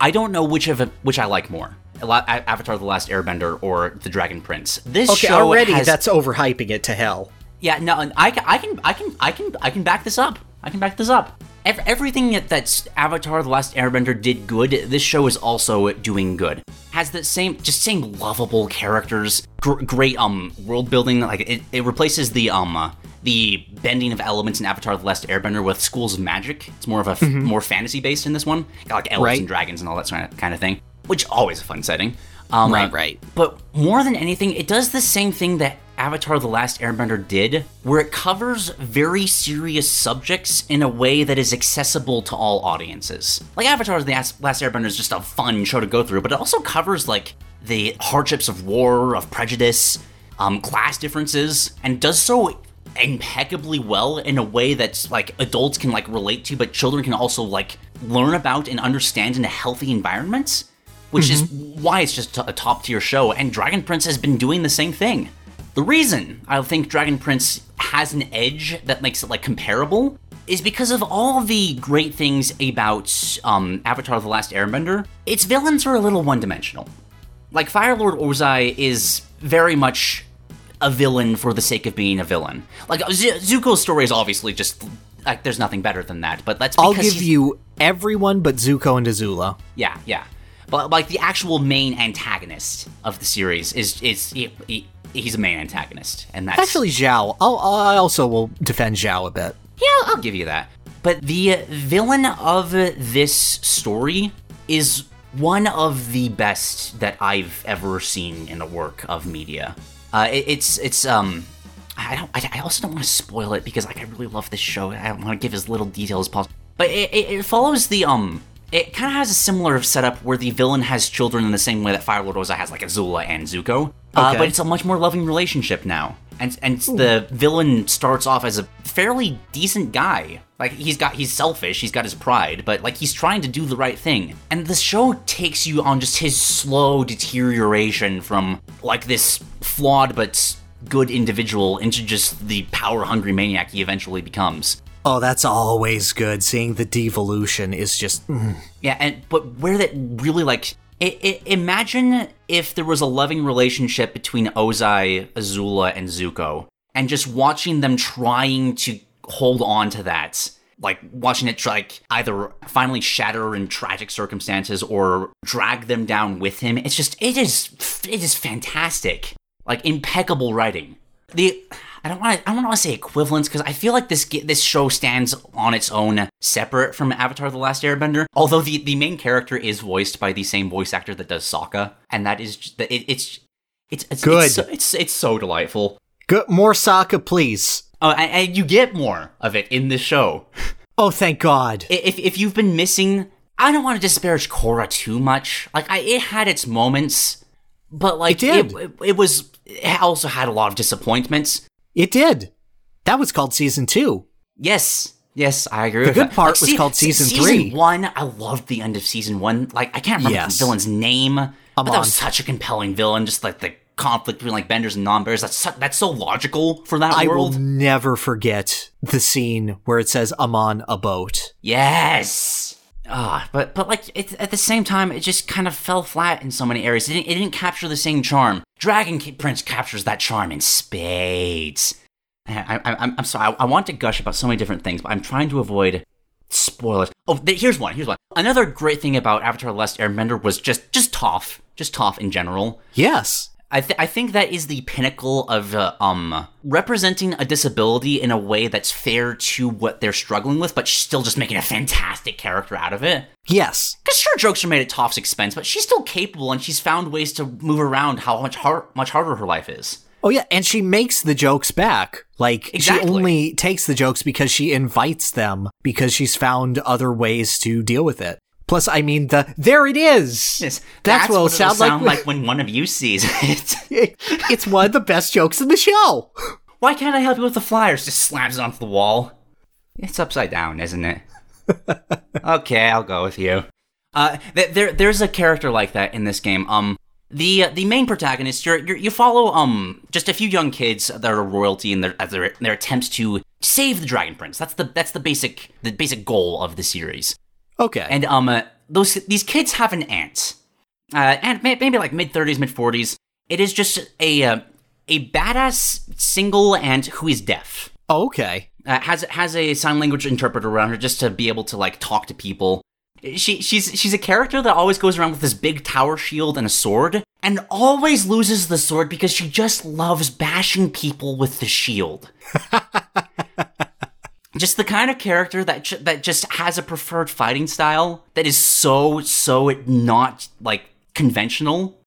I don't know which of which I like more. A lot- A- Avatar: The Last Airbender or The Dragon Prince. This Okay, show already has, that's overhyping it to hell. yeah, no, I, I can, I can, I can, I can back this up. I can back this up. Ev- everything that that's Avatar: The Last Airbender did good, this show is also doing good. Has the same, just same lovable characters, gr- great um world building. Like it, it replaces the um uh, the bending of elements in Avatar: The Last Airbender with schools of magic. It's more of a f- more fantasy based in this one, Got like elves Right. and dragons and all that sort of kind of thing, which always a fun setting. Um, Right, uh, right. but more than anything, it does the same thing that Avatar The Last Airbender did, where it covers very serious subjects in a way that is accessible to all audiences. Like Avatar The Last Airbender is just a fun show to go through, but it also covers like the hardships of war, of prejudice, um, class differences, and does so impeccably well in a way that's like adults can like relate to, but children can also like learn about and understand in a healthy environment which is why it's just a top tier show. And Dragon Prince has been doing the same thing. The reason I think Dragon Prince has an edge that makes it like comparable is because of all the great things about um, Avatar: The Last Airbender. Its villains are a little one dimensional. Like Fire Lord Ozai is very much a villain for the sake of being a villain. Like Z- Zuko's story is obviously just like there's nothing better than that. But that's I'll give you everyone but Zuko and Azula. yeah, yeah. But like the actual main antagonist of the series is is he, he, he's a main antagonist, and that's Actually, Zhao. I'll, I also will defend Zhao a bit. yeah, I'll give you that. But the villain of this story is one of the best that I've ever seen in a work of media. Uh, it, it's it's um. I don't. I, I also don't want to spoil it because like I really love this show. I want to give as little detail as possible. But it, it, it follows the um. It kind of has a similar setup where the villain has children in the same way that Fire Lord Ozai has like Azula and Zuko. Uh, but it's a much more loving relationship now. And and the villain starts off as a fairly decent guy. Like he's got he's selfish, he's got his pride, but like he's trying to do the right thing. And the show takes you on just his slow deterioration from like this flawed but good individual into just the power hungry maniac he eventually becomes. Oh, that's always good. Seeing the devolution is just. mm. Yeah, and but where that really like i i imagine if there was a loving relationship between Ozai, Azula, and Zuko, and just watching them trying to hold on to that, like watching it like either finally shatter in tragic circumstances or drag them down with him. It's just it is it is fantastic, like impeccable writing. The I don't want to I don't want to say equivalence because I feel like this this show stands on its own, separate from Avatar: The Last Airbender. Although the the main character is voiced by the same voice actor that does Sokka, and that is just, it, it's it's it's Good. It's so, it's, it's so delightful. Good. More Sokka, please. Oh, and, and you get more of it in this show. Oh, thank God. If if you've been missing, I don't want to disparage Korra too much. Like I, it had its moments, but like It did. it, it was it also had a lot of disappointments. It did. That was called season two. Yes. Yes, I agree. The good that. part Like, was se- called season season three. one, I loved the end of season one. Like I can't remember Yes. the villain's name, but that was such a compelling villain. Just like the conflict between like benders and non-benders. That's so, that's so logical for that I world. I will never forget the scene where it says I'm on a boat. Yes. Ah, but but like it, at the same time, it just kind of fell flat in so many areas. It didn't, it didn't capture the same charm. Dragon Prince captures that charm in spades. I, I, I'm, sorry. I, I want to gush about so many different things, but I'm trying to avoid spoilers. Oh, th- here's one. Here's one. Another great thing about Avatar: The Last Airbender was just just Toph, just Toph in general. Yes. I, th- I think that is the pinnacle of uh, um representing a disability in a way that's fair to what they're struggling with, but still just making a fantastic character out of it. Yes. Because sure, jokes are made at Toph's expense, but she's still capable, and she's found ways to move around how much much harder her life is. Oh yeah, and she makes the jokes back. Like Exactly. she only takes the jokes because she invites them because she's found other ways to deal with it. Plus, I mean, the there it is. Yes, That's, what it'll what it'll sound, like. sound like when one of you sees it. [LAUGHS] it's one of the best jokes in the show. [LAUGHS] Why can't I help you with the flyers? Just slams it onto the wall. It's upside down, isn't it? [LAUGHS] okay, I'll go with you. Uh, th- there, there's a character like that in this game. Um, the the main protagonist, you're, you're, you follow um just a few young kids that are royalty in their as their their attempts to save the Dragon Prince. That's the that's the basic the basic goal of the series. Okay. And um, uh, those these kids have an aunt, uh, and may- maybe like mid thirties, mid forties. It is just a uh, a badass single aunt who is deaf. okay. Uh, has has a sign language interpreter around her just to be able to like talk to people. She she's she's a character that always goes around with this big tower shield and a sword, and always loses the sword because she just loves bashing people with the shield. [LAUGHS] just the kind of character that that just has a preferred fighting style that is so so not like conventional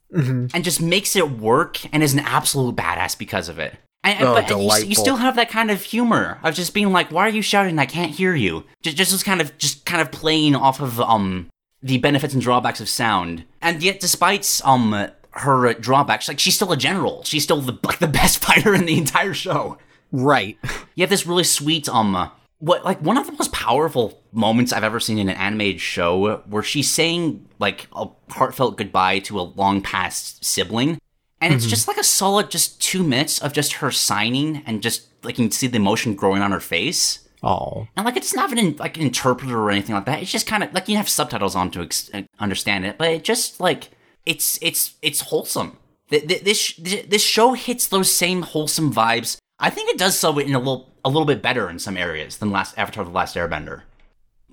and just makes it work and is an absolute badass because of it. And, Oh, but you, you still have that kind of humor of just being like, "Why are you shouting? I can't hear you." Just just was kind of just kind of playing off of um the benefits and drawbacks of sound, and yet despite um her drawbacks, like she's still a general. She's still the like the best [LAUGHS] fighter in the entire show Right. you have this really sweet um what like one of the most powerful moments I've ever seen in an animated show where she's saying like a heartfelt goodbye to a long past sibling. And it's just like a solid just 2 minutes of just her signing and just like you can see the emotion growing on her face. Oh. and like it's not even like an interpreter or anything like that. It's just kind of like you have subtitles on to ex- uh, understand it but it just like it's it's it's wholesome. Th- th- this this show hits those same wholesome vibes i think it does so in a little a little bit better in some areas than last avatar the last airbender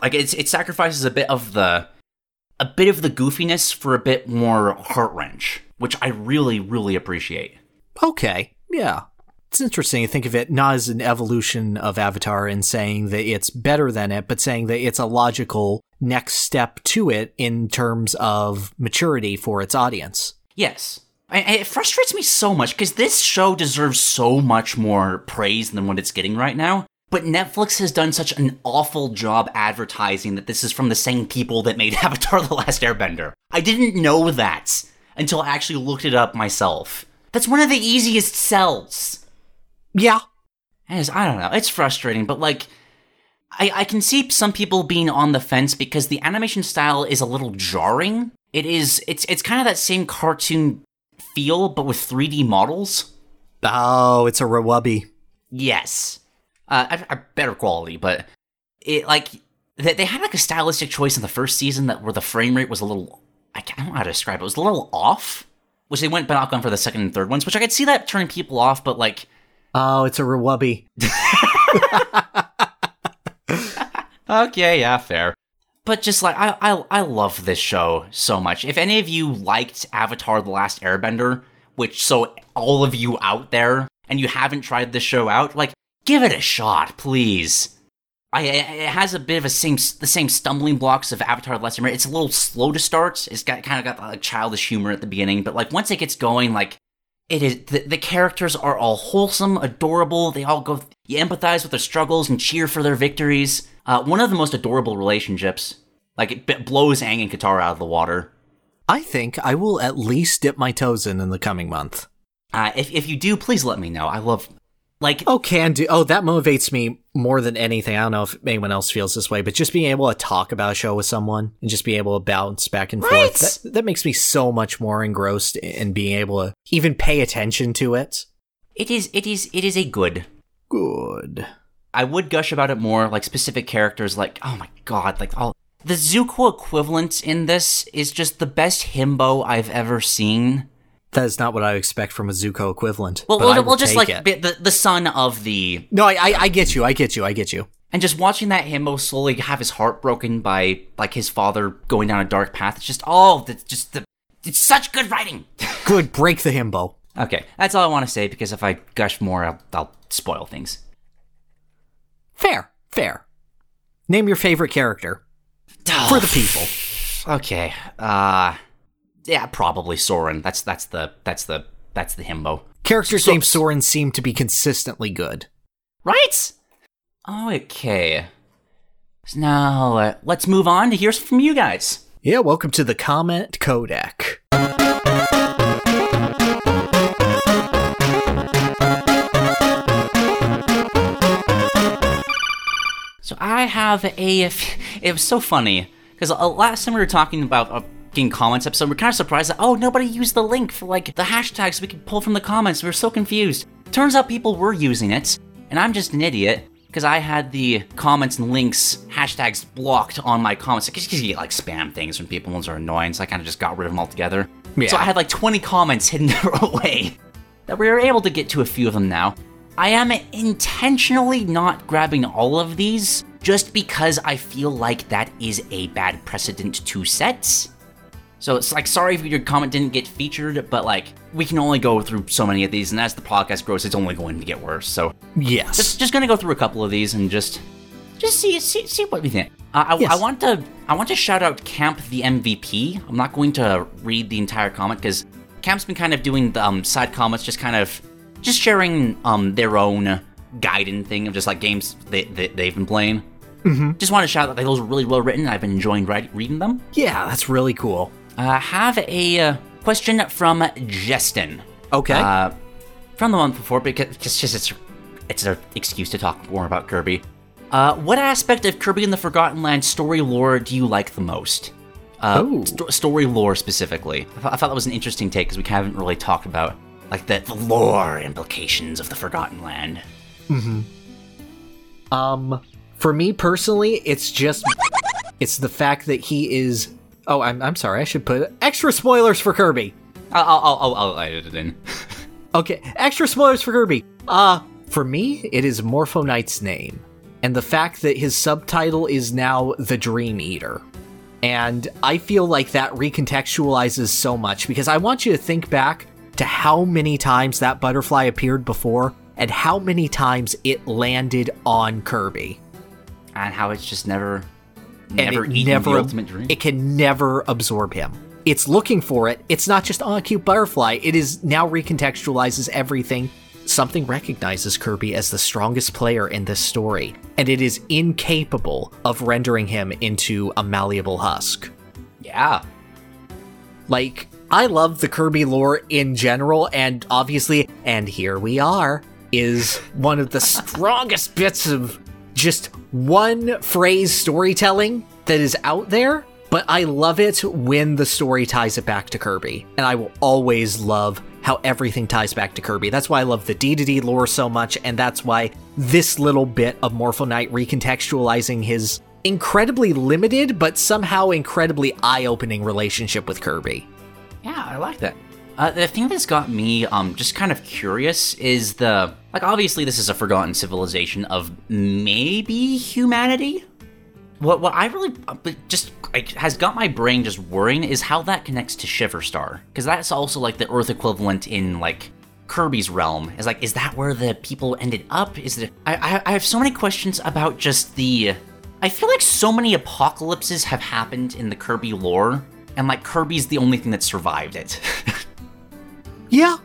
like it's it sacrifices a bit of the a bit of the goofiness for a bit more heart wrench which i really really appreciate Okay. Yeah. It's interesting to think of it not as an evolution of Avatar and saying that it's better than it, but saying that it's a logical next step to it in terms of maturity for its audience. Yes. It frustrates me so much because this show deserves so much more praise than what it's getting right now. But Netflix has done such an awful job advertising that this is from the same people that made [LAUGHS] Avatar The Last Airbender. I didn't know that until I actually looked it up myself. That's one of the easiest sells. Yeah. It's- I don't know. It's frustrating, but like, I, I can see some people being on the fence because the animation style is a little jarring. It is. It's it's kind of that same cartoon feel, but with 3D models. Oh, it's a Rawubby. Yes, uh, a, a better quality, but it like they, they had like a stylistic choice in the first season that where the frame rate was a little. I, can't, I don't know how to describe it. It was a little off, which they went back on for the second and third ones, which I could see that turning people off, but like Oh, it's a Rawubby. [LAUGHS] Okay, yeah, fair. But just like I, I, I love this show so much. If any of you liked Avatar: The Last Airbender, which so all of you out there, and you haven't tried this show out, like give it a shot, please. I, it has a bit of a same the same stumbling blocks of Avatar: The Last Airbender. It's a little slow to start. It's got kind of got like childish humor at the beginning, but like once it gets going, like it is the, the characters are all wholesome, adorable. They all go. You empathize with their struggles and cheer for their victories. Uh, one of the most adorable relationships. Like it b- blows Aang and Katara out of the water. I think I will at least dip my toes in in the coming month. Uh, if if you do, please let me know. I love like Oh, can do. Oh, that motivates me more than anything. I don't know if anyone else feels this way, but just being able to talk about a show with someone and just being able to bounce back and Right. forth, that, that makes me so much more engrossed in being able to even pay attention to it. it is it is it is a good. Good. I would gush about it more, like specific characters, like oh my god, like all the Zuko equivalent in this is just the best himbo I've ever seen. That is not what I expect from a Zuko equivalent. Well, but I we'll, we'll just take like it. the the son of the No, I, I, I get you. I get you. I get you. And just watching that himbo slowly have his heart broken by like his father going down a dark path, it's just oh, it's just the it's such good writing. [LAUGHS] Good, break the himbo. Okay, that's all I want to say because if I gush more, I'll, I'll spoil things. Fair, fair. Name your favorite character for the people. Okay, uh, yeah, probably Soren. That's that's the that's the that's the himbo, Characters So- named Soren seem to be consistently good. right? Okay. So now uh, let's move on to hear from you guys. Yeah, welcome to the comment codec. So I have a. It was so funny because last time we were talking about uh, getting comments episode, we are kind of surprised that oh nobody used the link for like the hashtags we could pull from the comments. We were so confused. Turns out people were using it, and I'm just an idiot because I had the comments and links hashtags blocked on my comments because you get like spam things from people ones are annoying. So I kind of just got rid of them altogether. Yeah. So I had like 20 comments [LAUGHS] hidden away that we were able to get to a few of them now. I am intentionally not grabbing all of these just because I feel like that is a bad precedent to set. So it's like, sorry if your comment didn't get featured, but like, we can only go through so many of these, and as the podcast grows, it's only going to get worse. So Yes. just just gonna go through a couple of these and just just see see, see what we think. Uh, I, Yes. I want to I want to shout out Camp the MVP. I'm not going to read the entire comment because Camp's been kind of doing the um, side comments, just kind of just sharing um their own guiding thing of just like games they, they they've been playing. Mm-hmm. Just want to shout out that those are really well written. I've been enjoying reading them. yeah, that's really cool. Uh, have a uh, question from Justin Okay. uh, from the month before because it's just it's it's an excuse to talk more about Kirby. Uh, what aspect of Kirby and the Forgotten Land story lore do you like the most? Uh, Oh. sto- story lore specifically. I, thought I thought that was an interesting take because we haven't really talked about like the, the lore implications of the Forgotten Land. Mm-hmm. Um, for me personally, it's just it's the fact that he is. Oh, I'm I'm sorry. I should put extra spoilers for Kirby. I'll I'll, I'll, I'll edit it in. [LAUGHS] Okay, extra spoilers for Kirby. Uh, for me, it is Morpho Knight's name, and the fact that his subtitle is now the Dream Eater. And I feel like that recontextualizes so much because I want you to think back to how many times that butterfly appeared before and how many times it landed on Kirby. and how it's just never and never it never the ultimate dream. it can never absorb him it's looking for it it's not just on a cute butterfly it is now recontextualizes everything something recognizes kirby as the strongest player in this story and it is incapable of rendering him into a malleable husk yeah. like i love the kirby lore in general and obviously and here we are is one of the strongest bits of just one phrase storytelling that is out there but i love it when the story ties it back to kirby. And i will always love how everything ties back to kirby. That's why i love the d2d lore so much and that's why this little bit of morpho knight recontextualizing his incredibly limited but somehow incredibly eye-opening relationship with kirby Yeah, I like that. Uh, the thing that's got me um just kind of curious is the like obviously this is a forgotten civilization of maybe humanity. What what I really uh, but just like, has got my brain just worrying is how that connects to Shiverstar because that's also like the Earth equivalent in like Kirby's realm. Is like is that where the people ended up? Is it? I I, I have so many questions about just the. I feel like so many apocalypses have happened in the Kirby lore, and like Kirby's the only thing that survived it. [LAUGHS] Yeah,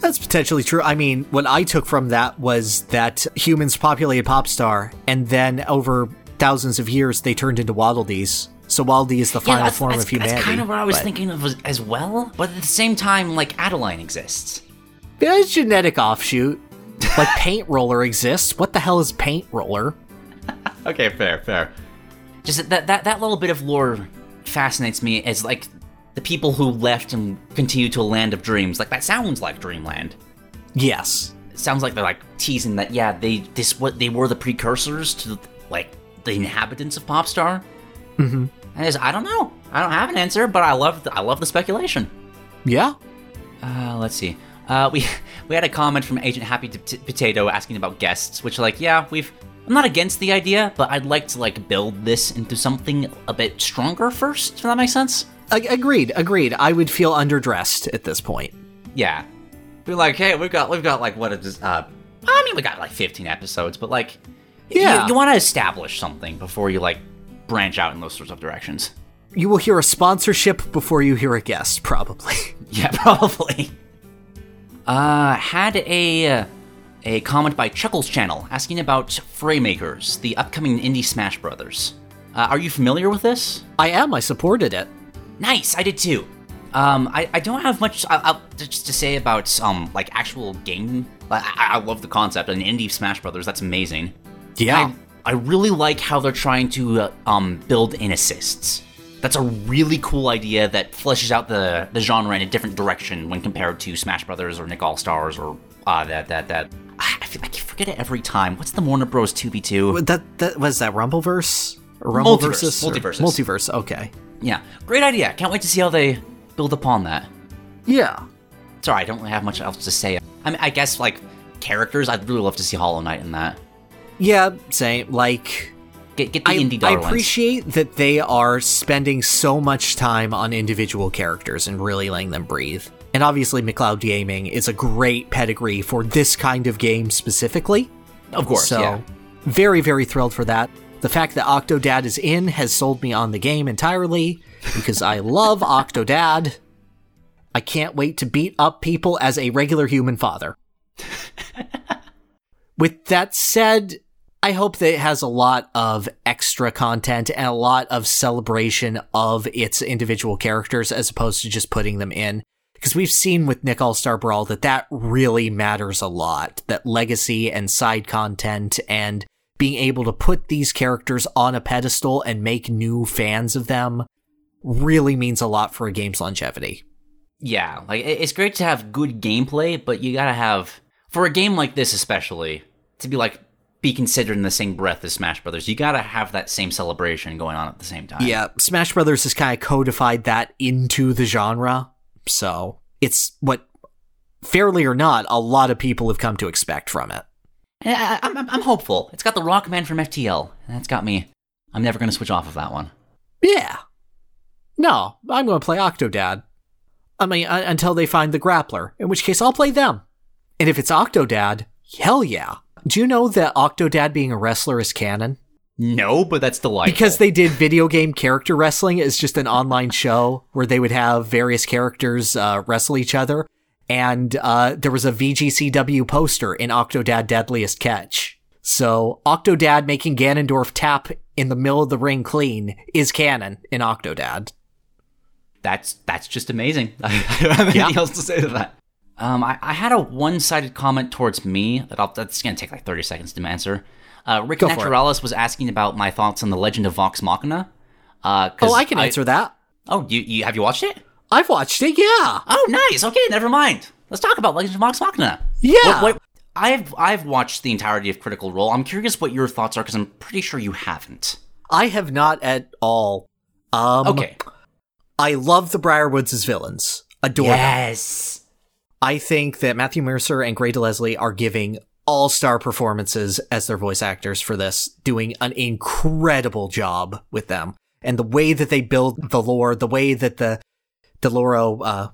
that's potentially true. I mean, what I took from that was that humans populated Popstar, and then over thousands of years, they turned into Waddle Dees. So Dee is the final that's, form that's, of humanity. That's kind of what I was but- thinking of as, as well. But at the same time, like Adeleine exists. Yeah, it's genetic offshoot. Like [LAUGHS] Paint Roller exists. What the hell is Paint Roller? [LAUGHS] Okay, fair, fair. Just that that that little bit of lore fascinates me is like the people who left and continue to a land of dreams. Like that sounds like Dreamland. Yes. It sounds like they're like teasing that yeah they this what they were the precursors to like the inhabitants of Popstar. Mm-hmm. And it's, I don't know. I don't have an answer, but I love the, I love the speculation. Yeah. Uh, let's see. Uh, we [LAUGHS] we had a comment from Agent Happy Potato asking about guests, which like yeah we've I'm not against the idea, but I'd like to like build this into something a bit stronger first. Does that make sense? A- agreed, agreed. I would feel underdressed at this point. Yeah. Be like, hey, we've got we've got like what is uh I mean we got like 15 episodes, but like Yeah. you, you want to establish something before you like branch out in those sorts of directions. You will hear a sponsorship before you hear a guest, probably. [LAUGHS] Yeah, probably. Uh, had a uh, a comment by Chuckles Channel asking about Fraymakers, the upcoming indie Smash Brothers. Uh, are you familiar with this? I am, I supported it. Nice, I did too. Um, I, I don't have much I, just to say about um like actual game. I, I I love the concept an indie Smash Brothers. That's amazing. Yeah. I, I really like how they're trying to uh, um build in assists. That's a really cool idea that fleshes out the the genre in a different direction when compared to Smash Brothers or Nick All Stars or uh that that that. I feel like I forget it every time. What's the Warner Bros. Two v two? That that was that Rumbleverse? Or Multiverse? Or- Multiversus. Multiverse, okay. Yeah, great idea. Can't wait to see how they build upon that. Yeah. Sorry, I don't really have much else to say. I mean, I guess like characters, I'd really love to see Hollow Knight in that. Yeah, same. Like, Get get the I, indie I appreciate that they are spending so much time on individual characters and really letting them breathe. And obviously, McLeod Gaming is a great pedigree for this kind of game specifically. of course. So, yeah. very, very thrilled for that. The fact that Octodad is in has sold me on the game entirely because I [LAUGHS] love Octodad. I can't wait to beat up people as a regular human father. [LAUGHS] With that said, I hope that it has a lot of extra content and a lot of celebration of its individual characters as opposed to just putting them in. Because we've seen with Nick All Star Brawl that that really matters a lot. That legacy and side content and being able to put these characters on a pedestal and make new fans of them really means a lot for a game's longevity. Yeah, like it's great to have good gameplay, but you gotta have for a game like this especially to be like be considered in the same breath as Smash Brothers. You gotta have that same celebration going on at the same time. Yeah, Smash Brothers has kind of codified that into the genre. So it's what, fairly or not, a lot of people have come to expect from it. I, I'm, I'm, I'm hopeful. It's got the Rockman from FTL, that's got me. I'm never gonna switch off of that one. Yeah. No, I'm going to play Octodad. I mean, uh, until they find the grappler, in which case I'll play them. And if it's Octodad, hell yeah. Do you know that Octodad being a wrestler is canon? No, but that's delightful. Because they did video game character wrestling as just an online show where they would have various characters uh, wrestle each other. And uh, there was a VGCW poster in Octodad Dadliest Catch. So Octodad making Ganondorf tap in the middle of the ring clean is canon in Octodad. that's that's just amazing. [LAUGHS] I don't have anything Yeah. else to say to that. Um, I, I had a one-sided comment towards me that I'll, that's gonna take like 30 seconds to answer. Uh, Rick Go. Naturalis was asking about my thoughts on the Legend of Vox Machina. Uh, Oh, I can answer that. Oh, you, you have you watched it? I've watched it, yeah. Oh, nice. Okay, never mind. Let's talk about Legend of Vox Machina. Yeah. What, what, I've I've watched the entirety of Critical Role. I'm curious what your thoughts are because I'm pretty sure you haven't. I have not at all. Um, Okay. I love the Briarwoods as villains. Adore them. Yes. I think that Matthew Mercer and Grey DeLisle are giving all star performances as their voice actors for this, doing an incredible job with them. And the way that they build the lore, the way that the Deloro, uh,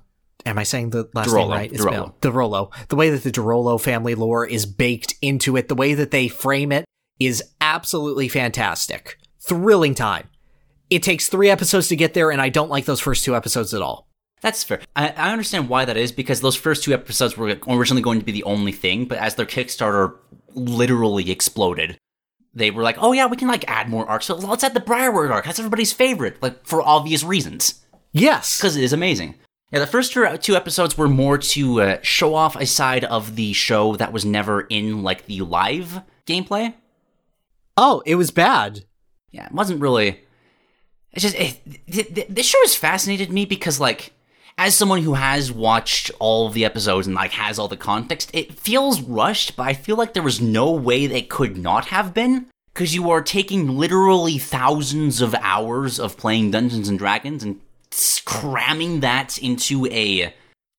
am I saying the last name right? Derolo. spelled- Derolo. The way that the Derolo family lore is baked into it, the way that they frame it is absolutely fantastic. Thrilling time. It takes three episodes to get there, and I don't like those first two episodes at all. That's fair. I, I understand why that is because those first two episodes were originally going to be the only thing, but as their Kickstarter literally exploded, they were like, "Oh yeah, we can like add more arcs. So let's add the Briarwood arc. That's everybody's favorite, like for obvious reasons, Yes. because it is amazing." Yeah, the first two, episodes were more to uh, show off a side of the show that was never in like the live gameplay. Oh, it was bad. Yeah, it wasn't really. It's just it, th- th- this show has fascinated me because, like, as someone who has watched all of the episodes and like has all the context, it feels rushed. But I feel like there was no way they could not have been because you are taking literally thousands of hours of playing Dungeons and Dragons and cramming that into a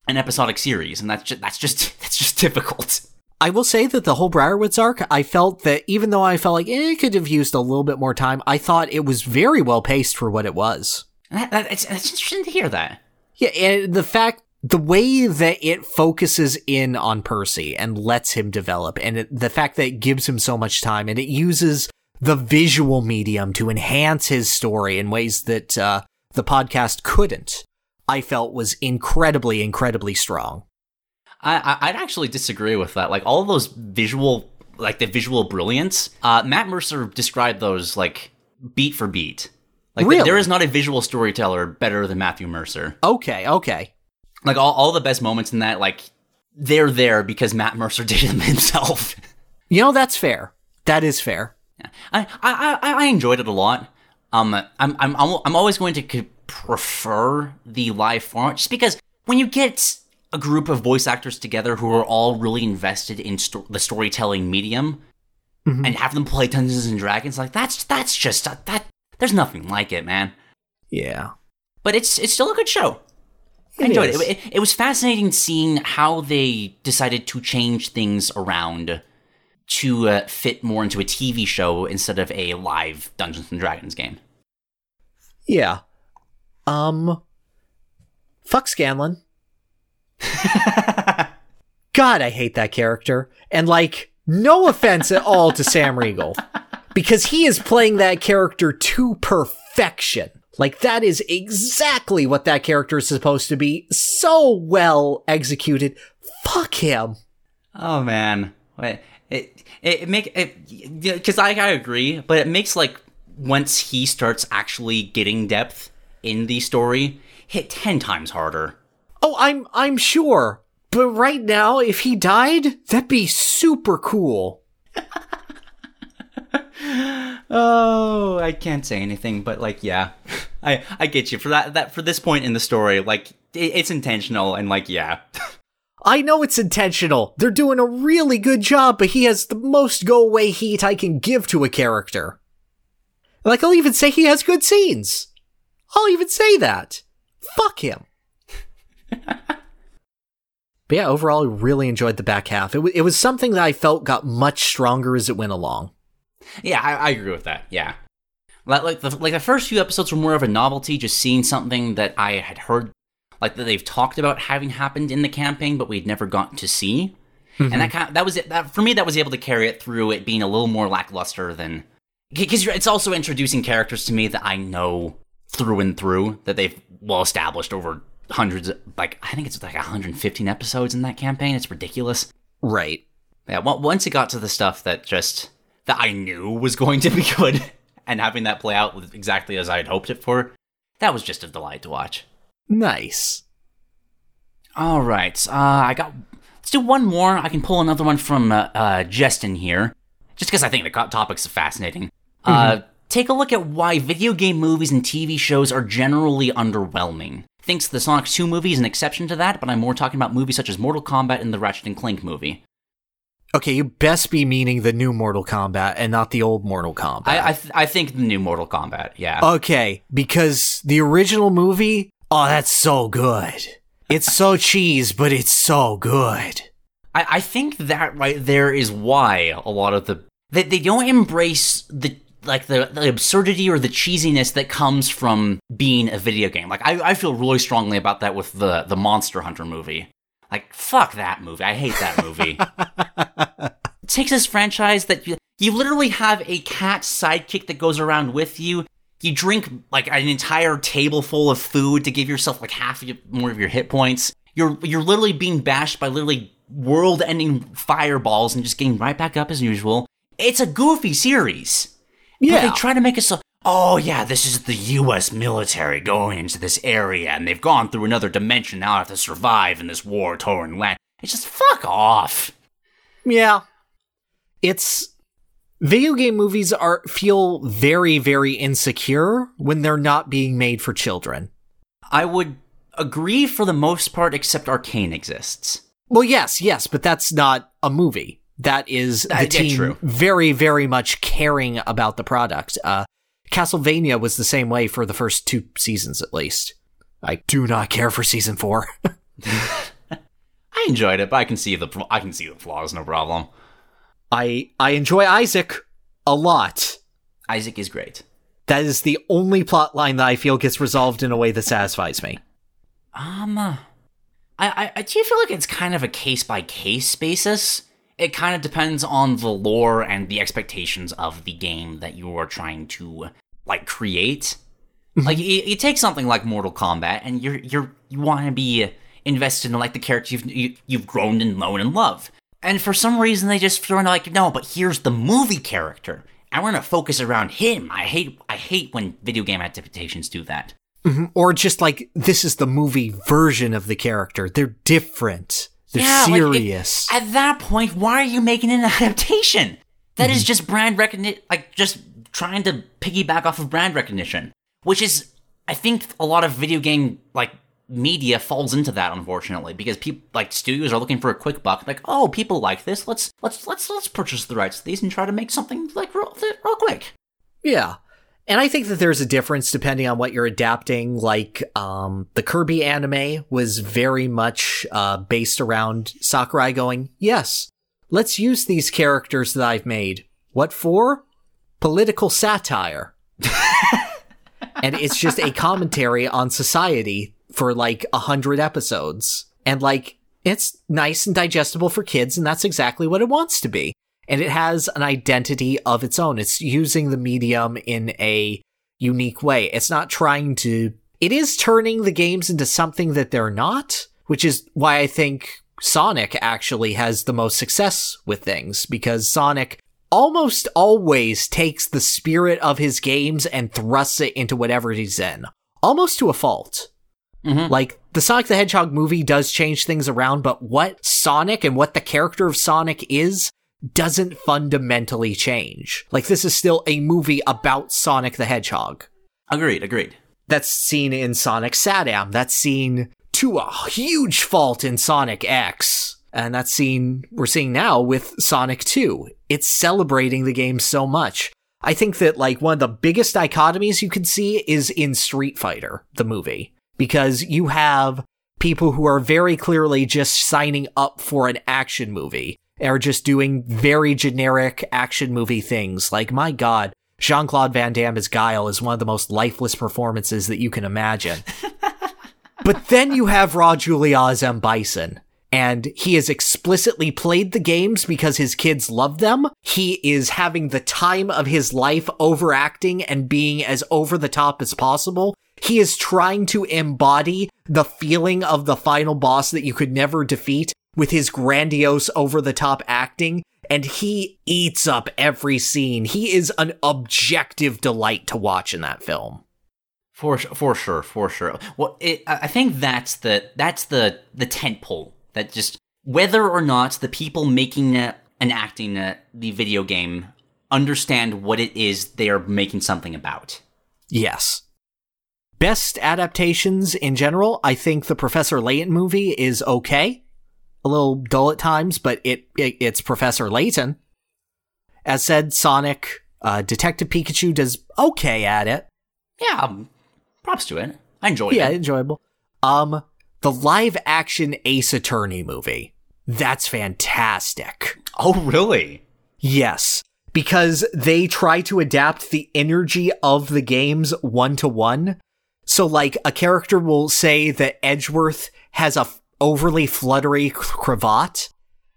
an episodic series, and that's just that's just [LAUGHS] that's just difficult. I will say that the whole Briarwoods arc, I felt that even though I felt like eh, it could have used a little bit more time, I thought it was very well paced for what it was. That, that, it's, it's interesting to hear that. Yeah, and the fact, the way that it focuses in on Percy and lets him develop, and it, the fact that it gives him so much time, and it uses the visual medium to enhance his story in ways that uh, the podcast couldn't, I felt was incredibly, incredibly strong. I, I would actually disagree with that. Like all those visual, like the visual brilliance. Uh, Matt Mercer described those like beat for beat. Like Really? there is not a visual storyteller better than Matthew Mercer. Okay, okay. Like all, all the best moments in that, like they're there because Matt Mercer [LAUGHS] did them himself. You know, that's fair. That is fair. I, I, I I enjoyed it a lot. Um, I'm, I'm, I'm, always going to prefer the live format just because when you get a group of voice actors together who are all really invested in sto- the storytelling medium and have them play Dungeons and Dragons, like that's that's just that. There's nothing like it, man. Yeah. But it's it's still a good show. I It enjoyed is. it. it. It was fascinating seeing how they decided to change things around to uh, fit more into a TV show instead of a live Dungeons and Dragons game. Yeah. Um. Fuck Scanlan. [LAUGHS] God, I hate that character. And like, no offense at all to Sam Riegel, [LAUGHS] because he is playing that character to perfection. Like, that is exactly what that character is supposed to be. So well executed. Fuck him. Oh man, Wait, it it, it make it because I I agree, but it makes like once he starts actually getting depth in the story, hit ten times harder. Oh, I'm I'm sure. But right now, if he died, that'd be super cool. [LAUGHS] Oh, I can't say anything, but like, yeah, [LAUGHS] I I get you for that that for this point in the story, like it, it's intentional and like, yeah, [LAUGHS] I know it's intentional. They're doing a really good job, but he has the most go away heat I can give to a character. Like, I'll even say he has good scenes. I'll even say that. Fuck him. [LAUGHS] but yeah, overall, I really enjoyed the back half. It, w- it was something that I felt got much stronger as it went along. Yeah, I, I agree with that. Yeah, like like the like the first few episodes were more of a novelty, just seeing something that I had heard, like that they've talked about having happened in the campaign, but we'd never gotten to see. And that mm-hmm. kind of, that was it. That for me, that was able to carry it through it being a little more lackluster than because it's also introducing characters to me that I know through and through that they've well established over hundreds. Of, like I think it's like 115 episodes in that campaign. It's ridiculous. Right. Yeah, on- once it got to the stuff that just that I knew was going to be [LAUGHS] good, and having that play out exactly as I had hoped it for, that was just a delight to watch. Nice. All right, uh, I got. Let's do one more. I can pull another one from uh, uh, Justin here, just because I think the co- topic's fascinating. Uh, take a look at why video game movies and TV shows are generally underwhelming. Thinks the Sonic 2 movie is an exception to that, but I'm more talking about movies such as Mortal Kombat and the Ratchet and Clank movie. Okay, you best be meaning the new Mortal Kombat and not the old Mortal Kombat. I I, th- I think the new Mortal Kombat, yeah. Okay, because the original movie, oh, that's so good. It's so cheese, but it's so good. I, I think that right there is why a lot of the they, they don't embrace the like the, the absurdity or the cheesiness that comes from being a video game. Like I, I feel really strongly about that with the the Monster Hunter movie. Like fuck that movie. I hate that movie. it [LAUGHS] takes this franchise that you you literally have a cat sidekick that goes around with you. You drink like an entire table full of food to give yourself like half of your, more of your hit points. You're you're literally being bashed by literally world-ending fireballs and just getting right back up as usual. It's a goofy series. But Yeah. they try to make it so. Oh yeah, this is the U.S. military going into this area, and they've gone through another dimension. Now have to survive in this war-torn land. It's just fuck off. Yeah. It's video game movies are feel very very insecure when they're not being made for children. I would agree for the most part, except Arcane exists. Well, yes, yes, but that's not a movie. That is the Uh, yeah, team true. very very much caring about the product. Uh Castlevania was the same way for the first two seasons at least. I do not care for season 4. [LAUGHS] I enjoyed it, but I can see the I can see the flaws, no problem. I I enjoy Isaac a lot. Isaac is great. That is the only plot line that I feel gets resolved in a way that satisfies me. Um, uh, I, I I do feel like it's kind of a case by case basis. It kind of depends on the lore and the expectations of the game that you are trying to like create. Mm-hmm. like you, you take something like Mortal Kombat, and you're you're you want to be invested in like the character you've you, you've grown and known and love. And for some reason, they just throw in like, no, but here's the movie character, and we're gonna focus around him. I hate I hate when video game adaptations do that. Mm-hmm. Or just like this is the movie version of the character. They're different. They're Yeah, like, it- serious. At that point, why are you making an [LAUGHS] adaptation? That is mm-hmm. just brand recognition, like just trying to piggyback off of brand recognition, which is, I think, a lot of video game like media falls into that, unfortunately, because people like studios are looking for a quick buck. Like, oh, people like this. Let's let's let's let's purchase the rights to these and try to make something like real, real quick. Yeah. And I think that there's a difference depending on what you're adapting. Like, um, the Kirby anime was very much, uh, based around Sakurai going, yes, let's use these characters that I've made. What for? Political satire. and it's just a commentary on society for like a hundred episodes. And like, it's nice and digestible for kids, and that's exactly what it wants to be. And it has an identity of its own. It's using the medium in a unique way. It's not trying to, it is turning the games into something that they're not, which is why I think Sonic actually has the most success with things, because Sonic almost always takes the spirit of his games and thrusts it into whatever he's in, almost to a fault. Mm-hmm. Like the Sonic the Hedgehog movie does change things around, but what Sonic and what the character of Sonic is doesn't fundamentally change. Like this is still a movie about Sonic the Hedgehog. Agreed, agreed. That's seen in Sonic SatAM. That's seen to a huge fault in Sonic X. Uh, and that's seen, we're seeing now with Sonic 2. It's celebrating the game so much. I think that like one of the biggest dichotomies you can see is in Street Fighter, the movie, because you have people who are very clearly just signing up for an action movie, are just doing very generic action movie things. Like, my God, Jean Claude Van Damme as Guile is one of the most lifeless performances that you can imagine. [LAUGHS] but then you have Raul Julia as M. Bison. And he has explicitly played the games because his kids love them. He is having the time of his life overacting and being as over the top as possible. He is trying to embody the feeling of the final boss that you could never defeat with his grandiose over the top acting. And he eats up every scene. He is an objective delight to watch in that film. For for sure, for sure. Well, it, I think that's the that's the the tent pole that just whether or not the people making uh, and acting uh, the video game understand what it is they are making something about. Yes. Best adaptations in general, I think the Professor Layton movie is okay. A little dull at times, but it, it it's Professor Layton. As said, Sonic, uh, Detective Pikachu does okay at it. Yeah, um, props to it. I enjoyed Yeah, it. Yeah, enjoyable. Um, the live action Ace Attorney movie. That's fantastic. Oh, really? Yes, because they try to adapt the energy of the games one to one. So, like, a character will say that Edgeworth has a f- overly fluttery cr- cravat,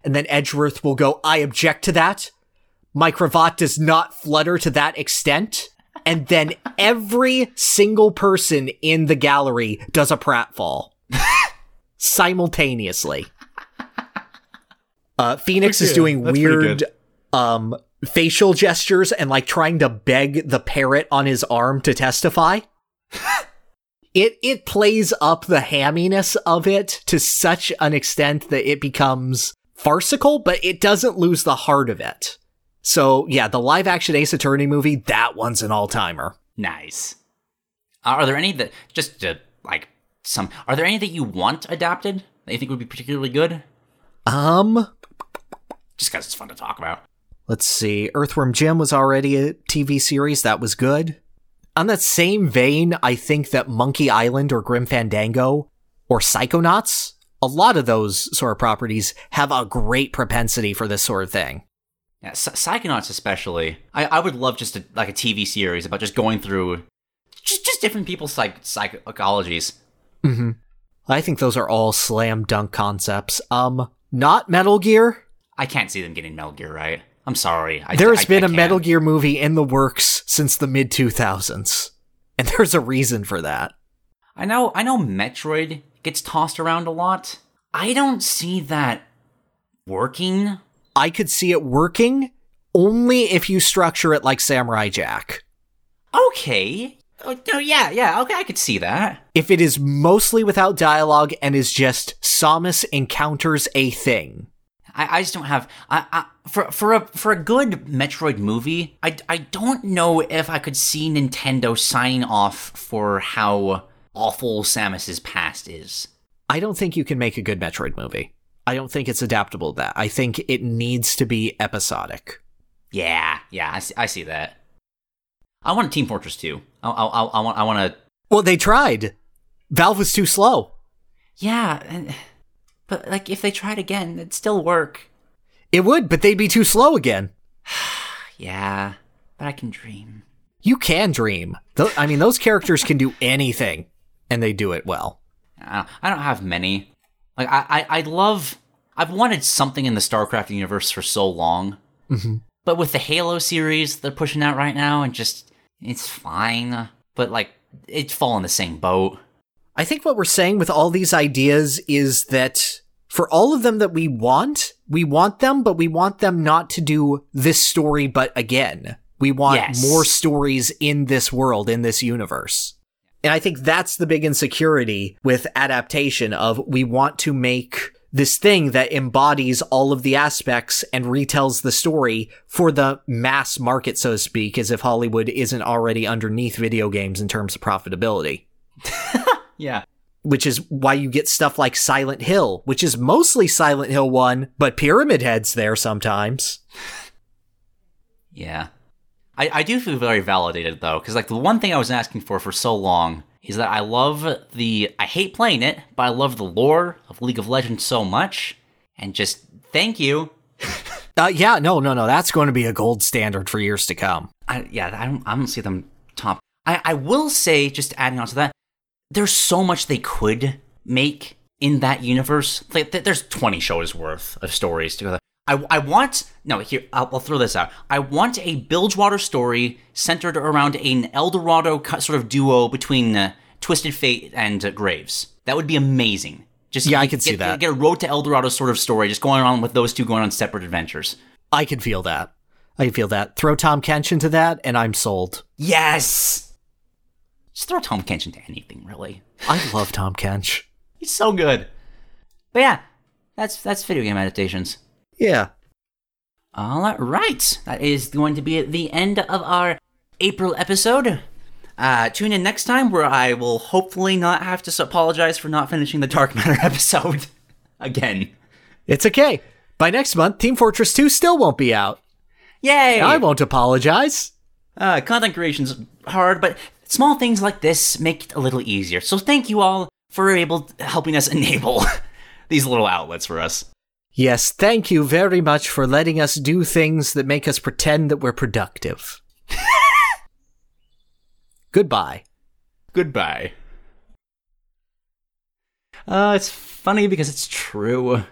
and then Edgeworth will go, I object to that. My cravat does not flutter to that extent. And then every single person in the gallery does a pratfall simultaneously. Uh, Phoenix is doing that's weird um facial gestures and like trying to beg the parrot on his arm to testify. [LAUGHS] it it plays up the hamminess of it to such an extent that it becomes farcical, but it doesn't lose the heart of it. So yeah, the live action Ace Attorney movie, that one's an all timer. Nice. Are there any that just to, like some? Are there any that you want adapted that you think would be particularly good? Um, Just because it's fun to talk about. Let's see. Earthworm Jim was already a TV series. That was good. On that same vein, I think that Monkey Island or Grim Fandango or Psychonauts a lot of those sort of properties have a great propensity for this sort of thing. Yeah, Psychonauts especially. I, I would love just a, like a TV series about just going through just just different people's psych psychologies. Mm-hmm. I think those are all slam dunk concepts. Um, not Metal Gear. I can't see them getting Metal Gear right. I'm sorry. I, There's I, been I a Metal Gear movie in the works since the mid 2000s, and [LAUGHS] there's a reason for that. I know. I know. Metroid gets tossed around a lot. I don't see that working. I could see it working only if you structure it like Samurai Jack. Okay. Oh, no, yeah, yeah, okay, I could see that. If it is mostly without dialogue and is just Samus encounters a thing. I, I just don't have I, I for for a for a good Metroid movie, I, I don't know if I could see Nintendo signing off for how awful Samus's past is. I don't think you can make a good Metroid movie. I don't think it's adaptable to that. I think it needs to be episodic. Yeah, yeah, I see, I see that. I want a Team Fortress 2. I, I, I, I want I want to. Well, they tried. Valve was too slow. Yeah, but like if they tried again, it'd still work. It would, but they'd be too slow again. [SIGHS] [SIGHS] yeah, but I can dream. You can dream. I mean, those characters can do anything, and they do it well. I don't have many. Like I, I, I love. I've wanted something in the StarCraft universe for so long, mm-hmm. but with the Halo series they're pushing out right now, and just it's fine. But like, it's fall in the same boat. I think what we're saying with all these ideas is that for all of them that we want, we want them, but we want them not to do this story, but again. We want yes. more stories in this world, in this universe. And I think that's the big insecurity with adaptation of we want to make this thing that embodies all of the aspects and retells the story for the mass market, so to speak, as if Hollywood isn't already underneath video games in terms of profitability. [LAUGHS] yeah. Which is why you get stuff like Silent Hill, which is mostly Silent Hill 1, but Pyramid Head's there sometimes. Yeah. I, I do feel very validated though, because like the one thing I was asking for for so long is that I love the I hate playing it, but I love the lore of League of Legends so much, and just thank you. [LAUGHS] uh, yeah, no, no, no, that's going to be a gold standard for years to come. I, yeah, I don't, I don't see them top. I, I will say, just adding on to that, there's so much they could make in that universe. Like, there's 20 shows worth of stories to go. I, I want no here I'll, I'll, throw this out. I want a Bilgewater story centered around an Eldorado sort of duo between uh, Twisted Fate and uh, Graves. That would be amazing. Just yeah, I could get, see that. Get a Road to Eldorado sort of story, just going on with those two going on separate adventures. I can feel that. I can feel that. Throw Tahm Kench into that, and I'm sold. Yes. Just throw Tahm Kench into anything, really. I love Tahm Kench. [LAUGHS] He's so good. But yeah, that's that's video game adaptations. Yeah. All right. That is going to be the end of our April episode. Uh, tune in next time where I will hopefully not have to apologize for not finishing the Dark Matter [LAUGHS] episode again. It's okay. By next month, Team Fortress 2 still won't be out. Yay! I won't apologize. Uh, content creation's hard, but small things like this make it a little easier. So thank you all for able helping us [LAUGHS] enable [LAUGHS] these little outlets for us. Yes, thank you very much for letting us do things that make us pretend that we're productive. [LAUGHS] Goodbye. Goodbye. Uh, it's funny because it's true.